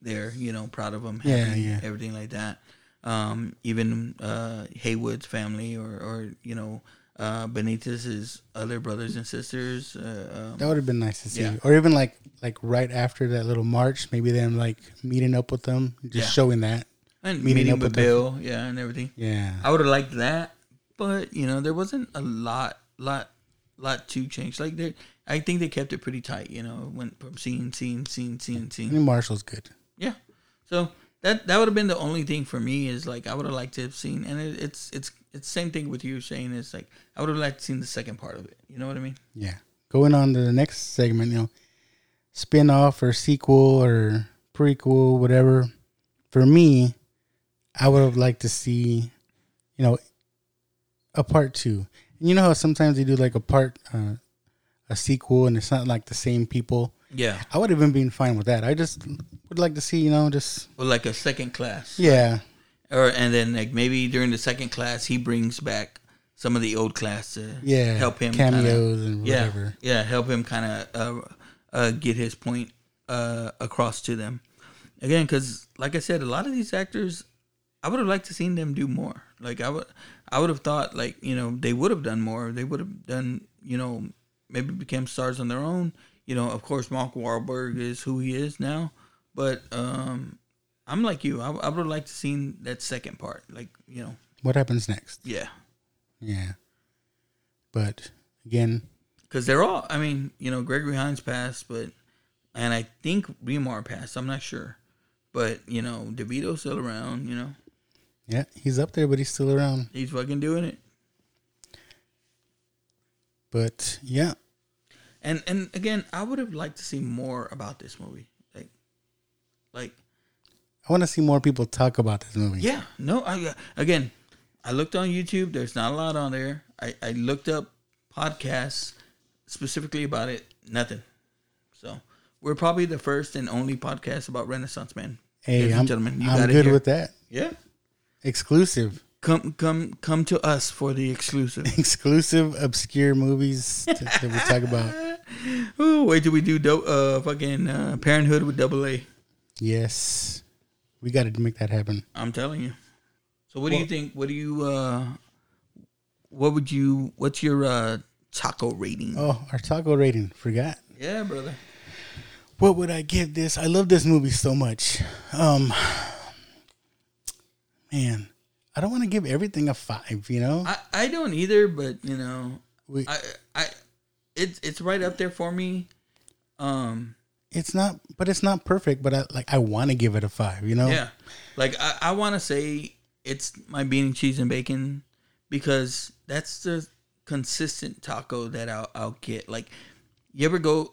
B: there. You know, proud of him.
A: Yeah,
B: happy,
A: yeah.
B: Everything like that. Um, even uh Haywood's family, or or you know uh, Benitez's other brothers and sisters. Uh, um,
A: that would have been nice to see
B: Yeah.
A: or even like like right after that little march maybe them like meeting up with them just
B: Yeah.
A: showing that
B: and meeting,
A: up
B: with
A: with them.
B: Bill, yeah, and everything.
A: yeah
B: I would have liked that, but you know, there wasn't a lot, lot, lot to change. Like there, I think they kept it pretty tight. You know, went from scene, scene, scene, scene, scene.
A: mean, Marshall's good
B: Yeah. So that that would have been the only thing for me is like I would have liked to have seen, and it, it's it's it's same thing with you saying it's like I would have liked to seen the second part of it. You know what I mean?
A: yeah going on to the next segment you know spin-off or sequel or prequel whatever for me i would have liked to see you know a part two and you know how sometimes they do like a part uh, a sequel and it's not like the same people
B: Yeah.
A: i would have even been fine with that i just would like to see you know just
B: Or like a second class.
A: yeah
B: Or and then like maybe during the second class he brings back some of the old class to
A: Yeah,
B: help him
A: cameos
B: kinda,
A: and
B: yeah,
A: whatever.
B: Yeah, help him kind of uh, uh, get his point uh, across to them. Again, because like I said, a lot of these actors, I would have liked to seen them do more. Like I would, I would have thought like you know they would have done more. They would have done you know maybe became stars on their own. You know, of course, Mark Wahlberg is who he is now, but um, I'm like you. I, I would have liked to seen that second part. Like you know,
A: what happens next
B: yeah.
A: yeah but again
B: because they're all. I mean, you know, Gregory Hines passed, but and I think Remar passed. I'm not sure, but you know, DeVito's still around. You know,
A: yeah he's up there but he's still around
B: he's fucking doing it.
A: but yeah
B: And and again, I would have liked to see more about this movie. Like, like
A: i want to see more people talk about this movie
B: yeah, no, I uh, again, I looked on YouTube. There's not a lot on there. I, I looked up podcasts specifically about it. Nothing. So we're probably the first and only podcast about Renaissance Man.
A: Hey,
B: Ladies and
A: I'm,
B: gentlemen, you
A: I'm
B: got
A: good with that.
B: Yeah.
A: Exclusive,
B: Come come come to us for the exclusive. *laughs*
A: exclusive, obscure movies to, that we talk about. *laughs*
B: Ooh, wait till we do do- uh fucking uh, Parenthood with double A.
A: Yes, we got to make that happen.
B: I'm telling you. So what do you think? What do you uh what would you what's your uh taco rating?
A: Oh, our taco rating. Forgot.
B: Yeah, brother.
A: What would I give this? I love this movie so much. Um, man, I don't want to give everything a five. You know,
B: I, I don't either, but you know,
A: We-
B: I I it's it's right up there for me. Um
A: it's not, but it's not perfect. But I like I want to give it a five. You know,
B: yeah. Like I, I wanna say it's my bean and cheese and bacon because that's the consistent taco that I'll I'll get. Like you ever go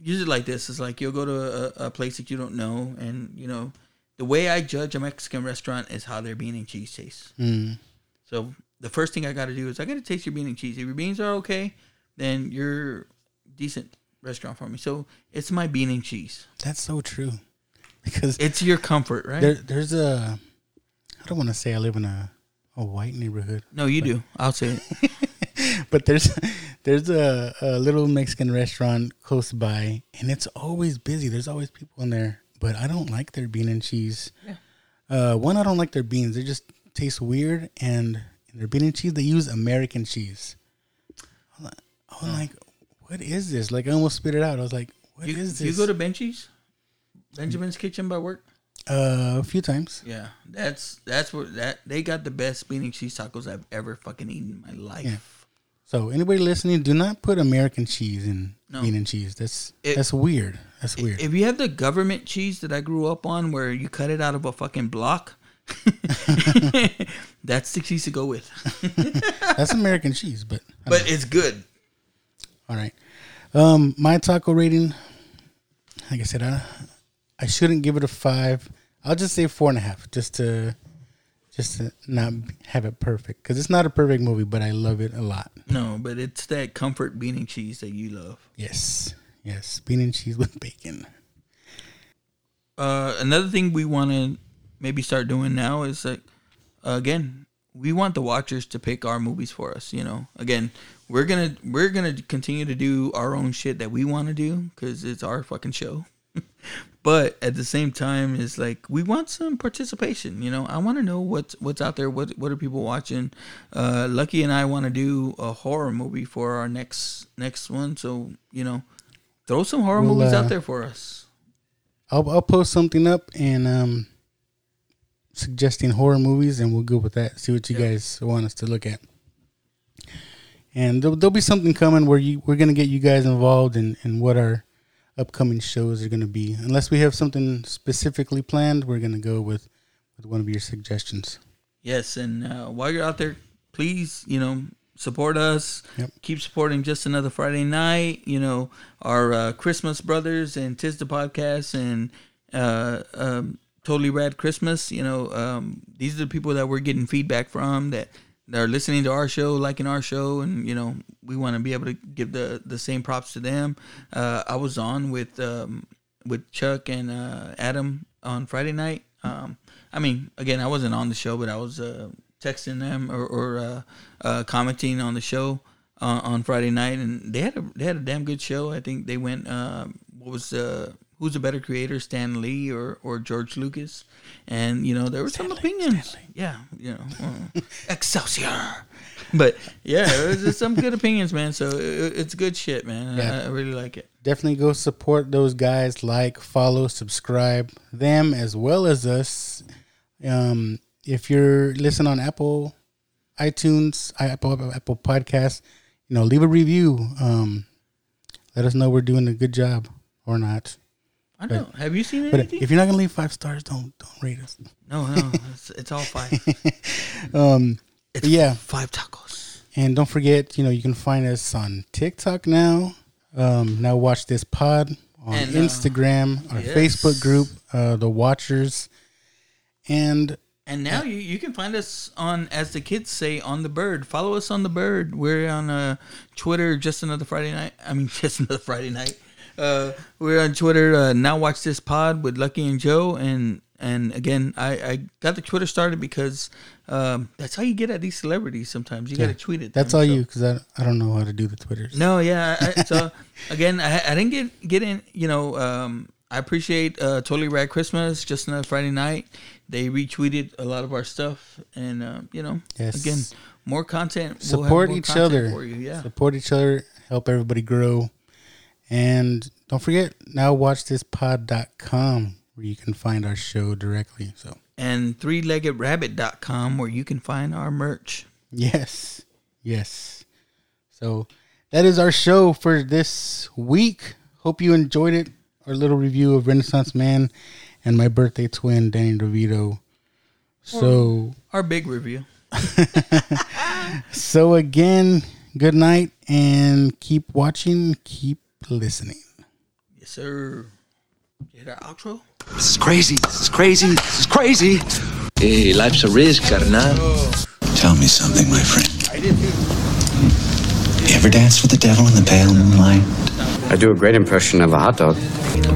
B: use it like this, it's like you'll go to a, a place that you don't know and you know the way I judge a Mexican restaurant is how their bean and cheese tastes.
A: Mm.
B: So the first thing I got to do is I got to taste your bean and cheese. If your beans are okay, then you're decent restaurant for me. So it's my bean and cheese.
A: that's so true. Because
B: It's your comfort, right?
A: there, there's a, I don't want to say I live in a, a white neighborhood,
B: no, you do. I'll say it. *laughs*
A: but there's there's a, a little Mexican restaurant close by, and it's always busy. There's always people in there, but I don't like their bean and cheese. Uh, one, I don't like their beans. They just taste weird, and in their bean and cheese, they use American cheese. I'm like, I'm like, what is this? Like, I almost spit it out. I was like, what is
B: you,
A: this?
B: you go to Benji's, Benjamin's Kitchen by work.
A: uh, a few times.
B: Yeah, that's that's where that they got the best bean and cheese tacos I've ever fucking eaten in my life.
A: Yeah. So anybody listening, do not put American cheese in
B: No.
A: bean and cheese. That's
B: It-
A: that's weird. That's weird.
B: If you have the government cheese that I grew up on, where you cut it out of a fucking block, that's the cheese to go with. *laughs*
A: that's American cheese, but
B: but it's good.
A: all right. Um, my taco rating, like I said, I, I shouldn't give it a five. I'll just say four and a half, just to just to not have it perfect because it's not a perfect movie, but I love it a lot.
B: No, but it's that comfort bean and cheese that you love.
A: Yes, yes, bean and cheese with bacon.
B: Uh, another thing we want to maybe start doing now is like, uh, again, we want the watchers to pick our movies for us. You know, again, we're gonna we're gonna continue to do our own shit that we want to do because it's our fucking show. *laughs* but at the same time, it's like we want some participation. You know, I want to know what's what's out there. What what are people watching? Uh, Lucky and I want to do a horror movie for our next next one. So you know, throw some horror
A: We'll,
B: movies
A: uh,
B: out there for us.
A: I'll I'll post something up and um suggesting horror movies and we'll go with that. See what you guys want us to look at. And there'll, there'll be something coming where you we're gonna get you guys involved in, in what our upcoming shows are gonna be. Unless we have something specifically planned, we're gonna go with with one of your suggestions.
B: Yes, and uh, while you're out there, please, you know, support us.
A: Yep.
B: Keep supporting just another Friday night. You know, our uh, Christmas brothers and Tis the podcast and uh, um, Totally Rad Christmas. You know, um, these are the people that we're getting feedback from that that are listening to our show, liking our show, and you know, we want to be able to give the the same props to them. Uh, I was on with um, with Chuck and uh, Adam on Friday night. Um, I mean, again, I wasn't on the show, but I was uh, texting them or, or uh, uh, commenting on the show uh, on Friday night, and they had a they had a damn good show. I think they went. Uh, what was uh, who's a better creator, Stan Lee or or George Lucas? And you know there were some opinions. Yeah, you know, *laughs* Excelsior. But yeah, it was just some good opinions, man. So it, it's good shit, man.
A: Yeah.
B: I, I really like it.
A: Definitely go support those guys, like, follow, subscribe them as well as us. Um, if you're listening on Apple, iTunes, Apple Apple Podcasts, you know, leave a review. Um, let us know we're doing a good job or not.
B: I know. Have you seen
A: But
B: anything?
A: if you're not gonna leave five stars, don't don't rate us.
B: no, no, *laughs* it's, it's all five. *laughs*
A: Um,
B: It's
A: yeah,
B: five tacos.
A: and don't forget, you know, you can find us on TikTok now. Um, now watch this pod on
B: And, uh,
A: Instagram, our
B: yes.
A: Facebook group, uh, the Watchers, and
B: And now you, you can find us on, as the kids say, on the bird. Follow us on the bird. We're on uh, Twitter. Just another Friday night. I mean, *laughs* just another Friday night. Uh, we're on Twitter. Uh, now watch this pod with Lucky and Joe. And and again, I, I got the Twitter started because um, that's how you get at these celebrities. Sometimes you got to tweet it.
A: That's
B: them,
A: all
B: so-
A: you, because I, I don't know how to do the Twitters.
B: no, yeah. I, so *laughs* again, I, I didn't get get in. You know, um, I appreciate uh, Totally Rad Christmas. Just another Friday night. They retweeted a lot of our stuff, and uh, you know,
A: Yes.
B: again, more content. We'll
A: Support
B: more
A: each
B: content
A: other.
B: For you, yeah.
A: Support each other. Help everybody grow. And don't forget, now watchthispod.com where you can find our show directly. So,
B: And threelegedrabbit.com where you can find our merch.
A: yes. Yes. So, that is our show for this week. Hope you enjoyed it. Our little review of Renaissance Man and my birthday twin, Danny DeVito. So,
B: Our big review. *laughs*
A: so again, good night and keep watching, keep listening.
B: Yes, sir. You hear our outro?
C: This is crazy. This is crazy. This is crazy.
D: Hey, life's a risk, carnal.
E: Tell me something, my friend.
B: I did too.
E: You ever dance with the devil in the pale moonlight?
F: I do a great impression of a hot dog.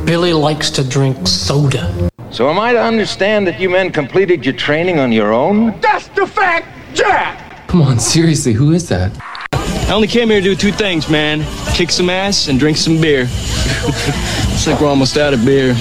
G: Billy likes to drink soda.
H: So am I to understand that you men completed your training on your own?
I: That's the fact, Jack!
G: Come on, seriously, who is that?
J: I only came here to do two things, man. Kick some ass and drink some beer. *laughs* Looks like we're almost out of beer.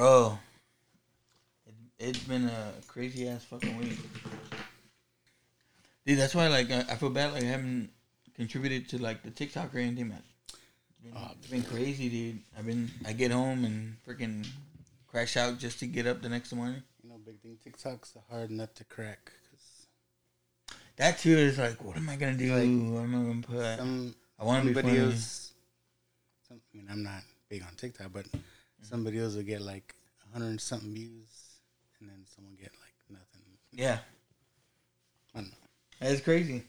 B: Bro, it, it's been a crazy ass fucking week. Dude, that's why like I, I feel bad like I haven't contributed to like the TikTok or anything, man. It's been, oh, it's been crazy, dude. I've been I get home and freaking crash out just to get up the next morning.
A: You know, big thing. TikTok's a hard nut to crack. 'cause
B: That too is like, what am I gonna do? what am I gonna put?
A: some
B: I want to be funny.
A: videos. Some, I mean, I'm not big on TikTok, but some else will get like a hundred and something views, and then someone get like nothing.
B: Yeah,
A: I don't know.
B: that's crazy.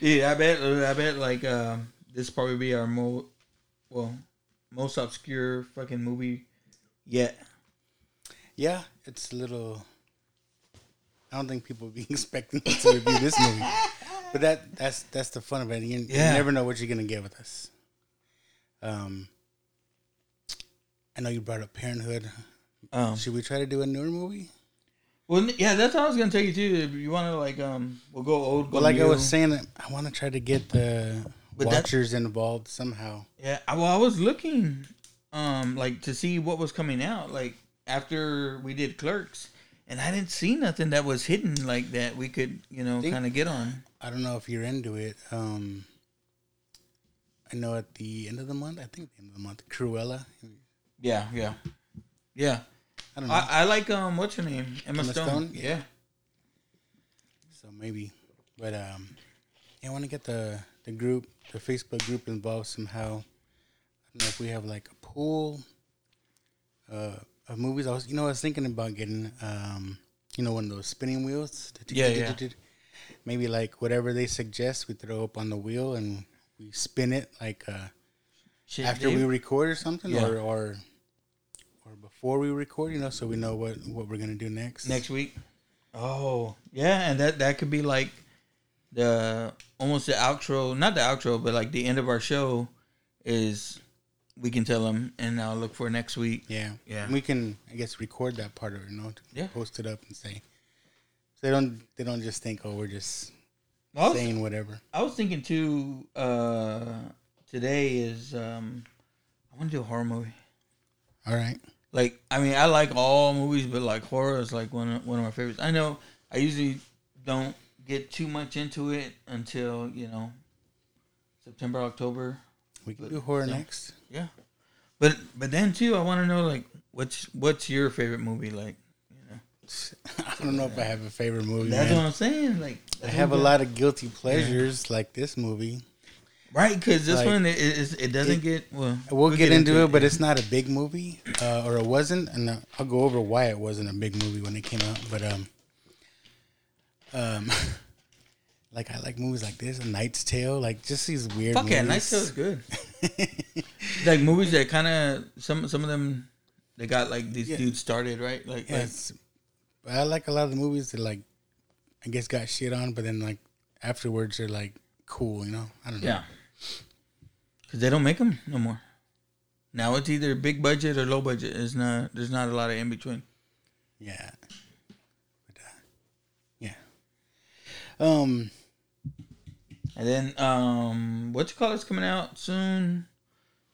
B: Yeah, I bet. I bet like um, this probably be our most well, most obscure fucking movie yet.
A: Yeah, it's a little. I don't think people will be *laughs* expecting to review this movie, but that that's that's the fun of it. You,
B: Yeah.
A: you never know what you're gonna get with us. Um, I know you brought up Parenthood.
B: Um,
A: Should we try to do a newer movie?
B: well, yeah, that's how I was gonna take you too. If you want to like, um, we'll go old.
A: Well, like I was saying, I want to try to get the
B: But
A: watchers involved somehow.
B: Yeah, I, well, I was looking, um, like to see what was coming out, like after we did Clerks, and I didn't see nothing that was hidden like that. We could, you know, kind of get on.
A: I don't know if you're into it. Um, I know at the end of the month, I think the end of the month, Cruella.
B: Yeah, yeah, yeah.
A: I don't know.
B: I, I like um, what's her name, Emma,
A: Emma
B: Stone.
A: Stone?
B: Yeah,
A: so maybe, but um, yeah, I want to get the the group, the Facebook group involved somehow. I don't know if we have like a pool uh, of movies. I was, you know, I was thinking about getting, um, you know, one of those spinning wheels.
B: Yeah, yeah.
A: Maybe like whatever they suggest, we throw up on the wheel and we spin it like uh,
B: Shit,
A: after
B: Dave.
A: we record or something,
B: Yeah.
A: or or or before we record, you know, so we know what what we're gonna do next.
B: next week. Oh, yeah, and that that could be like the almost the outro, not the outro, but like the end of our show is we can tell them, and I'll look for next week.
A: Yeah,
B: Yeah.
A: We can, I guess, record that part of it. You know,
B: Yeah.
A: post it up and say. So they don't. They don't just think, oh, we're just
B: was,
A: saying whatever.
B: I was thinking too. Uh, today is um, I want to do a horror movie.
A: All right.
B: Like, I mean, I like all movies, but like horror is like one of, one of my favorites. I know I usually don't get too much into it until you know September, October.
A: We can do horror next.
B: Yeah, but but then too, I want to know like what's what's your favorite movie? Like, You know? *laughs*
A: I don't know if I have a favorite movie.
B: that's
A: man.
B: what I'm saying. Like,
A: I have a lot of guilty pleasures, like this movie.
B: Right, because this
A: Like,
B: one it, it, it doesn't
A: it-
B: get well.
A: We'll, get, into, it, but
B: yeah.
A: it's not a big movie, uh, or it wasn't, and I'll go over why it wasn't a big movie when it came out. But um, um, *laughs* like I like movies like this, A Knight's Tale, like just these weird.
B: Fuck yeah,
A: Knight's
B: Tale is good. *laughs* like movies that kind of some some of them they got like these
A: Yeah.
B: dudes started right like, like
A: I like a lot of the movies that like, I guess got shit on, but then like afterwards they're like cool, you know. I don't know.
B: yeah because they don't make them no more. Now it's either big budget or low budget. It's not. There's not a lot of in between.
A: Yeah. But, uh, yeah. Um.
B: And then um, what's it called? It's coming out soon.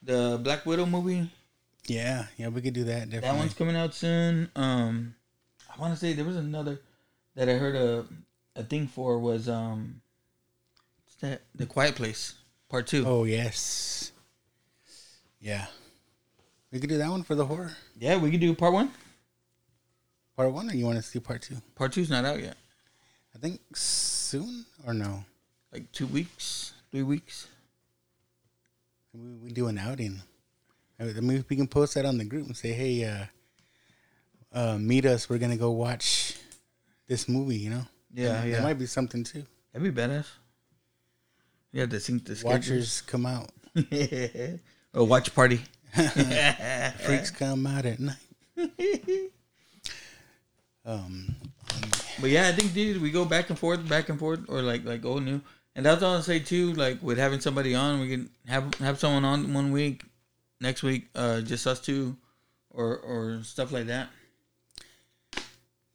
B: The Black Widow movie.
A: Yeah. Yeah. We could do that. Definitely.
B: That one's coming out soon. Um, I want to say there was another that I heard a a thing for was um, what's that The Quiet Place Part Two.
A: Oh yes. Yeah. We could do that one for the horror
B: Yeah, we could do Part One.
A: part one, or you want to see part two?
B: Part Two's not out yet.
A: I think soon or no.
B: Like two weeks, three weeks.
A: We, we do an outing. I mean, we can post that on the group and say, "Hey, uh, uh, meet us. We're gonna go watch this movie." You know.
B: Yeah,
A: That-
B: yeah.
A: That might be something too.
B: That'd be badass. You have to sync the schedules.
A: Watchers come out. *laughs*
B: a watch party. *laughs*
A: Freaks come out at night. *laughs* um.
B: But yeah, I think dude, we go back and forth, back and forth, or like like old new. And that's all I'll say too. Like with having somebody on, we can have have someone on one week, next week, uh, just us two, or or stuff like that.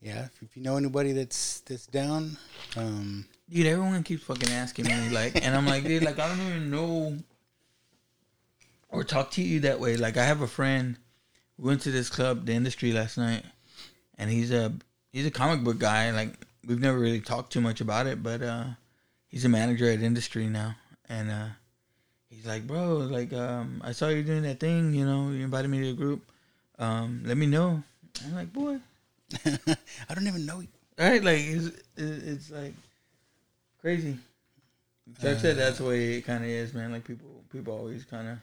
A: Yeah. If, if you know anybody that's that's down, um,
B: Dude, everyone keeps fucking asking me like, and I'm like, dude, like I don't even know or talk to you that way. Like I have a friend. We went to this club, the industry, last night, and he's a he's a comic book guy. Like we've never really talked too much about it, but uh, he's a manager at industry now, and uh, he's like, bro, like um, I saw you doing that thing. You know, you invited me to a group. Um, let me know. I'm like, boy, *laughs*
A: I don't even know you.
B: right? Like it's, it's like crazy. Chuck said that's the way it kind of is, man. Like people, people always kind of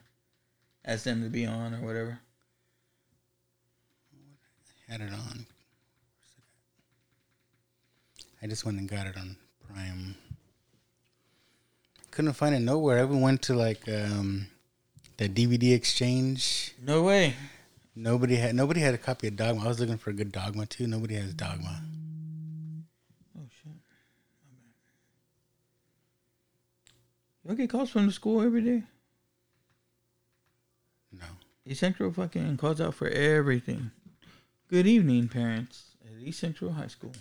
B: ask them to be on or whatever.
A: Had it on. I just went and got it on Prime. Couldn't find it nowhere. I even went to like um, the DVD exchange.
B: No way.
A: Nobody had nobody had a copy of Dogma. I was looking for a good Dogma too. Nobody has Dogma.
B: Oh shit. You don't get calls from the school every day.
A: No.
B: East Central fucking calls out for everything. Good evening, parents at East Central High School.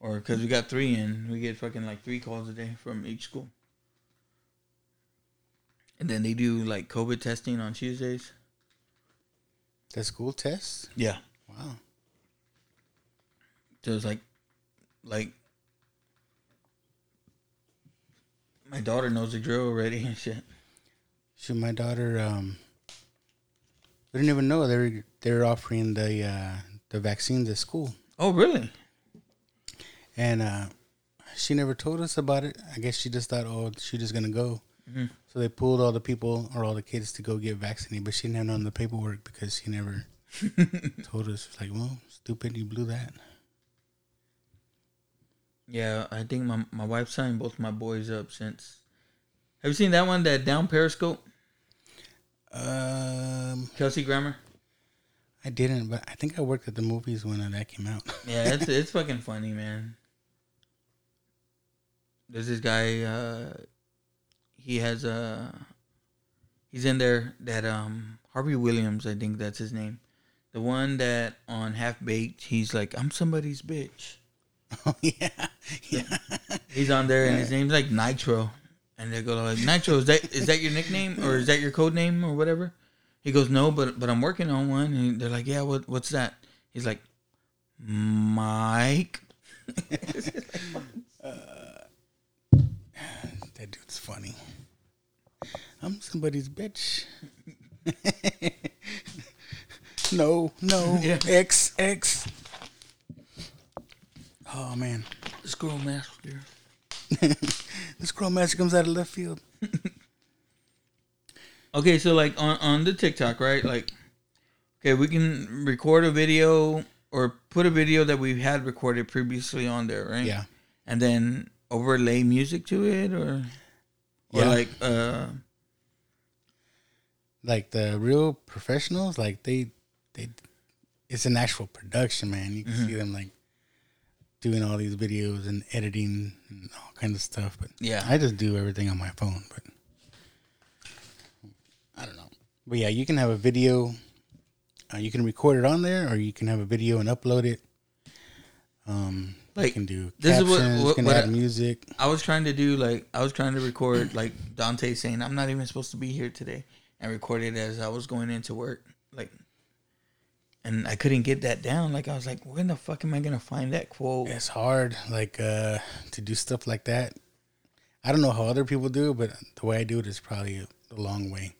B: Or because we got three in, we get fucking like three calls a day from each school. And then they do like COVID testing on Tuesdays.
A: The school tests?
B: Yeah.
A: Wow.
B: So it's like, like, my daughter knows the drill already and shit.
A: Shoot, my daughter. Um, we didn't even know they were they were offering the uh, the vaccines at school,
B: Oh, really?
A: and uh, she never told us about it. I guess she just thought, oh, she's just gonna go.
B: Mhm.
A: So they pulled all the people or all the kids to go get vaccinated, but she didn't have none of the paperwork because she never *laughs* told us. Like, well, stupid, you blew that.
B: Yeah, I think my my wife signed both my boys up since. Have you seen that one? That down Periscope,
A: Um,
B: Kelsey Grammer.
A: I didn't, but I think I worked at the movies when that came out. *laughs*
B: Yeah, it's it's fucking funny, man. There's this guy. Uh, he has a. He's in there. That um Harvey Williams, I think that's his name. The one that on Half Baked, he's like, I'm somebody's bitch. *laughs*
A: oh yeah, yeah.
B: He's on there, and his name's like Nitro. And they go like, Nitro, is that is that your nickname or is that your code name or whatever? He goes, no, but but I'm working on one. And they're like, yeah, what what's that? He's like, Mike.
A: Uh, that dude's funny. I'm somebody's bitch. *laughs* no, no,
B: Yeah.
A: X, X. Oh man, this
B: Squirrel master.
A: This girl magic comes out of left field. *laughs*
B: Okay, so like on on the TikTok, right? Like, okay, we can record a video or put a video that we've had recorded previously on there, right?
A: Yeah.
B: And then overlay music to it, or or
A: Yeah.
B: like uh
A: Like the real professionals, like they they it's an actual production, man. You can
B: Mm-hmm.
A: see them like doing all these videos and editing and all kinds of stuff. But
B: Yeah.
A: I just do everything on my phone. But I don't know. But yeah, you can have a video. Uh, you can record it on there, or you can have a video and upload it. Um, you can do
B: this is
A: captions.
B: what- what-
A: can
B: what
A: add
B: I-
A: music.
B: I was trying to do like I was trying to record like Dante saying I'm not even supposed to be here today and record it as I was going into work like and I couldn't get that down like I was like where the fuck am I gonna find that quote
A: It's hard, like uh, to do stuff like that. I don't know how other people do, it, but the way I do it is probably a, long way.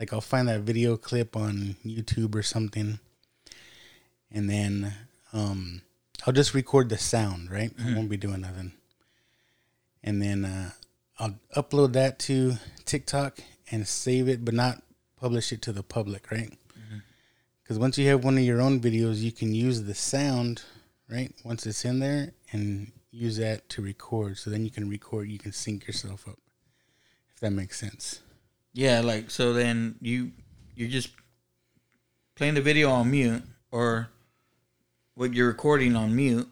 A: Like I'll find that video clip on YouTube or something, and then um, I'll just record the sound. Right, I won't be doing nothing, and then uh, I'll upload that to TikTok and save it, but not publish it to the public. Right. Because once you have one of your own videos, you can use the sound, right? Once it's in there, and use that to record. So then you can record, you can sync yourself up, if that makes sense.
B: yeah like so then you you're just playing the video on mute or what you're recording on mute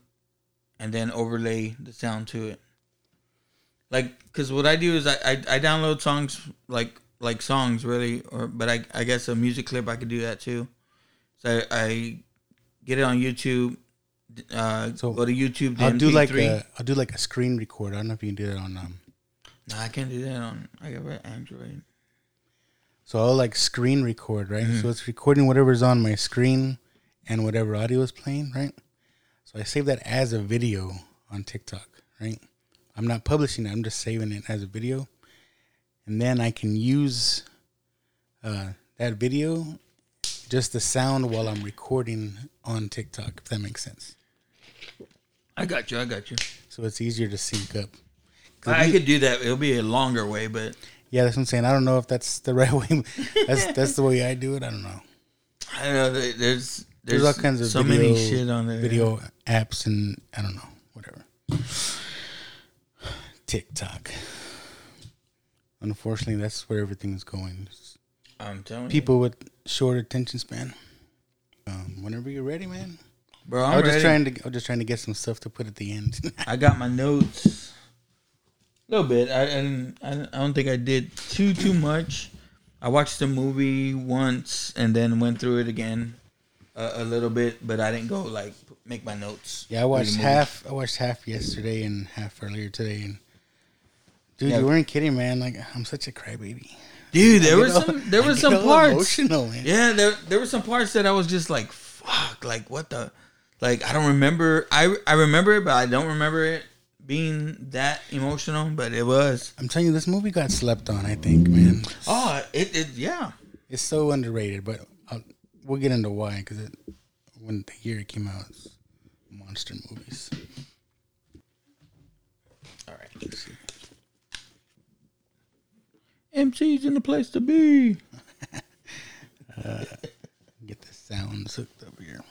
B: and then overlay the sound to it like because what i do is I, I i download songs like like songs really or but i i guess a music clip i could do that too so i, I get it on youtube uh
A: So
B: go to youtube
A: I'll do like
B: MP3.
A: a, I'll do like a screen record. I don't know if you can do that on um.
B: no i can't do that on i got an android
A: So I'll like screen record, right? So it's recording whatever's on my screen and whatever audio is playing, right? So I save that as a video on TikTok, right? I'm not publishing it. I'm just saving it as a video, and then I can use uh, that video, just the sound while I'm recording on TikTok. If that makes sense.
B: i got you i got you
A: So it's easier to sync up.
B: I
A: you-
B: could do that. It'll be a longer way, but
A: Yeah, that's what I'm saying. I don't know if that's the *laughs* right way. That's that's the way I do it. I don't know.
B: I don't know there's there's,
A: There's, all kinds of
B: so
A: video,
B: many shit on there.
A: video apps and I don't know whatever. TikTok. Unfortunately, that's where everything's going.
B: I'm telling
A: people with short attention span. Um, whenever you're ready, man.
B: bro.
A: I
B: I'm
A: was just trying to. I was just trying to get some stuff to put at the end. *laughs*
B: I got my notes. A little bit. I and I, I don't think I did too too much. I watched the movie once and then went through it again a, a little bit, but I didn't go like make my notes.
A: yeah, I watched half. I watched half yesterday and half earlier today. And dude,
B: Yeah.
A: you weren't kidding, man. Like I'm such a crybaby.
B: Dude, there were some there were some parts.
A: emotional, man.
B: Yeah, there there were some parts that I was just like, fuck, like what the, like I don't remember. I I remember it, but I don't remember it being that emotional. But it was.
A: I'm telling you, this movie got slept on. I think, man.
B: Oh, it, it yeah.
A: It's so underrated, but I'll, we'll get into why because it, when the year it came out, monster movies.
B: All right. MC's in the place to be. *laughs*
A: Uh, get the sounds hooked up here.